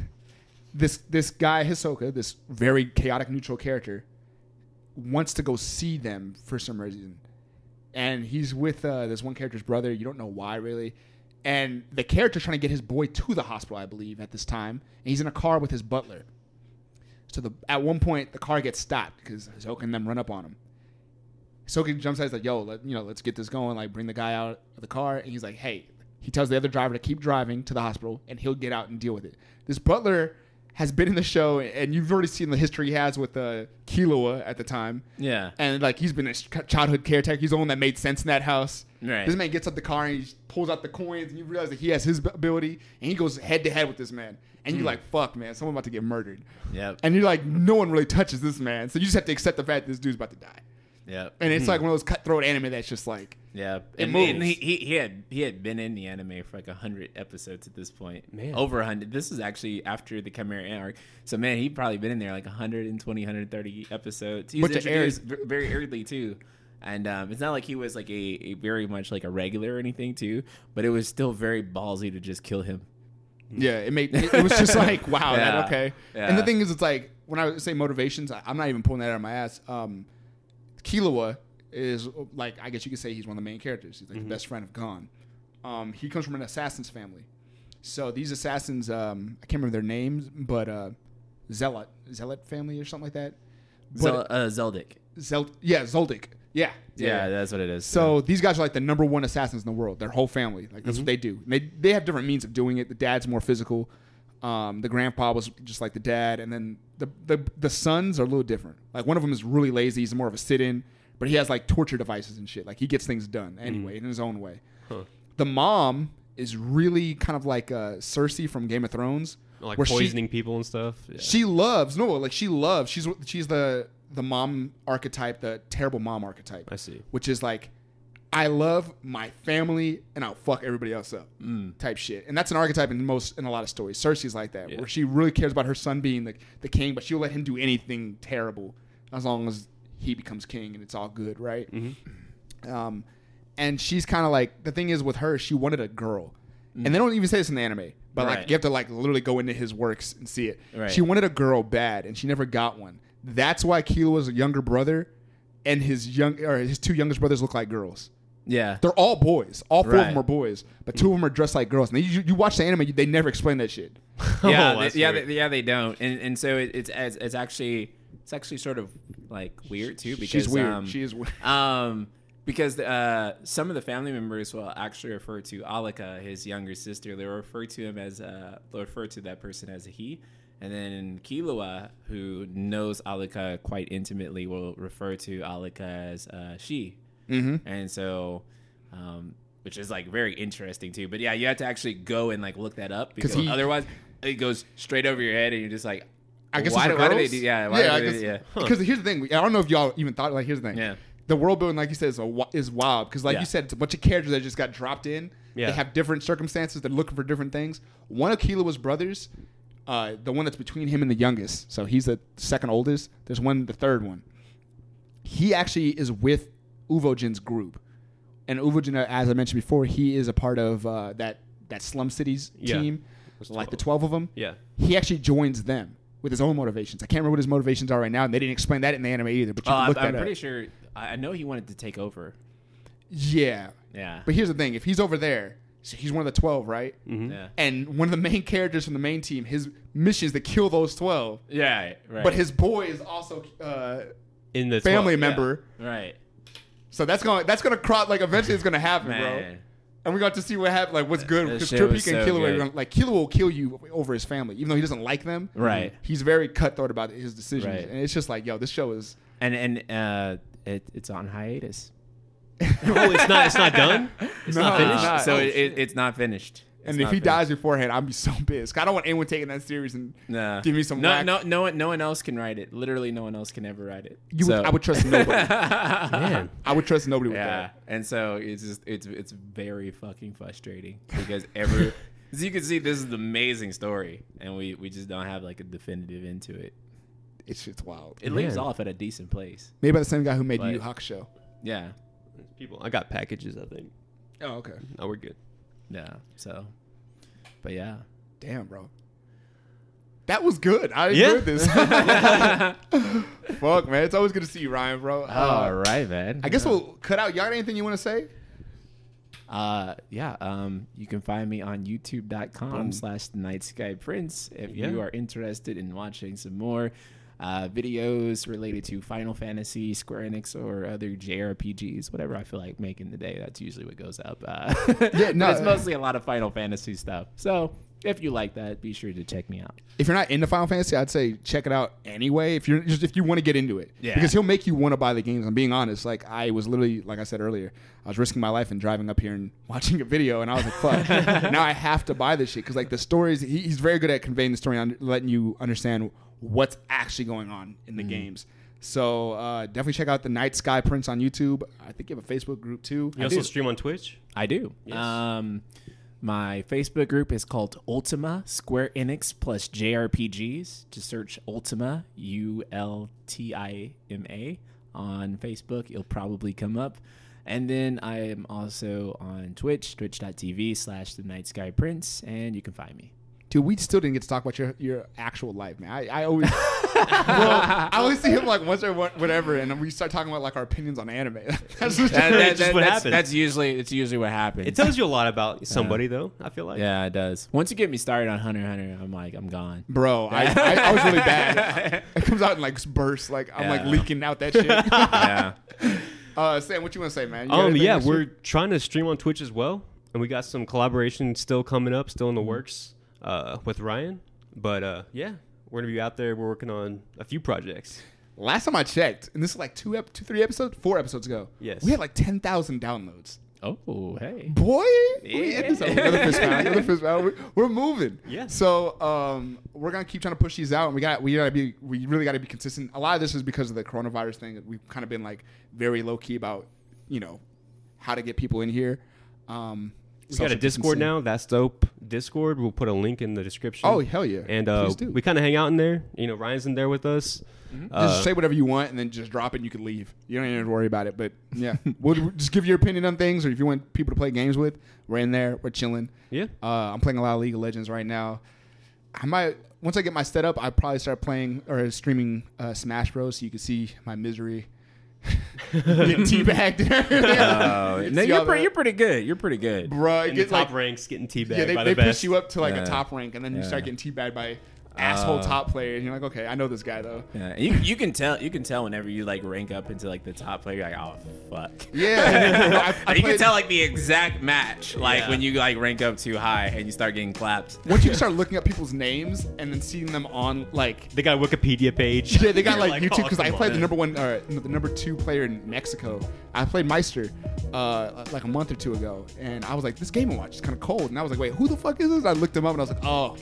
this this guy Hisoka, this very chaotic neutral character, wants to go see them for some reason, and he's with uh, this one character's brother. You don't know why really. And the character's trying to get his boy to the hospital, I believe, at this time. And he's in a car with his butler. So the at one point the car gets stopped because Hisoka and them run up on him. Hisoka jumps out, he's like, "Yo, let, you know, let's get this going. Like, bring the guy out of the car." And he's like, "Hey," he tells the other driver to keep driving to the hospital, and he'll get out and deal with it. This butler has been in the show, and you've already seen the history he has with uh, Killua at the time. Yeah. And like he's been a ch- childhood caretaker. He's the one that made sense in that house. Right. This man gets up the car and he pulls out the coins, and you realize that he has his ability, and he goes head to head with this man. And you're like, "Fuck, man, someone about to get murdered." Yep. And you're like, no one really touches this man, so you just have to accept the fact that this dude's about to die. Yep. And it's like one of those cutthroat anime that's just like, Yeah, It and, moves. and he, he he had he had been in the anime for like hundred episodes at this point. Man. over hundred. This is actually after the Chimera Ant arc. So man, he'd probably been in there like 120, 130 episodes. He was introduced v- very early too, and um, it's not like he was like a, a very much like a regular or anything too. But it was still very ballsy to just kill him. yeah, it made it, it was just like, *laughs* wow, that Yeah. okay. And the thing is, it's like when I say motivations, I, I'm not even pulling that out of my ass. Um, Killua is like, I guess you could say he's one of the main characters. He's like the best friend of Gon. Um, he comes from an assassin's family. So these assassins, um, I can't remember their names, but uh, Zealot, Zealot family or something like that. Zel- uh, Zeldik. Zel- yeah, Zeldic. Yeah, Yeah, that's what it is. So these guys are like the number one assassins in the world. Their whole family, like that's what they do. And they they have different means of doing it. The dad's more physical. Um, the grandpa was just like the dad, and then the, the the sons are a little different. Like one of them is really lazy. He's more of a sit-in, but he has like torture devices and shit. Like he gets things done anyway in his own way. Huh. The mom is really kind of like uh, Cersei from Game of Thrones, Like where she- poisoning people and stuff. Yeah. she loves no, like she loves. She's she's the the mom archetype, the terrible mom archetype I see. which is like I love my family and I'll fuck everybody else up Mm. type shit. And that's an archetype in most in a lot of stories. Cersei's like that, Yeah. where she really cares about her son being the, the king, but she'll let him do anything terrible as long as he becomes king and it's all good, right? Um, and she's kind of like the thing is with her, she wanted a girl, and they don't even say this in the anime, but like you have to like literally go into his works and see it. Right. She wanted a girl bad, and she never got one. That's why Killua's a younger brother, and his young or his two youngest brothers look like girls. yeah, They're all boys. All four of them are boys, but two of them are dressed like girls. And they, you, you watch the anime, they never explain that shit. *laughs* yeah, Oh, they, yeah, they, yeah. They don't, and and so it, it's it's it's actually it's actually sort of like weird too because She's weird. Um, she is weird. *laughs* um because uh, some of the family members will actually refer to Alluka, his younger sister. They refer to him as uh, they refer to that person as a he, and then Killua, who knows Alluka quite intimately, will refer to Alluka as uh, she. Mm-hmm. And so, um, which is like very interesting too. But yeah, you have to actually go and like look that up because he- otherwise it goes straight over your head, and you're just like, I guess why, do, why do they do? Yeah, why yeah, I do they, guess, yeah. Because here's the thing. I don't know if y'all even thought. Like, here's the thing. Yeah. The world building, like you said, is, a, is wild. Because, like Yeah. you said, it's a bunch of characters that just got dropped in. Yeah. They have different circumstances. They're looking for different things. One of Killua's brothers, uh, the one that's between him and the youngest, so he's the second oldest. There's one, the third one. He actually is with Uvogin's group, and Uvojin, uh, as I mentioned before, he is a part of uh, that that Slum Cities Yeah. team, like the twelve of them Yeah. he actually joins them with his own motivations. I can't remember what his motivations are right now, and they didn't explain that in the anime either. But you can I'm, look I'm that pretty up. sure. I I know he wanted to take over. Yeah, Yeah. but here's the thing: if he's over there, so he's one of the twelve, right? Mhm. yeah. And one of the main characters from the main team, his mission is to kill those twelve. Yeah. Right. But his boy is also uh, In the family 12. member, right. so that's going to that's going to crop. Like eventually, it's going to happen, bro. Man. And we got to see what happened, like what's good because shit was Topeka and so Killua were good. like Killua will kill you over his family, even though he doesn't like them. Right. He's very cutthroat about his decisions, Right. and it's just like, yo, this show is. And and uh, it, it's on hiatus. *laughs* oh, it's not. It's not done. *laughs* It's No, not finished. not. so Oh, it, it, it's not finished. And if he finished. dies beforehand, I'd be so *laughs* pissed. I don't want anyone taking that serious and Nah. Give me some No, whack- no, no one, no one else can write it. Literally, no one else can ever write it. you. So- Would, I would trust nobody. *laughs* Man, I would trust nobody with yeah, that. and so it's just it's it's very fucking frustrating because ever as *laughs* you can see, this is an amazing story, and we we just don't have like a definitive into it. It's just wild. It leaves off at a decent place. Made by the same guy who made But- Yu Hawk Show. Yeah, people. I got packages. I think. Oh, okay. Oh, we're good. Yeah. So, but yeah. Damn, bro. That was good. I Yeah. enjoyed this. *laughs* Fuck, man. It's always good to see you, Ryan, bro. Uh, All right, man. I guess Yeah. we'll cut out. Y'all got anything you want to say? Uh, yeah. Um, you can find me on youtube.com slash night sky prince if Yeah. you are interested in watching some more uh, videos related to Final Fantasy, Square Enix, or other JRPGs, whatever I feel like making today. That's usually what goes up. Uh, *laughs* Yeah, no, it's mostly a lot of Final Fantasy stuff. So if you like that, be sure to check me out. If you're not into Final Fantasy, I'd say check it out anyway. If you're just if you want to get into it, Yeah. because he'll make you want to buy the games. I'm being honest. Like I was literally, like I said earlier, I was risking my life and driving up here and *laughs* watching a video, and I was like, "Fuck!" *laughs* now I have to buy this shit because like the stories, he, he's very good at conveying the story and letting you understand what's actually going on in the games. So uh, definitely check out the Night Sky Prince on YouTube. I think you have a Facebook group too. You also stream on Twitch. I do. Yes. Um, my Facebook group is called Ultima Square Enix plus JRPGs. Just search Ultima U L T I M A on Facebook. It'll probably come up. And then I am also on Twitch, twitch.tv slash the night sky prince, and you can find me. Dude, we still didn't get to talk about your, your actual life, man. I, I always, *laughs* bro, I always see him like once or whatever, and we start talking about like our opinions on anime. *laughs* That's what That- that- just what that's, happens. that's usually it's usually what happens. It tells you a lot about *laughs* somebody, though. I feel like. yeah, it does. Once you get me started on Hunter Hunter, I'm like, I'm gone. bro. I, I, I was really bad. It comes out in like bursts. Like I'm like leaking out that shit. yeah. uh, Sam, what you want to say, man? You Um. Yeah, we're trying to stream on Twitch as well, and we got some collaboration still coming up, still in Mm-hmm. the works, uh, with Ryan. But uh, yeah, we're gonna be out there. We're working on a few projects. last time I checked, and this is like two, ep- two, three episodes, four episodes ago. Yes. we had like ten thousand downloads. Oh, hey. Boy, we another fist round, another fist round. We're, we're moving. Yeah. So um, we're gonna keep trying to push these out, and we got we gotta be we really gotta be consistent. A lot of this is because of the coronavirus thing. We've kind of been like very low key about you know how to get people in here. Um, We got a Discord now. That's dope. Discord. We'll put a link in the description. Oh hell yeah! And uh, do. we kind of hang out in there. You know, Ryan's in there with us. Uh, just say whatever you want and then just drop it and you can leave. You don't even have to worry about it. But yeah, *laughs* we'll just give your opinion on things or if you want people to play games with, we're in there. We're chilling. yeah. Uh, I'm playing a lot of League of Legends right now. I might once I get my setup, I probably start playing or streaming uh, Smash Bros. So you can see my misery. Getting teabagged. *laughs* Oh, *laughs* You no, see you're, pre- you're pretty good. You're pretty good. Bruh, it In the top like ranks, getting teabagged yeah, they, by they the push best. you up to like Yeah. a top rank, and then you Yeah. start getting teabagged by asshole Uh, top player. And you're like, okay, I know this guy though. Yeah, you, you can tell you can tell whenever you like rank up into like the top player, you're like oh fuck. Yeah, *laughs* I, I you can tell like the exact match, like Yeah. when you like rank up too high and you start getting clapped. Once you start *laughs* looking up people's names and then seeing them on like They got a Wikipedia page. yeah, they got You're like, YouTube oh, because I played on. the number one or the number two player in Mexico. I played Maister uh, like a month or two ago, and I was like, this Game and Watch is kind of cold, and I was like, wait, who the fuck is this? I looked him up, and I was like, oh,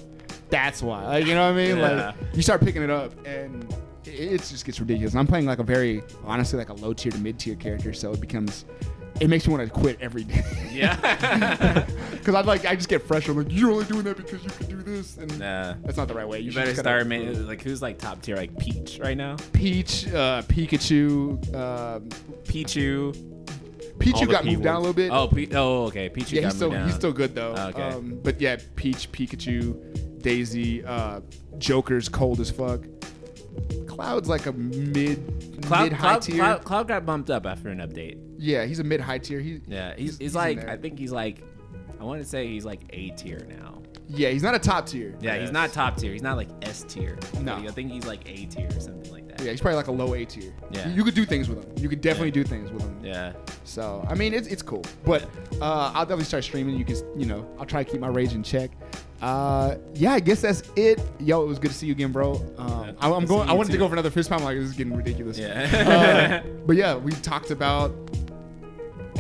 that's why. Like, you know what I mean? Yeah. Like you start picking it up, and it, it just gets ridiculous. And I'm playing like a very honestly like a low tier to mid tier character, so it becomes. It makes me want to quit every day. Yeah. *laughs* Because I like I just get frustrated. I'm like you're only doing that because you can do this, and Nah. that's not the right way. You should better start ma- like who's like top tier like Peach right now? Peach, uh, Pikachu. Um, Pichu. Pichu got P moved down a little bit. Oh, Pe- oh okay. Pichu yeah, he's still down. he's still good though. Okay. Um, but yeah, Peach, Pikachu, Daisy, uh, Joker's cold as fuck. Cloud's like a mid Cloud, mid high Cloud, tier. Cloud, Cloud got bumped up after an update. Yeah, he's a mid high tier. He, Yeah, He's- he's, he's, he's like. I think he's like I want to say he's like A tier now. Yeah, he's not a top tier. Yeah, he's not top tier. He's not like S tier. No. I think he's like A tier or something like that. Yeah, he's probably like a low A tier. Yeah. You, you could do things with him. You could definitely do things with him. Yeah. So I mean, it's it's cool. But uh, I'll definitely start streaming. You can, you know, I'll try to keep my rage in check. Uh, yeah, I guess that's it. Yo, it was good to see you again, bro. Um, I, I'm going. I wanted to go for another fist pump. Like this is getting ridiculous. Yeah. Uh, *laughs* but yeah, we talked about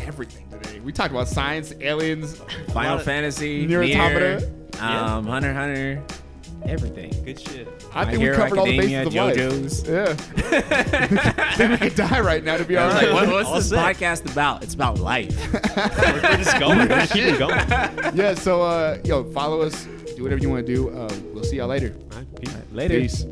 everything today. We talked about science, aliens, Final Fantasy, Nier Nier, Yeah. um, Hunter x Hunter, everything. Good shit. I My think we Hero covered all the Academia, bases of life. JoJo's. Yeah. *laughs* I think we could die right now to be I was honest. like, what, what's All this set. podcast about? It's about life. We're, *laughs* we're just going. We're just keeping going. yeah. So uh, yo, follow us. Do whatever you want to do. Uh, we'll see y'all later. All right, peace. Later. Peace.